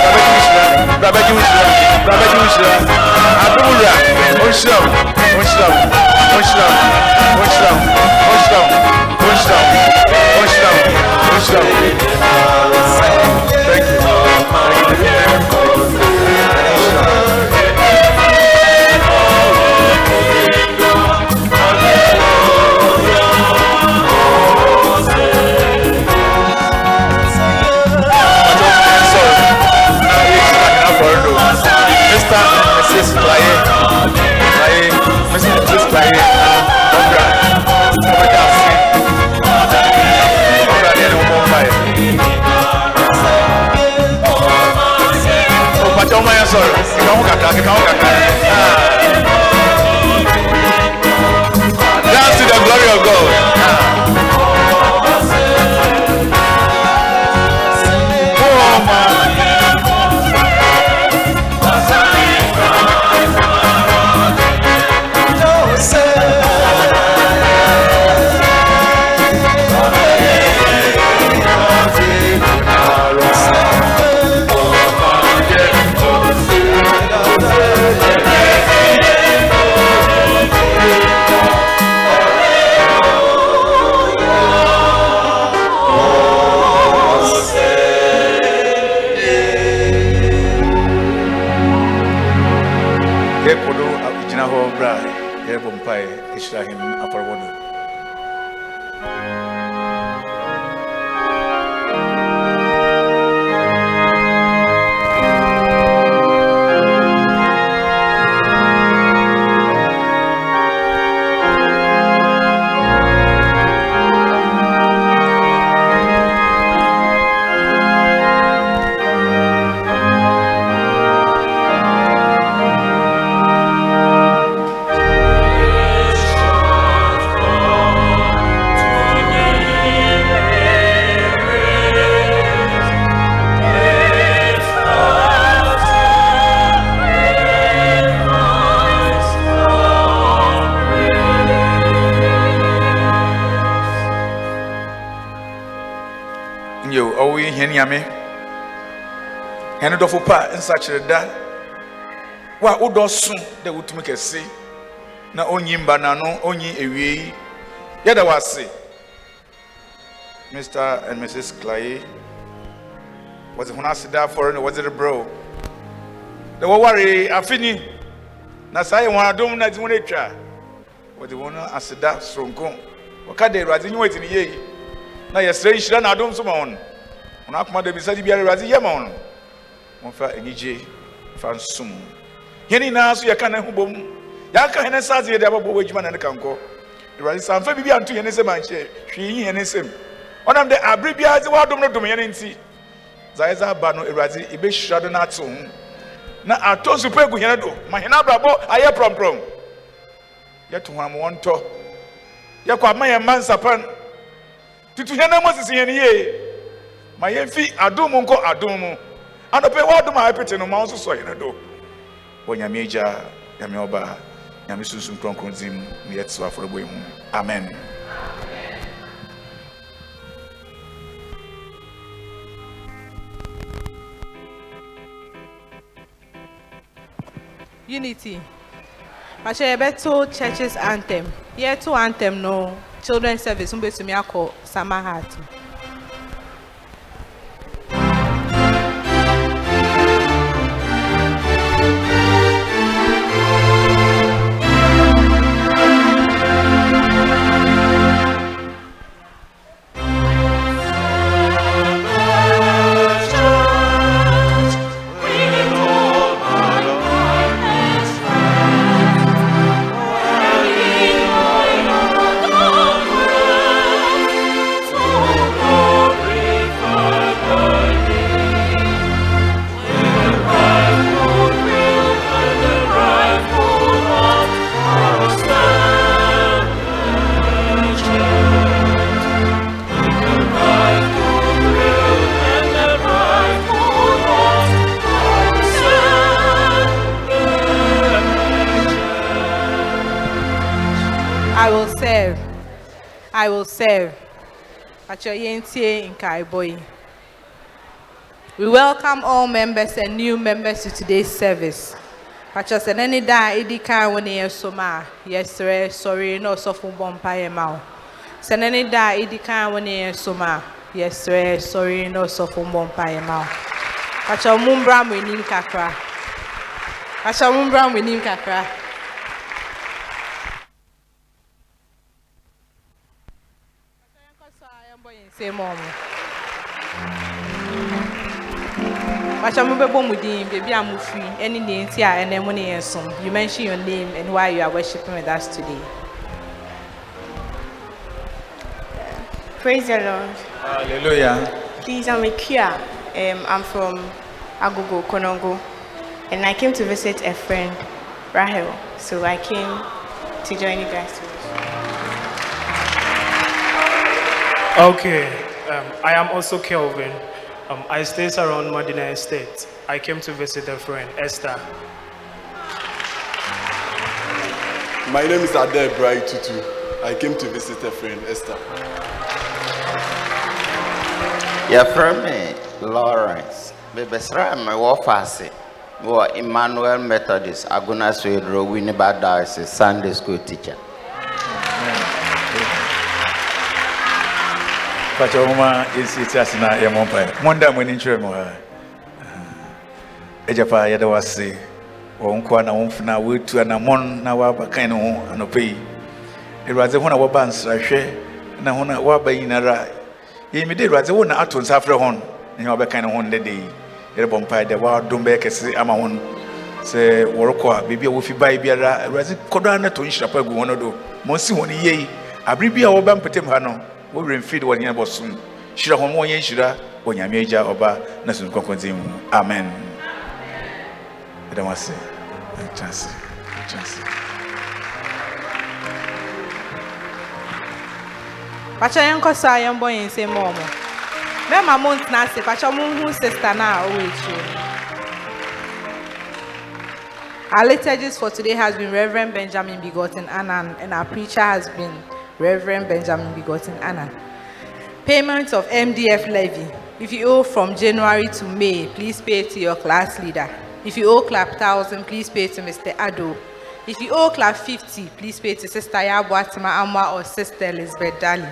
brabeji wo nhyira brabeji wo nhyira brabeji wo nhyira adumura onhyira wo onhyira wo onhyira wo onhyira wo onhyira wo onhyira wo onhyira wo onhyira wo thank you thank you. eso. Estamos acá, que on acá. Hɛn nyame. Hɛn dɔfo pa nsakyerɛ da. Wo a wodɔ so dɛ wotumi kɛse. Na onyi mba n'ano onyi ewie yi. Yɛda wo ase. Mr and mrs clay. Wɔdze hɔn aseda afɔre na wɔdze rebrɛ wo. Dɛ wɔware afe ni na saa yɛ wɔn adom na dze wɔn atwa wɔdze wɔn aseda soronko. Wɔka de awurade nye wɔn eti ne yie na yɛsrɛ nhyira na adom so ma wɔn wɔn akoma da bisa de biara awurade yɛ ma wɔn wɔmfa anigye fa nsom yɛn nyinaa nso yɛka ne ho bom yɛaka hɛn nsa ase yɛde abɛbɔ wɔ adwuma na ne ka nkɔ awurade sanfa biribi anto yɛn nsɛm anhyɛ hwee yi yɛn nsɛm ɔnam dɛ abere biara dze wɔadom no dom yɛn nti dza yɛdze aba no awurade ebɛhyira do no ato ho na atɔ nso pa egu yɛn do ma yɛn abrabɔ ayɛ prɔmprɔm yɛto ho ama wɔn tɔ yɛkɔ ama yɛn mma nsapan tutu yɛn nam sisi yɛn yie ma yɛn fi adum mu nkɔ adum mu. Anɔpɛ wɔadom a ɛpete no ma wɔn nso sɔ yɛn do. Wɔ nyame agya nyame ɔba nyame sunsun kronkron di mu na yɛte so afɔrebɔ yi ho amen. unity. Pakyɛ yɛbɛto churches anthem. Yɛto anthem no children service mo betumi akɔ summer I will serve. We welcome all members and new members to today's service. Pakyɛ sɛ n'ani da a edi kan wɔ ne yɛn som a yɛsrɛ sɔre na ɔsɔfo bɔ mpaeɛ ma wo. Sɛ n'ani da a edi kan yɛn som a yɛsrɛ sɔre na ɔsɔfo bɔ mpaeɛ ma wo. Pakyɛ mo mbra mo kakra. Pakyɛ mo mbra mo kakra. Nsɛm ɔmo Pacha mo bɛbɔ mo din beebi a mo firi ɛne deɛ nti a ɛnɛ mo ne yɛn som you mention your name and why you are worshiping with us today. Praise the Lord. hallelujah Please, I'm Ikea. Um, I'm from Agogo, Konongo. And I came to visit a friend, Rahel. So I came to join you guys today. Okay, um, I am also Kelvin. Um, I stay around Madina Estate. I came to visit a friend, Esther. My name is Ade Bright Tutu. I came to visit a friend, Esther. Your friend, lawrence bebɛsrɛ me wɔ faase mewɔ emmanuel methodist agona swedru winneba diocese sunday school teacher Pacha moma yɛsi ti ase na yɛmmɔ mpaeɛ monda mo ani nkyerɛ mu ha agya paa yɛda wo ase wɔ nkoa na womfena woatu anammɔn na woaba kan ne ho anɔpɛ yi awurade ho na wɔba nsrahwɛ na ho na woaba nyinara yɛmide awurade wo na ato nsa afrɛ hɔn na hɛ wɔbɛkan ne ho ndɛdɛ yi yɛrebɔ mpaeɛ dɛ woadom bɛyɛ kɛse ama hɔn sɛ wɔrekɔ a baabi a wɔfi bae biara awurade kɔdɔ na to nhyira pa agu hɔn no do. Ma ɔnsi hɔn yie abere bi a wɔba mpɛtam ha no wɔwerɛ mfiri de wɔde nyɛ bɔsom hyira hɔn ma wɔnyɛ nhyira wɔ nyame agya ɔba na sum kɔnkɔndin mu amen ɛda mo ase ɛkyɛ ase ɛkyɛ ase Pacha yɛn nkɔ so a yɛn bɔ yɛn nsɛm wɔ mo. Mɛma mo ntena ase, pacha mo hu sista na a ɔwɔ akyire no. Our liturgist for today has been Reverend Benjamin Begotten Annan, and our preacher has been Reverend Benjamin Begotten Annan. Payment of MDF levy. If you owe from January to May, please pay to your class leader. If you owe club 1000, please pay to Mr. Ado. If you owe club 50, please pay to Sister Yabuatima Amwa or Sister Elizabeth Dali.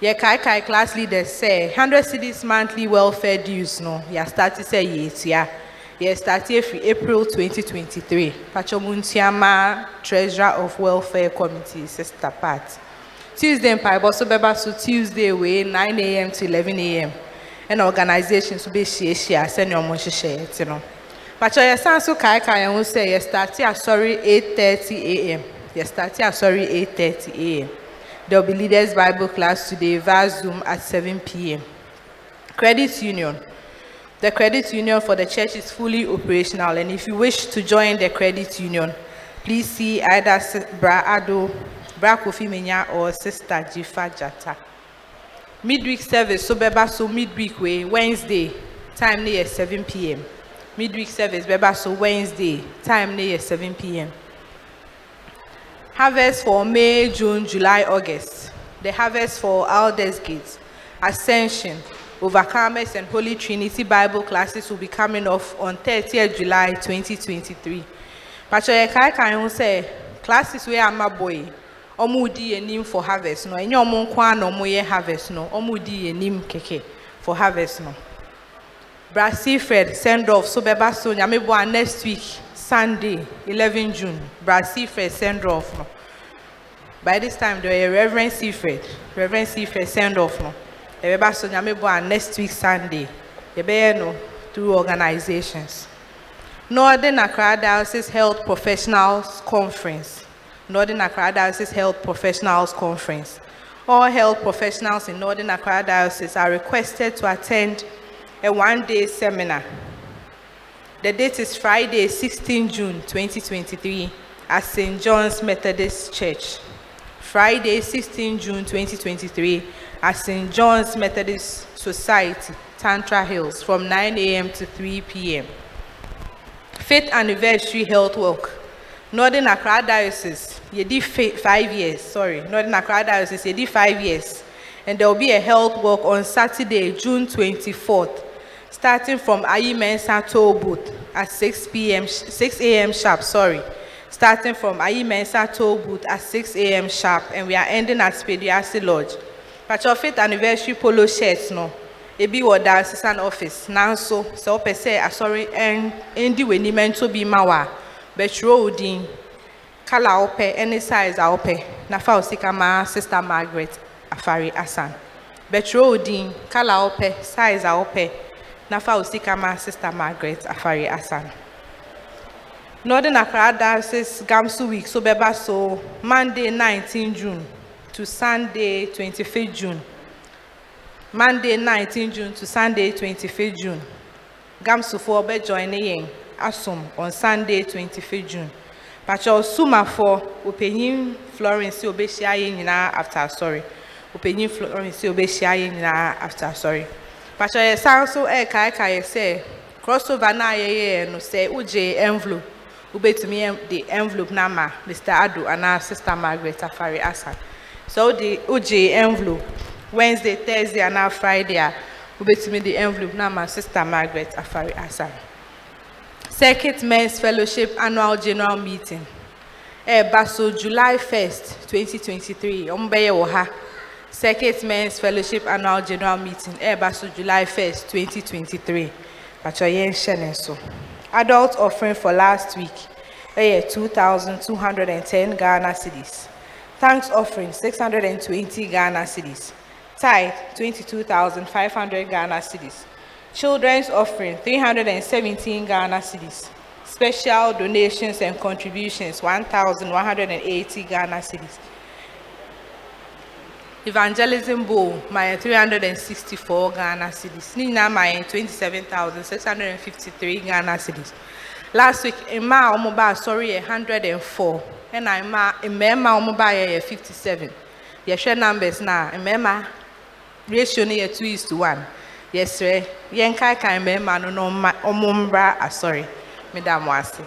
Your Kai Kai class leader say 100 cedis monthly welfare dues no. Ya start to say yes, yeah. Yeah, start for April 2023. Pachomuntiama, Treasurer of Welfare Committee, Sister Pat. Tuesday, Mpaibo so beba so Tuesday way 9 a.m. to 11 a.m. And organizations share send your money share you know. But your son so kai kai and say you start here sorry 8:30 a.m. You start here sorry 8:30 a.m. There will be leaders Bible class today via Zoom at 7 p.m. Credit Union. The credit union for the church is fully operational, and if you wish to join the credit union, please see either Bra Ado, Bra or Sister Jifa Jata. Midweek service, so beba so midweek way, Wednesday, time near 7 p.m. Midweek service, beba so Wednesday, time near 7 p.m. Harvest for May, June, July, August. The harvest for Aldersgate, Ascension, Overcomers, and Holy Trinity Bible classes will be coming off on 30th July 2023. Pacho Yekai kan say classes where I'm a boy. Omu di enim for harvest no. Enye omu nkwa na omu ye harvest no. Omu di enim keke for harvest no. Brazil Fred send off so beba so nyame bo next week Sunday 11 June. Brazil Fred send off no. By this time there were Reverend Seafred. Reverend Seafred send off no. Ebeba so nyame bo next week Sunday. Yebeye no through organizations. Northern Accra Diocese Health Professionals Conference. Northern Accra Diocese Health Professionals Conference. All health professionals in Northern Accra Diocese are requested to attend a one-day seminar. The date is Friday, 16 June 2023 at St. John's Methodist Church. Friday, 16 June 2023 at St. John's Methodist Society, Tantra Hills, from 9 a.m. to 3 p.m. Fifth anniversary health Walk, Northern Accra Diocese, you did fi- five years, sorry. Northern Accra Diocese, you did five years. And there will be a health walk on Saturday, June 24th, starting from Ayi Mensa Toll Booth at 6 p.m., 6 a.m. sharp, sorry. Starting from Ayi Mensa Toll Booth at 6 a.m. sharp, and we are ending at Spediasi Lodge. But your fifth anniversary polo shirts, no. ebi wɔ diocesan office nanso sɛ wopɛ sɛ asɔre ah, ɛn- ɛndi w'anim nto bi ma wo a bɛtwerɛ wo din kala a wopɛ ne size a wopɛ na fa wo ma sister margaret Afari asan bɛtwerɛ wo din kala a wopɛ size a wopɛ na fa wo ma sister margaret Afari asan northern accra diocese gamsu week so bɛba so monday 19 june to sunday 25 june. Monday 19 June to Sunday 25 June. Gamsufoɔ bɛjoin yɛn asom on Sunday 25 June. Pakyɛ Sumafoɔ opanyin Florence obɛhyia yɛn nyinaa after asɔre. Opanyin Florence obɛhyia yɛn nyinaa after asɔre. Pakyɛ yɛsan so eh, ɛrekaekae sɛ crossover no a yɛyɛɛ no sɛ wogye envelope wobɛtumi de envelope no ama Mr. Ado anaa Sister Margaret Afare Asa. Sɛ wode wogye envelope Wednesday, Thursday, and now Friday, ah, a wobɛtumi de envelope na ama Sister Margaret Afare Asa. Circuit Men's Fellowship Annual General Meeting. Ɛɛba so July 1st, 2023. Ɔmo bɛyɛ wɔ ha. Circuit Men's Fellowship Annual General Meeting. Ɛɛba so July 1st, 2023. Patro yɛn hyɛ ne so. Adult offering for last week. Ɛyɛ 2,210 Ghana cedis. Thanks offering 620 Ghana cedis. Tithe 22,500 Ghana cedis. Children's offering 317 Ghana cedis. Special donations and contributions 1,180 Ghana cedis. Evangelism Bowl, my 364 Ghana cedis. Ma yɛn 27,653 Ghana cedis. Last week, mmaa a wɔn ba asɔre 104, And mmaa mmarima a wɔn ba yɛ yɛ 57. Yɛhwɛ numbers now. mmarima ratio yɛ 2 is to 1. Yɛsrɛ yɛnkaekae mmarima no na wɔn wɔn mmra asɔre. Meda mo ase.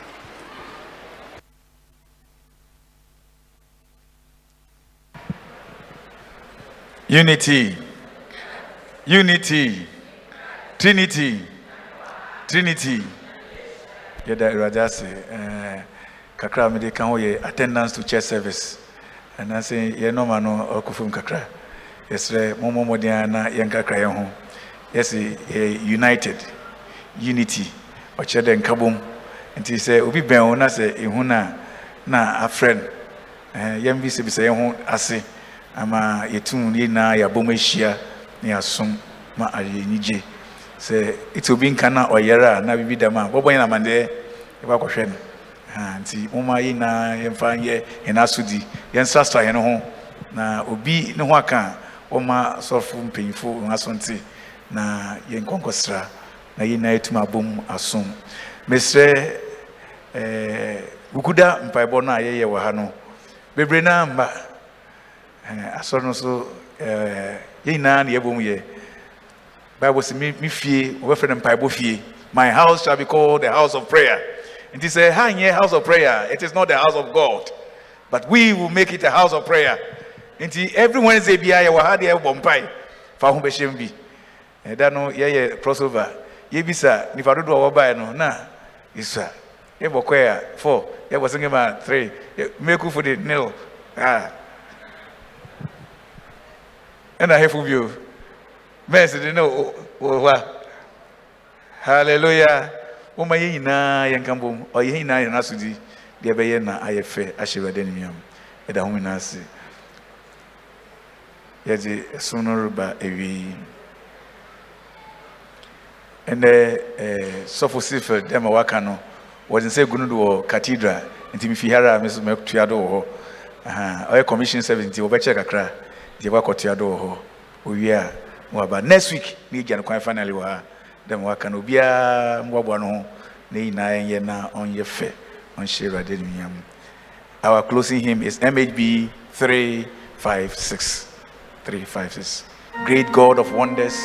Unity. Unity. trinity trinity yɛda awurade ase eh, kakra mede ka ho yɛ attendance to church service anaasɛ yɛn nɔma no ɔkɔ kakra yɛsrɛ mommɔ a na yɛnkakra yɛn ho yɛ united unity. Ɔkyerɛ dɛ nkabom nti sɛ obi bɛn wo na sɛ ɛhu no a na afrɛ no? Eh, yɛn bi sɛ bisɛ yɛn ase. Ama yɛtum ne nyinaa yɛabɔ mu ahyia na yɛasom ma ayɛ anigye sɛ ɛte obi nka na ɔyɛre a na biribi dam a bɔbɔ yɛn amandeɛ yɛbɛ akɔhwɛ no. Ah, nti moma yɛ nyinaa yɛmfa nyɛ yɛn asodi yɛnsrasra yɛn ho. Na obi ne ho aka a wɔma sɔfo mpanyimfo wɔn aso na yɛn nkɔnkɔsra na yɛn nyinaa yɛtum abom asom. Mesrɛ ɛɛ wukuda mpaebɔ no a yɛyɛ wɔ ha no bebree naa mba ɛɛ asɔre no so ɛɛ eh, yɛn nyinaa na yɛbɔ mu yɛ. Bible sɛ me fie wɔbɛfrɛ no mpaebɔ fie. My house shall be called the house of prayer. Nti sɛ ha nyɛ house of prayer it is not the house of god. But we will make it a house of prayer. Nti every wednesday biara yɛwɔ ha deɛ yɛbɔ mpae fa ho bɛhyɛ mu bi ɛda no yɛyɛ crossover. Yɛbisa nipa dodoɔ a no na yɛsua. Yɛbɔ kɔɛ a four. Yɛbɔ singema three. Yɛ- mmeku for the nil. Ah ɛna hefo bio. Mɛnsi de ne wɔ hɔ a hallelujah. Woma yɛn nyinaa yɛnka mbom ɔyɛ yɛn nyinaa yɛn deɛ ɛbɛyɛ na ayɛ fɛ ahyɛ awurade animuam ɛda ho nyinaa ase. Yɛde ɛsom no reba awie ɛnɛ sɔfo sifil dɛm a waka no wɔde nsa egu no do wɔ cathedral. Nti mi fi ha a do wɔ hɔ. Ɔyɛ commission service nti wɔbɛkyɛ kakra deɛ wakɔtua do wɔ hɔ. Owie a waba next week ne yɛgya no kwan finally wɔ ha. Dɛm waka no obiara mboaboa no ho. Na nyinaa yɛnyɛ na ɔnyɛ fɛ. Ɔnhyɛ animuonyam our closing hymn is mhb 356 356 great god of wonders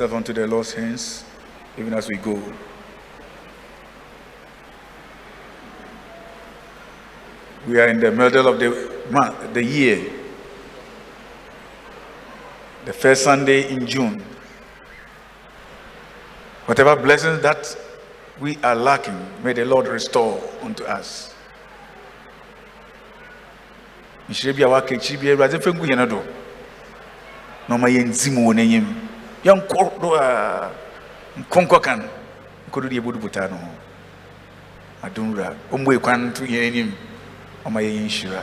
ourselves unto the Lord's hands, even as we go. We are in the middle of the month, the year, the first Sunday in June. Whatever blessings that we are lacking, may the Lord restore unto us. nhyira bi a ngu yɛn do na ɔma mu wɔ yɛnkɔ a nkɔnkɔ kan nkɔdo deɛ ɛbɛdu botaa no ho adomwura ɔmmue kwan to yɛn anim ɔma yɛyɛ nhyira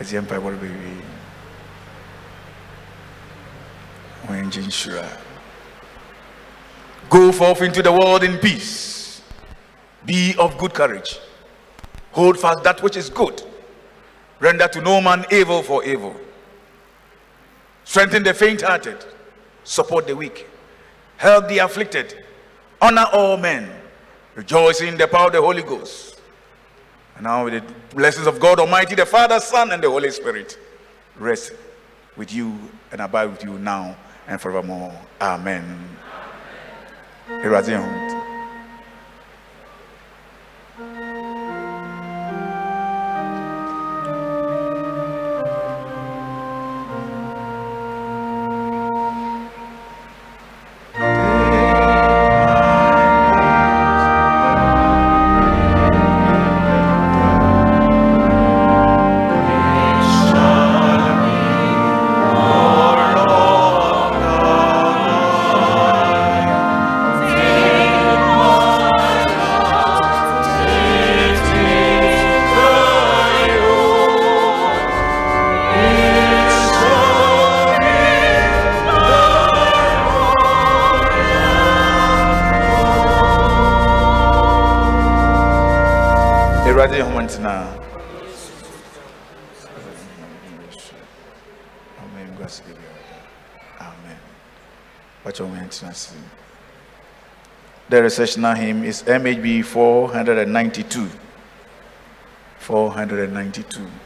ɛsɛ yɛ mpaebɔ no bɛwie Go forth into the world in peace. Be of good courage. Hold fast that which is good. Render to no man evil for evil. Strengthen the faint hearted. Support the weak. Help the afflicted. Honor all men. Rejoice in the power of the Holy Ghost. And now, with the blessings of God Almighty, the Father, Son, and the Holy Spirit, rest with you and abide with you now and forevermore. Amen. Awurade recessional hymn is MHB 492. 492.